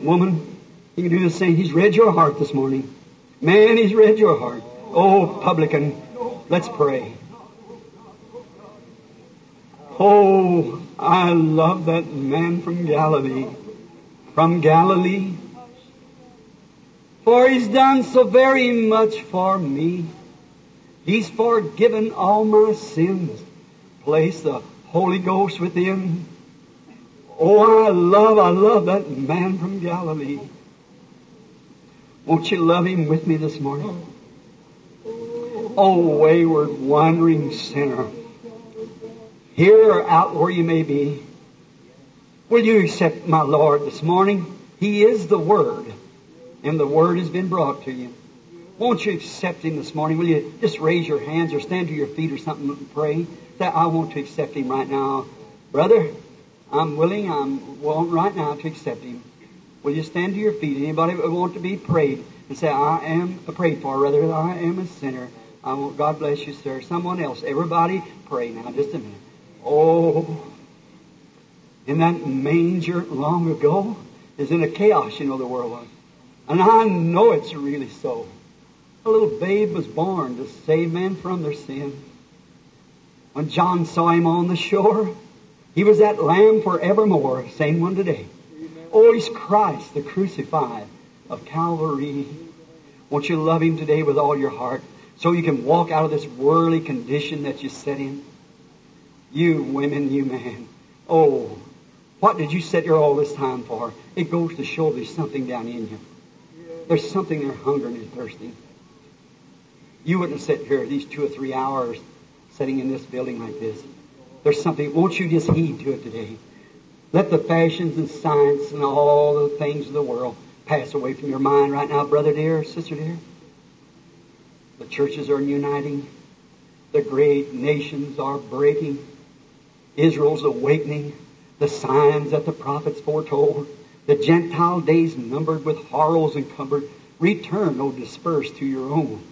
Woman, you can do the same. He's read your heart this morning. Man, he's read your heart. Oh, publican, let's pray. Oh, I love that man from Galilee. From Galilee. For he's done so very much for me. He's forgiven all my sins place the Holy Ghost within. Oh, I love, I love that man from Galilee. Won't you love him with me this morning? Oh, wayward, wandering sinner. Here or out where you may be, will you accept my Lord this morning? He is the Word, and the Word has been brought to you. Won't you accept Him this morning? Will you just raise your hands or stand to your feet or something and pray that I want to accept Him right now? Brother, I'm willing, I'm willing right now to accept Him. Will you stand to your feet? Anybody want to be prayed and say, I am prayed for, rather, I am a sinner. I want, God bless you, sir. Someone else. Everybody pray now, just a minute. Oh, in that manger long ago is in a chaos, you know, the world was. And I know it's really so. A little babe was born to save men from their sin. When John saw him on the shore, he was that lamb forevermore, same one today. Oh, he's Christ, the crucified of Calvary. Won't you love him today with all your heart so you can walk out of this worldly condition that you set in? You women, you men. Oh, what did you sit here all this time for? It goes to show there's something down in you. There's something there hungering and thirsting. You wouldn't sit here these two or three hours sitting in this building like this. There's something, won't you just heed to it today? Let the fashions and science and all the things of the world pass away from your mind right now, brother dear, sister dear. The churches are uniting. The great nations are breaking. Israel's awakening. The signs that the prophets foretold. The Gentile days numbered with horrors encumbered. Return, O dispersed to your own.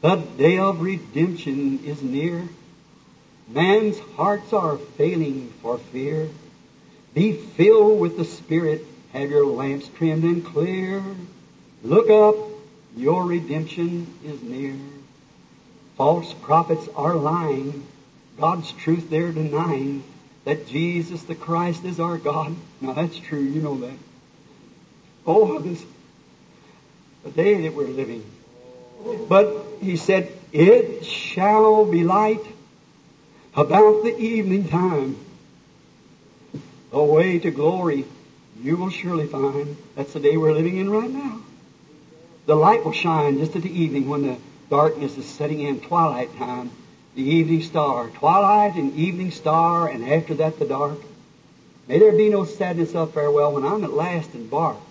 The day of redemption is near. Man's hearts are failing for fear. Be filled with the Spirit. Have your lamps trimmed and clear. Look up. Your redemption is near. False prophets are lying. God's truth they're denying. That Jesus the Christ is our God. Now that's true. You know that. Oh, this, the day that we're living. But he said, it shall be light about the evening time. The way to glory you will surely find. That's the day we're living in right now. The light will shine just at the evening when the darkness is setting in, twilight time. The evening star. Twilight and evening star, and after that the dark. May there be no sadness of farewell when I'm at last embarked.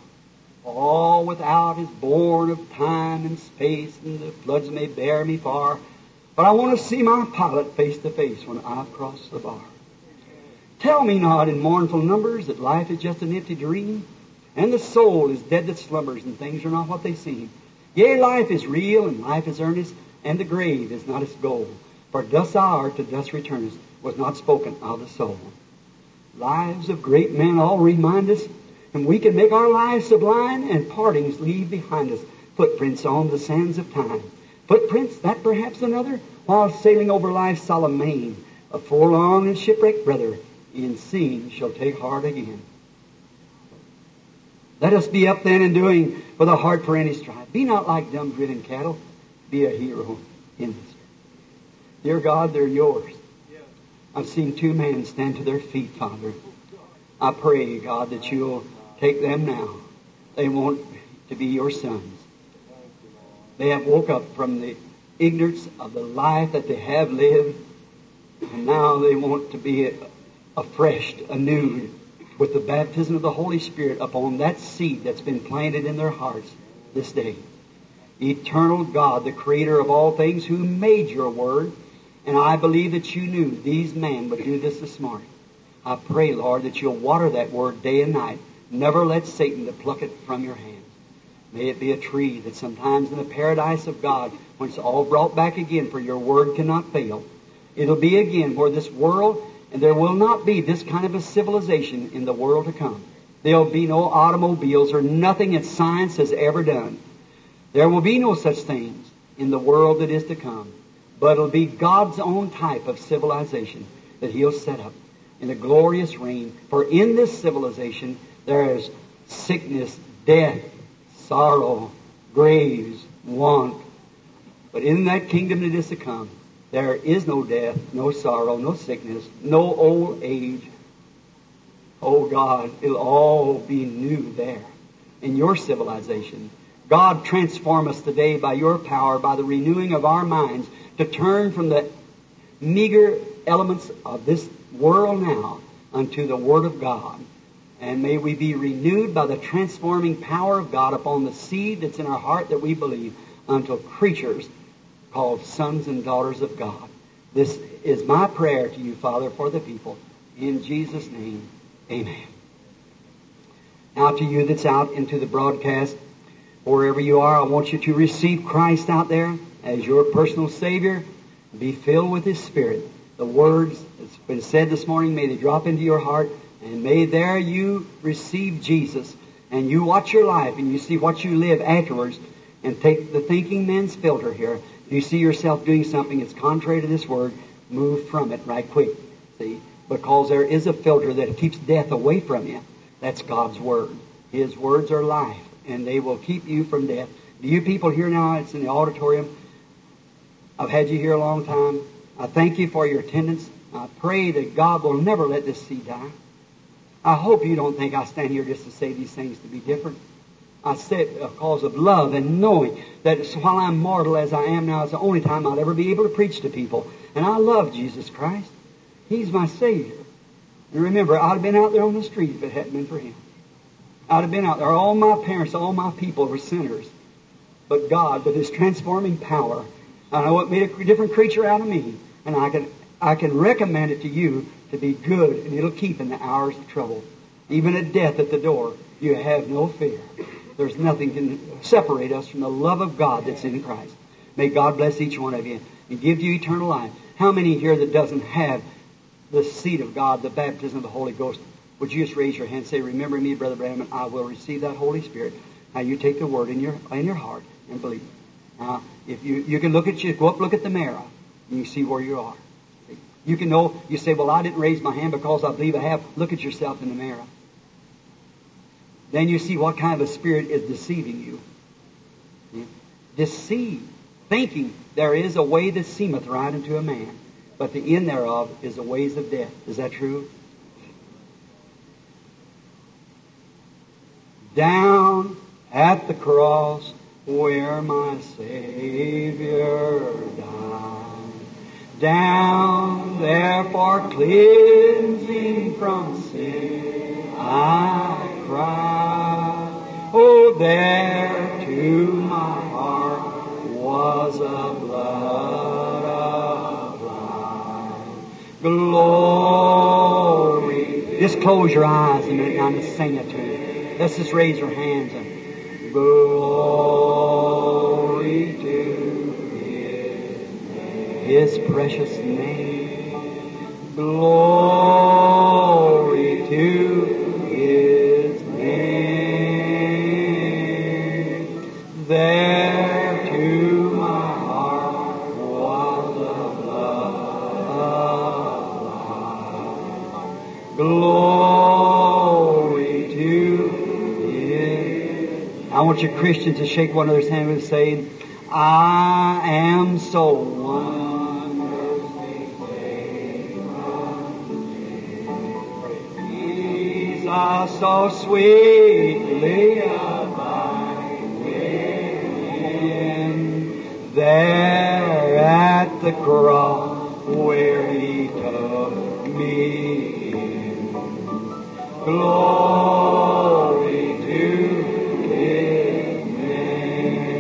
All without is born of time and space, and the floods may bear me far. But I want to see my pilot face to face when I've crossed the bar. Tell me not in mournful numbers that life is just an empty dream, and the soul is dead that slumbers, and things are not what they seem. Yea, life is real, and life is earnest, and the grave is not its goal. For dust thou art, to dust returnest, was not spoken of the soul. Lives of great men all remind us, and we can make our lives sublime, and partings leave behind us footprints on the sands of time. Footprints, that perhaps another, while sailing over life's solemn main, a forlorn and shipwrecked brother, in seeing shall take heart again. Let us be up then and doing with a heart for any strife. Be not like dumb driven cattle. Be a hero in this. Dear God, they're yours. I've seen two men stand to their feet, Father. I pray, God, that you'll take them now. They want to be your sons. They have woke up from the ignorance of the life that they have lived, and now they want to be afresh, anew, with the baptism of the Holy Spirit upon that seed that's been planted in their hearts this day. Eternal God, the creator of all things, who made your word, and I believe that you knew these men would do this this morning. I pray, Lord, that you'll water that word day and night. Never let Satan to pluck it from your hands. May it be a tree that sometimes in the paradise of God, when it's all brought back again, for your word cannot fail, it'll be again where this world, and there will not be this kind of a civilization in the world to come. There'll be no automobiles or nothing that science has ever done. There will be no such things in the world that is to come. But it'll be God's own type of civilization that He'll set up in a glorious reign. For in this civilization there is sickness, death, sorrow, graves, want. But in that kingdom that is to come, There is no death, no sorrow, no sickness, no old age. Oh God, it'll all be new there in your civilization. God, transform us today by your power, by the renewing of our minds, to turn from the meager elements of this world now unto the Word of God. And may we be renewed by the transforming power of God upon the seed that's in our heart that we believe until creatures called sons and daughters of God. This is my prayer to you, Father, for the people. In Jesus' name, amen. Now to you that's out into the broadcast, wherever you are, I want you to receive Christ out there as your personal Savior. Be filled with His Spirit. The words that's been said this morning, may they drop into your heart, and may there you receive Jesus. And you watch your life, and you see what you live afterwards, and take the thinking man's filter here. You see yourself doing something that's contrary to this word, move from it right quick. See? Because there is a filter that keeps death away from you. That's God's Word. His words are life, and they will keep you from death. Do you people here now, it's in the auditorium, I've had you here a long time. I thank you for your attendance. I pray that God will never let this seed die. I hope you don't think I stand here just to say these things to be different. I say it uh, because of love and knowing that while I'm mortal as I am now, it's the only time I'll ever be able to preach to people. And I love Jesus Christ. He's my Savior. And remember, I'd have been out there on the street if it hadn't been for Him. I'd have been out there. All my parents, all my people were sinners. But God, with His transforming power, I know it made a different creature out of me. And I can, I can recommend it to you to be good, and it'll keep in the hours of trouble. Even at death at the door, you have no fear. There's nothing can separate us from the love of God that's in Christ. May God bless each one of you and give you eternal life. How many here that doesn't have the seed of God, the baptism of the Holy Ghost? Would you just raise your hand and say, Remember me, Brother Branham, and I will receive that Holy Spirit. Now you take the word in your in your heart and believe. Now, if you you can look at you, go up, look at the mirror, and you see where you are. You can know. You say, "Well, I didn't raise my hand because I believe I have." Look at yourself in the mirror. Then you see what kind of a spirit is deceiving you. Yeah. Deceive, thinking there is a way that seemeth right unto a man, but the end thereof is the ways of death. Is that true? Down at the cross where my Savior died. Down there for cleansing from sin I cry. Oh, there to my heart was a blood of life. Glory. Just close your eyes a minute and I'm going to sing it to you. Let's just raise our hands and glory to His, precious name. Glory to His name. There to my heart was. Glory to His. I want you Christians to shake one another's hand and say, I am so wonderfully So sweetly abide there at the cross where He took me in. Glory to His name.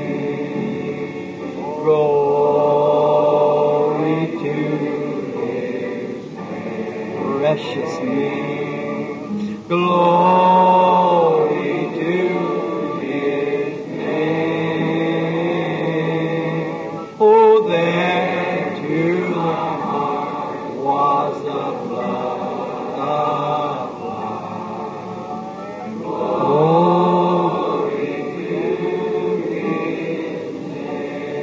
Glory to His precious name.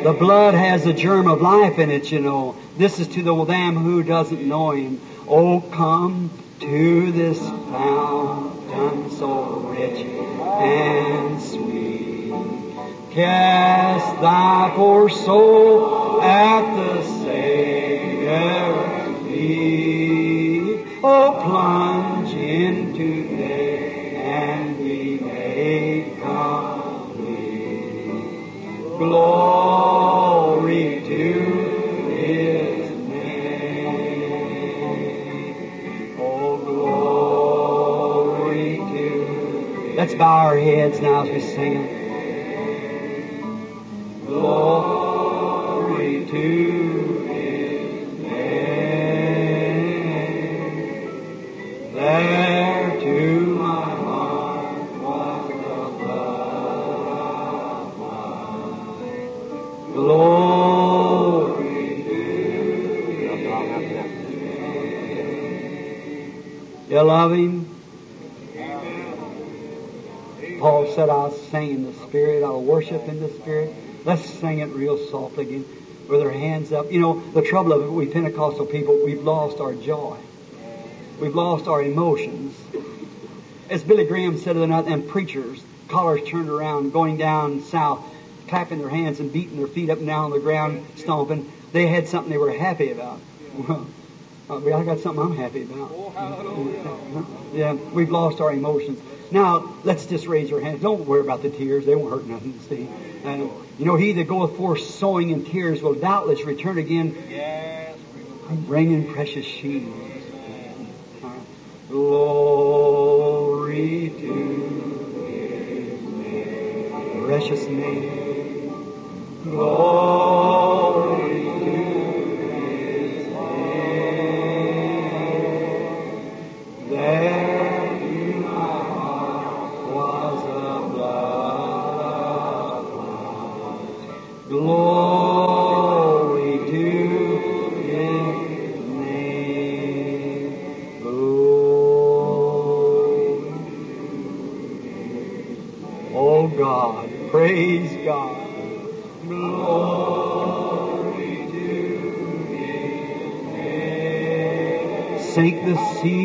The Oh, blood has a germ of life in it, you know. This is to the them who doesn't know Him. Oh, come to this and sweet. Cast thy poor soul at now as we sing worship in the Spirit. Let's sing it real soft again with our hands up. You know, the trouble of it, we Pentecostal people, we've lost our joy. We've lost our emotions. As Billy Graham said the other and preachers, collars turned around, going down south, clapping their hands and beating their feet up and down on the ground, stomping. They had something they were happy about. Well, uh, I got something I'm happy about. Yeah, we've lost our emotions. Now, let's just raise our hands. Don't worry about the tears. They won't hurt nothing, see. Uh, you know, he that goeth forth sowing in tears will doubtless return again bringing precious sheaves. Glory to His name. Precious name. Glory esqueci.